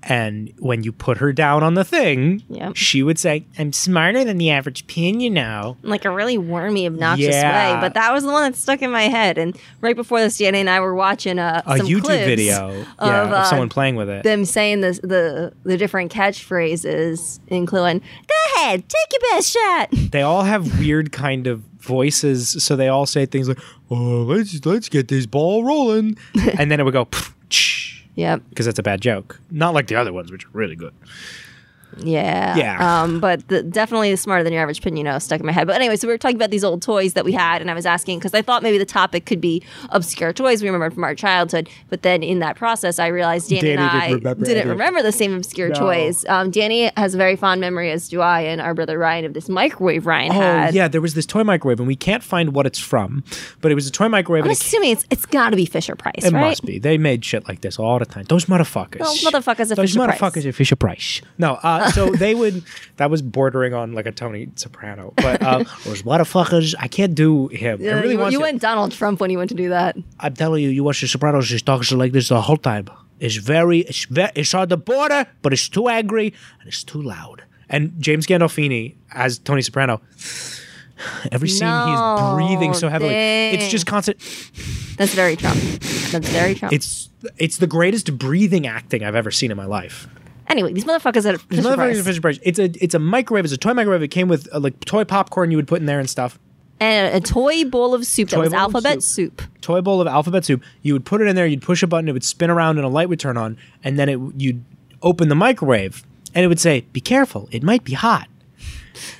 And when you put her down on the thing, Yep. she would say, I'm smarter than the average pin, you know. like a really wormy, obnoxious Yeah. way. But that was the one that stuck in my head. And right before this, Danny and I were watching uh, A some YouTube video yeah, of, uh, someone playing with it. them saying the the the different catchphrases, including "Go ahead, take your best shot." (laughs) they all have weird kind of voices so they all say things like oh let's let's get this ball rolling (laughs) and then it would go (laughs) Yep. because that's a bad joke not like the other ones which are really good Yeah. Yeah. Um, but the, definitely smarter than your average pin, you know, stuck in my head. But anyway, so we were talking about these old toys that we had, and I was asking because I thought maybe the topic could be obscure toys we remembered from our childhood. But then in that process, I realized Danny, and Danny I didn't remember didn't remember the same obscure No. toys. Um, Danny has a very fond memory, as do I, and our brother Ryan, of this microwave Ryan oh had. yeah there was this toy microwave and we can't find what it's from but it was a toy microwave I'm and it, assuming it's it's got to be Fisher Price, it right? must be they made shit like this all the time those motherfuckers Those motherfuckers are those Fisher Price. motherfuckers are Fisher Price. No, uh, so (laughs) they would. That was bordering on like a Tony Soprano, but uh, (laughs) those motherfuckers. I can't do him. I really you, want you to. went Donald Trump when you went to do that. I'm telling you, you watch the Sopranos. He talks like this the whole time. It's very, it's very, it's on the border, but it's too angry and it's too loud. And James Gandolfini as Tony Soprano. (sighs) Every scene No, he's breathing so heavily. dang. It's just constant. That's very Trump. That's very Trump. It's it's the greatest breathing acting I've ever seen in my life. Anyway, these motherfuckers at Fisher motherfuckers Price. are Fisher Price. It's a it's a microwave. It's a toy microwave. It came with uh, like toy popcorn you would put in there and stuff. and a, a toy bowl of soup Toy that was alphabet soup. soup. Toy bowl of alphabet soup. You would put it in there. You'd push a button. It would spin around and a light would turn on. And then it you'd open the microwave and it would say, "Be careful. It might be hot."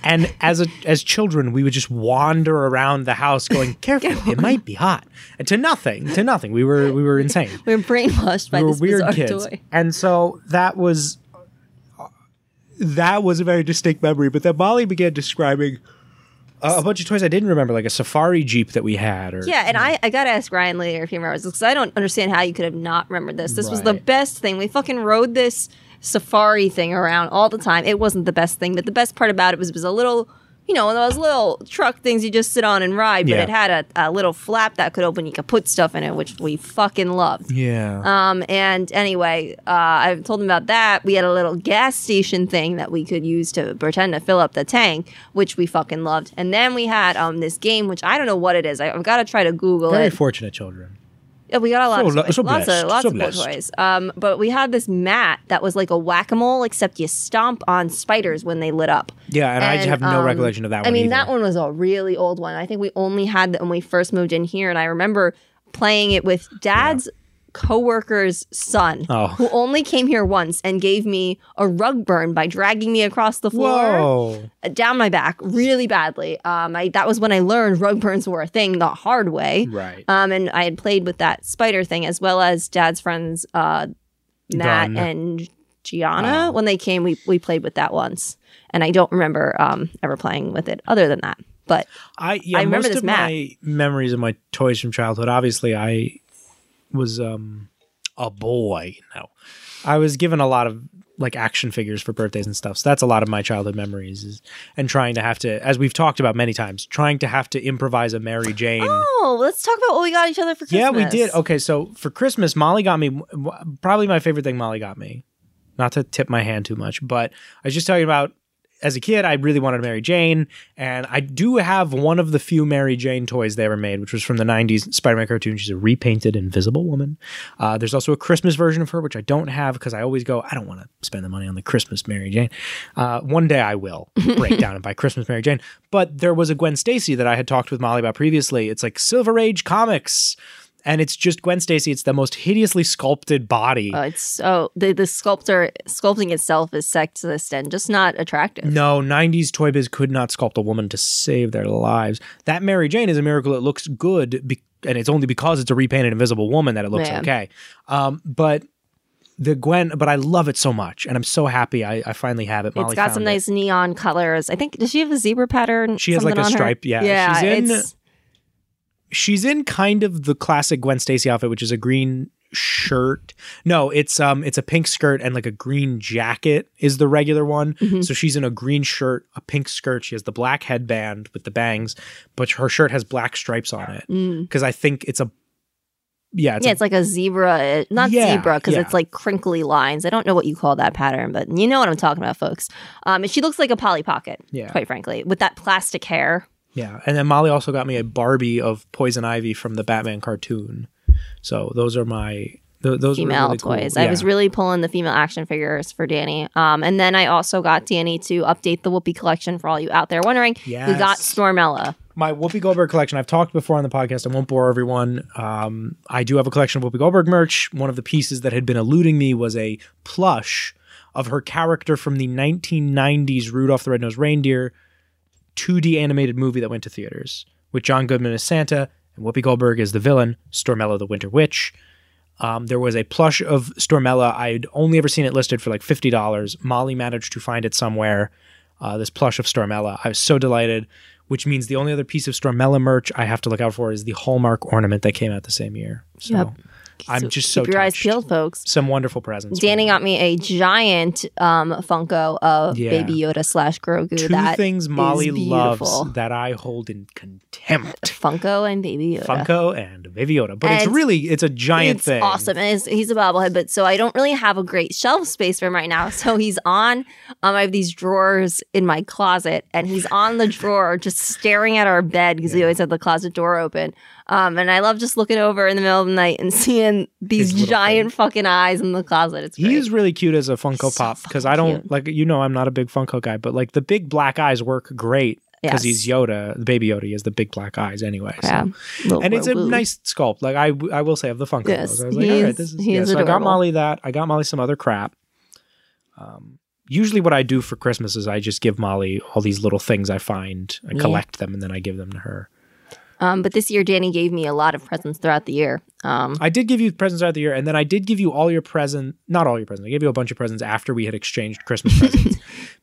And as a, as children, we would just wander around the house going, (laughs) "Careful, it might be hot." And to nothing, to nothing. We were we were insane. (laughs) We were brainwashed by we were this weird kids, toy. and so that was that was a very distinct memory. But then Molly began describing a, a bunch of toys I didn't remember, like a safari jeep that we had, or Yeah, and I, I gotta ask Ryan later if he remembers because I don't understand how you could have not remembered this. This was the best thing. We fucking rode this safari thing around all the time. It wasn't the best thing, but the best part about it was it was a little you know, one of those little truck things you just sit on and ride, but Yeah. it had a, a little flap that could open. You could put stuff in it, which we fucking loved. Yeah. Um, and anyway, uh, I told him about that. We had a little gas station thing that we could use to pretend to fill up the tank, which we fucking loved. And then we had um this game, which I don't know what it is. I, I've got to try to Google Very it. fortunate children. Yeah, we got a lot So of toys. so lots blessed, of lots so of cool toys. Um, but we had this mat that was like a whack a mole, except you stomp on spiders when they lit up. Yeah, and, I have no um, recollection of that one. I mean, either. that one was a really old one. I think we only had that when we first moved in here, and I remember playing it with Dad's coworker's son, Oh. who only came here once and gave me a rug burn by dragging me across the floor Whoa. down my back really badly. Um, I that was when I learned rug burns were a thing the hard way. Right. Um, and I had played with that spider thing as well as Dad's friends, uh, Matt Gun. and Gianna. Oh. When they came, we we played with that once, and I don't remember um, ever playing with it other than that. But I yeah, I remember most this of map. my memories of my toys from childhood. Obviously, I was um a boy. No, I was given a lot of like action figures for birthdays and stuff. So that's a lot of my childhood memories. Is, and trying to have to, as we've talked about many times, trying to have to improvise a Mary Jane. oh, let's talk about what we got each other for Christmas. yeah, we did. Okay, so for Christmas, Molly got me probably my favorite thing. Molly got me. Not to tip my hand too much, but I was just talking about as a kid, I really wanted a Mary Jane, and I do have one of the few Mary Jane toys they ever made, which was from the '90s Spider-Man cartoon. She's a repainted Invisible Woman. Uh, there's also a Christmas version of her, which I don't have because I always go, I don't want to spend the money on the Christmas Mary Jane. Uh, one day I will (laughs) break down and buy Christmas Mary Jane. But there was a Gwen Stacy that I had talked with Molly about previously. It's like Silver Age comics. And it's just Gwen Stacy. It's the most hideously sculpted body. Oh, it's so the the sculptor sculpting itself is sexist and just not attractive. No, 90s Toy Biz could not sculpt a woman to save their lives. That Mary Jane is a miracle. It looks good, be- and it's only because it's a repainted Invisible Woman that it looks Yeah. okay. Um, but the Gwen, but I love it so much, and I'm so happy I, I finally have it. Molly it's got some it. nice neon colors. I think does she have a zebra pattern? She has, like, a on her? stripe, yeah. yeah. She's in- it's, She's in kind of the classic Gwen Stacy outfit, which is a green shirt. No, it's um it's a pink skirt and like a green jacket is the regular one. Mm-hmm. So she's in a green shirt, a pink skirt. She has the black headband with the bangs, but her shirt has black stripes on it because I think it's a yeah, it's Mm. yeah, a, it's like a zebra, uh, not Yeah, zebra because yeah. it's like crinkly lines. I don't know what you call that pattern, but you know what I'm talking about, folks. Um, and she looks like a Polly Pocket, Yeah. quite frankly, with that plastic hair. Yeah. And then Molly also got me a Barbie of Poison Ivy from the Batman cartoon. So those are my th- those were female really cool. toys. I was really pulling the female action figures for Danny. Um, and then I also got Danny to update the Whoopi collection for all you out there wondering. We got Stormella. my Whoopi Goldberg collection. I've talked before on the podcast. I won't bore everyone. Um, I do have a collection of Whoopi Goldberg merch. One of the pieces that had been eluding me was a plush of her character from the 1990s Rudolph the Red-Nosed Reindeer 2D animated movie that went to theaters with John Goodman as Santa and Whoopi Goldberg as the villain, Stormella the Winter Witch. Um, there was a plush of Stormella. I'd only ever seen it listed for like fifty dollars. Molly managed to find it somewhere. Uh, this plush of Stormella. I was so delighted. Which means the only other piece of Stormella merch I have to look out for is the Hallmark ornament that came out the same year. So Yep. I'm just so keep your eyes touched. peeled, folks. Some wonderful presents. Danny got me a giant um, Funko of Yeah. Baby Yoda slash Grogu. two that things Molly loves that I hold in contempt. Funko and Baby Yoda. Funko and Baby Yoda, but it's really it's a giant it's thing. awesome. And he's, he's a bobblehead, but so I don't really have a great shelf space for him right now. (laughs) So he's on. Um, I have these drawers in my closet, and he's on the drawer, just staring at our bed because we always have the closet door open. Um, and I love just looking over in the middle of the night and (laughs) seeing these giant fucking eyes in the closet. It's great. He really cute as a Funko He's so Pop because I don't cute. like you know I'm not a big Funko guy, but like the big black eyes work great because Yes. he's Yoda, the baby Yoda. He has the big black eyes anyway. so. yeah, Little And it's a nice sculpt. Like I, I will say of the Funko. Yes, I was like, he all right, is- this is. Yeah, so I got. Molly that. I got Molly some other crap. Um, usually, what I do for Christmas is I just give Molly all these little things I find. I Yeah. collect them and then I give them to her. Um, but this year, Danny gave me a lot of presents throughout the year. Um, I did give you presents throughout the year, and then I did give you all your present. Not all your presents. I gave you a bunch of presents after we had exchanged Christmas (laughs) presents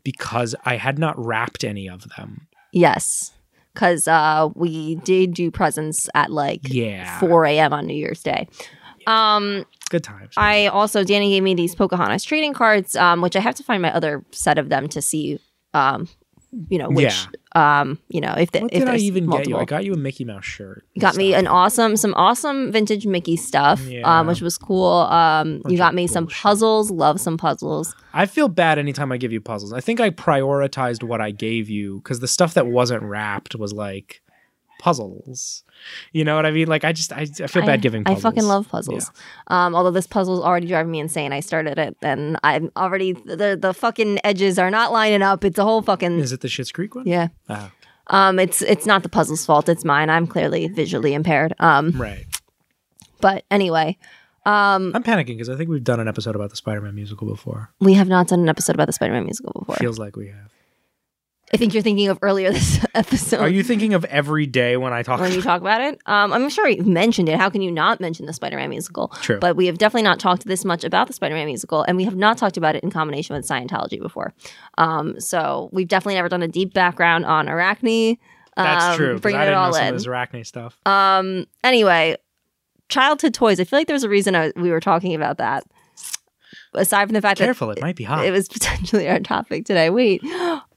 because I had not wrapped any of them. yes, because uh, we did do presents at like Yeah. 4 a.m. on New Year's Day. Um, Good times. I also Danny gave me these Pocahontas trading cards, um, which I have to find my other set of them to see um, you know, which um, you know, if the, What if did I even get you? I got you a Mickey Mouse shirt. You got me an awesome, some awesome vintage Mickey stuff, Yeah. um, which was cool. Um, Bunch you got me some puzzles. Love some puzzles. I feel bad anytime I give you puzzles. I think I prioritized what I gave you because the stuff that wasn't wrapped was like puzzles. You know what I mean? Like I just I, I feel bad I, giving. Puzzles. I fucking love puzzles. Um, although this puzzle's already driving me insane. I started it, and I'm already the the fucking edges are not lining up. It's a whole fucking Is it the Schitt's Creek one? yeah. Oh, Um, it's it's not the puzzle's fault. It's mine. I'm clearly visually impaired. Um, right. but anyway, um, I'm panicking because I think we've done an episode about the Spider-Man musical before. we have not done an episode about the Spider-Man musical before. Feels like we have. I think you're thinking of earlier this (laughs) episode. Are you thinking of every day when I talk? when you talk about it. Um, I'm sure you mentioned it. How can you not mention the Spider-Man musical? True. But we have definitely not talked this much about the Spider-Man musical, and we have not talked about it in combination with Scientology before. Um, so we've definitely never done a deep background on Arachne. That's um, true. 'cause Bringing I it all some in. this arachne stuff. Um, anyway, childhood toys. I feel like there's a reason I, we were talking about that. Aside from the fact Careful, it might be hot. it was (laughs) potentially our topic today. Wait.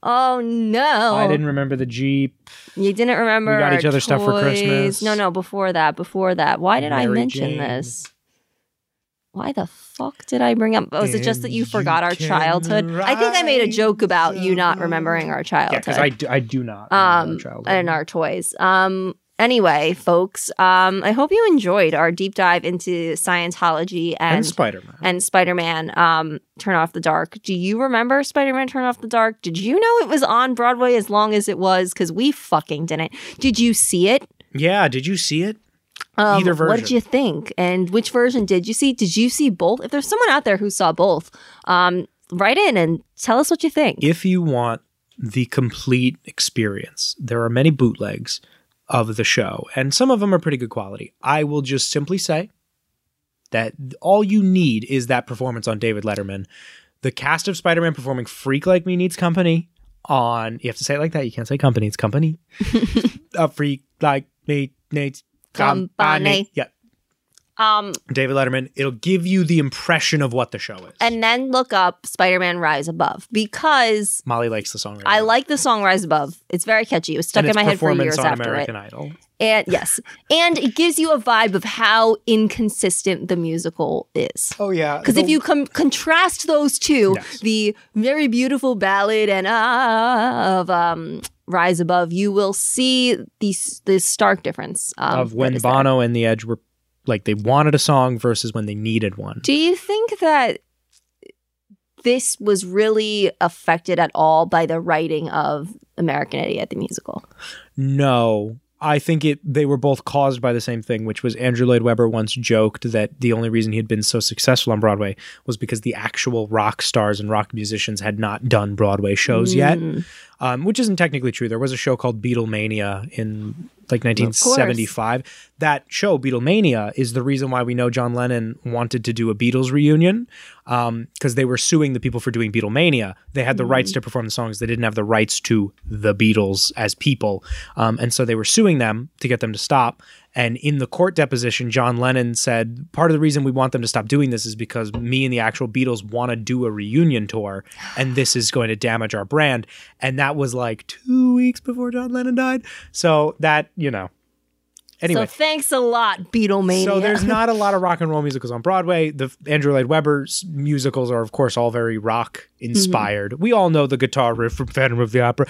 Oh no. I didn't remember the Jeep. You didn't remember. We got each other stuff for. Christmas. No, no, before that, before that. Why did I mention Jane. this? Why the fuck did I bring up? Oh, is it just that you And forgot our childhood? I think I made a joke about you not remembering our Yeah, childhood. because I do, I do not. um childhood. and our toys. Um anyway, folks, um I hope you enjoyed our deep dive into Scientology and and Spider-Man. and Spider-Man um Turn Off the Dark. Do you remember Spider-Man Turn Off the Dark? Did you know it was on Broadway as long as it was cuz we fucking didn't. Did you see it? yeah, did you see it? Um, Either What did you think? And which version did you see? Did you see both? If there's someone out there who saw both, um, write in and tell us what you think. If you want the complete experience, there are many bootlegs of the show, and some of them are pretty good quality. I will just simply say that all you need is that performance on David Letterman. The cast of Spider-Man performing "Freak Like Me Needs Company" on. You have to say it like that. You can't say company. It's company. (laughs) A freak like me needs company. Company. Yeah, Um, David Letterman. It'll give you the impression of what the show is. and then look up Spider-Man Rise Above because Molly likes the song. Right I now. like the song Rise Above. It's very catchy. It was stuck in my head for years on after American it. Idol. And yes, (laughs) and it gives you a vibe of how inconsistent the musical is. Oh yeah, Because if you com- contrast those two, Yes. the very beautiful ballad and uh, of um, Rise Above, you will see these this stark difference um, of when is there. Bono and the Edge were like they wanted a song versus when they needed one. Do you think that this was really affected at all by the writing of American Idiot the musical? No. I think it they were both caused by the same thing, which was Andrew Lloyd Webber once joked that the only reason he had been so successful on Broadway was because the actual rock stars and rock musicians had not done Broadway shows yet. Hmm. Um, which isn't technically true. There was a show called Beatlemania in like 1975. That show, Beatlemania, is the reason why we know John Lennon wanted to do a Beatles reunion because they were suing the people for doing Beatlemania. They had the rights to perform the songs, they didn't have the rights to the Beatles as people. Um, and so they were suing them to get them to stop. And in the court deposition, John Lennon said, Part of the reason we want them to stop doing this is because me and the actual Beatles want to do a reunion tour, and this is going to damage our brand. And that was like two weeks before John Lennon died. So that, you know. Anyway. So thanks a lot, Beatlemania. So there's not a lot of rock and roll musicals on Broadway. The Andrew Lloyd Webber's musicals are, of course, all very rock inspired. Mm-hmm. We all know the guitar riff from Phantom of the Opera.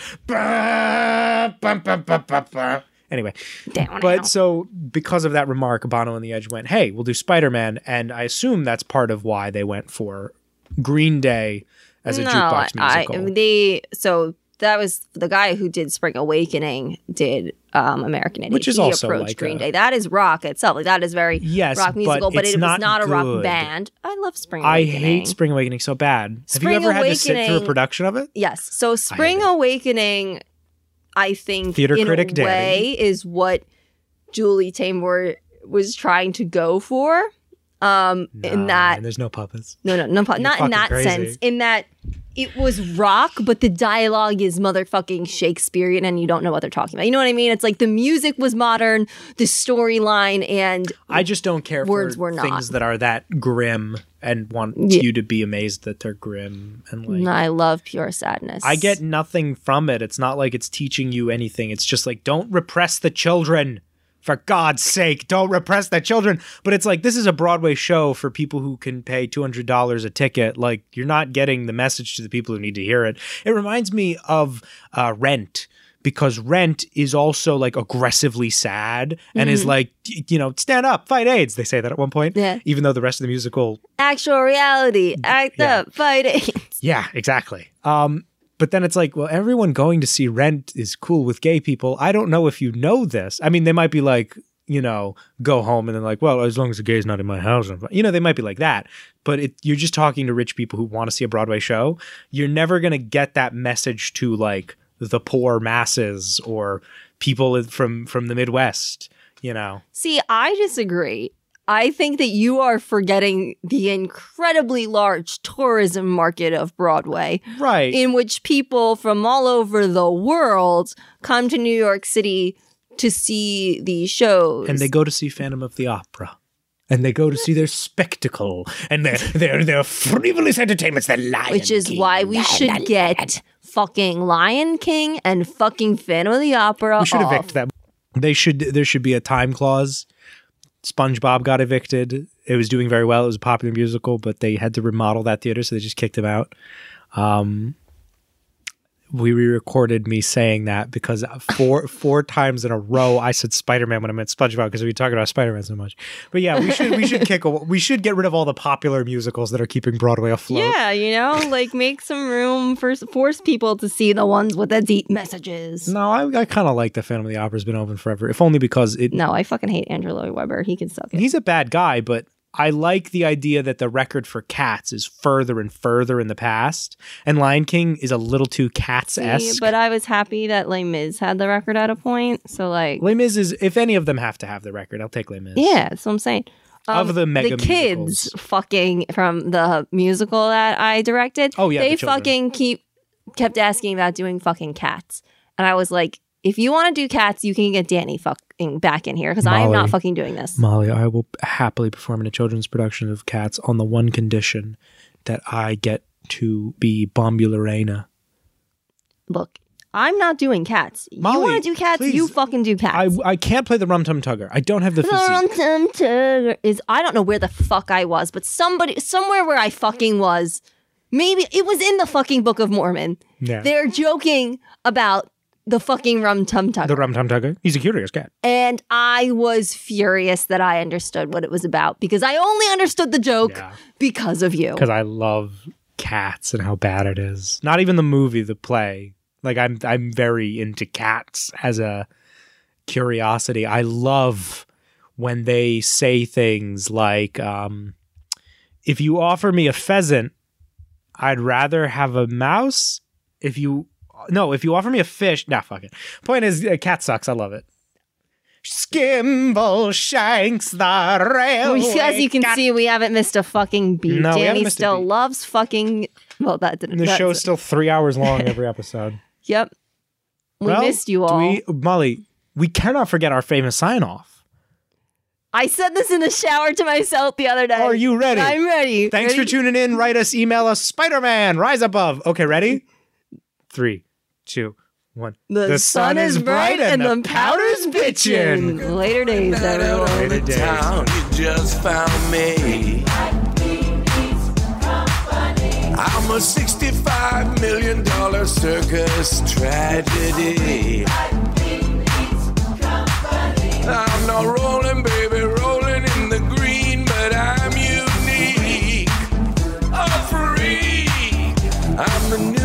Anyway, Down but so because of that remark, Bono and the Edge went, "Hey, we'll do Spider Man," and I assume that's part of why they went for Green Day as a jukebox musical. I, they so that was the guy who did Spring Awakening did um, American Idiot. Which is he also approached like Green a- Day. That is rock itself. Like that is very Yes, rock musical, but, it's it not was not a rock band. I love Spring Awakening. I hate Spring Awakening so bad. Spring Have you ever had to sit through a production of it? Yes. So Spring. Awakening, I think, Theater in critic a daddy. way, is what Julie Taymor was trying to go for. Um, in that and there's no puppets. no, no, no, not in that crazy. sense. In that it was rock, but the dialogue is motherfucking Shakespearean, and you don't know what they're talking about. You know what I mean? It's like the music was modern, the storyline, and I just don't care Words for were not. things that are that grim and want Yeah. you to be amazed that they're grim and like. I love pure sadness. I get nothing from it. It's not like it's teaching you anything. It's just like don't repress the children. For God's sake, don't repress the children. But it's like this is a Broadway show for people who can pay two hundred dollars a ticket. Like you're not getting the message to the people who need to hear it. It reminds me of uh, Rent because Rent is also like aggressively sad and is like you know stand up, fight AIDS. They say that at one point. Yeah. Even though the rest of the musical actual reality. Act Yeah. up, AIDS. yeah, exactly. Um, but then it's like, well, everyone going to see Rent is cool with gay people. I don't know if you know this. I mean, they might be like, you know, go home and then like, well, as long as the gay's not in my house, you know, they might be like that. But it, you're just talking to rich people who want to see a Broadway show. You're never gonna get that message to like the poor masses or people from from the Midwest. You know, See, I disagree. I think that you are forgetting the incredibly large tourism market of Broadway, right? in which people from all over the world come to New York City to see these shows. and they go to see Phantom of the Opera. And they go to see their spectacle and their their their frivolous entertainments, the Lion which is King. why we should get fucking Lion King and fucking Phantom of the Opera. we should off. evict them. They should there should be a time clause. SpongeBob got evicted. It was doing very well. It was a popular musical, but they had to remodel that theater, so they just kicked him out. Um, we re-recorded me saying that because four four times in a row I said Spider Man when I meant SpongeBob because we talk about Spider Man so much. But yeah, we should we should kick a, we should get rid of all the popular musicals that are keeping Broadway afloat. Yeah, you know, like make some room for force people to see the ones with the deep messages. No, I, I kind of like the Phantom of the Opera's been open forever, if only because it No, I fucking hate Andrew Lloyd Webber. He can suck it. he's a bad guy, but I like the idea that the record for cats is further and further in the past, and Lion King is a little too cats esque. but I was happy that Les Mis had the record at a point. So like, Les Mis is if any of them have to have the record, I'll take Les Mis. yeah, that's what I'm saying. Um, Of the mega kids musicals. fucking from the musical that I directed. Oh, yeah, they children. fucking keep kept asking about doing fucking cats, and I was like, if you want to do cats, you can get Danny fucking back in here because I am Molly. not fucking doing this. Molly, I will happily perform in a children's production of Cats on the one condition that I get to be Bombalurina. Look, I'm not doing cats. you want to do cats? You fucking do cats. I, I can't play the Rum Tum Tugger. I don't have the physique. The Rum Tum Tugger is I don't know where the fuck I was, but somebody somewhere where I fucking was. Maybe it was in the fucking Book of Mormon. Yeah. They're joking about the fucking rum tum tugger. The Rum Tum Tugger. He's a curious cat. and I was furious that I understood what it was about because I only understood the joke Yeah. because of you. because I love cats and how bad it is. Not even the movie, the play. Like I'm I'm very into cats as a curiosity. I love when they say things like um if you offer me a pheasant, I'd rather have a mouse. If you no, if you offer me a fish, nah, fuck it. Point is, uh, cat sucks. I love it. Skimbleshanks, the rail. As you can see, we haven't missed a fucking beat. No, we haven't Danny missed a still beat. loves fucking. Well, that didn't. The that's- show is still three hours long every episode. (laughs) Yep. We Well, missed you do all. We, Molly, we cannot forget our famous sign off. I said this in the shower to myself the other day. Are you ready? I'm ready. Thanks for tuning in. Write us, email us, Spider Man, rise above. Okay, ready? Three, two, one. The, the sun, sun, is bright and, and the powder's bitching. Later days, everyone. Later days. Town, you just found me. I'm a $65 million circus tragedy. I'm not rolling, baby, rolling in the green, but I'm unique. A freak. I'm the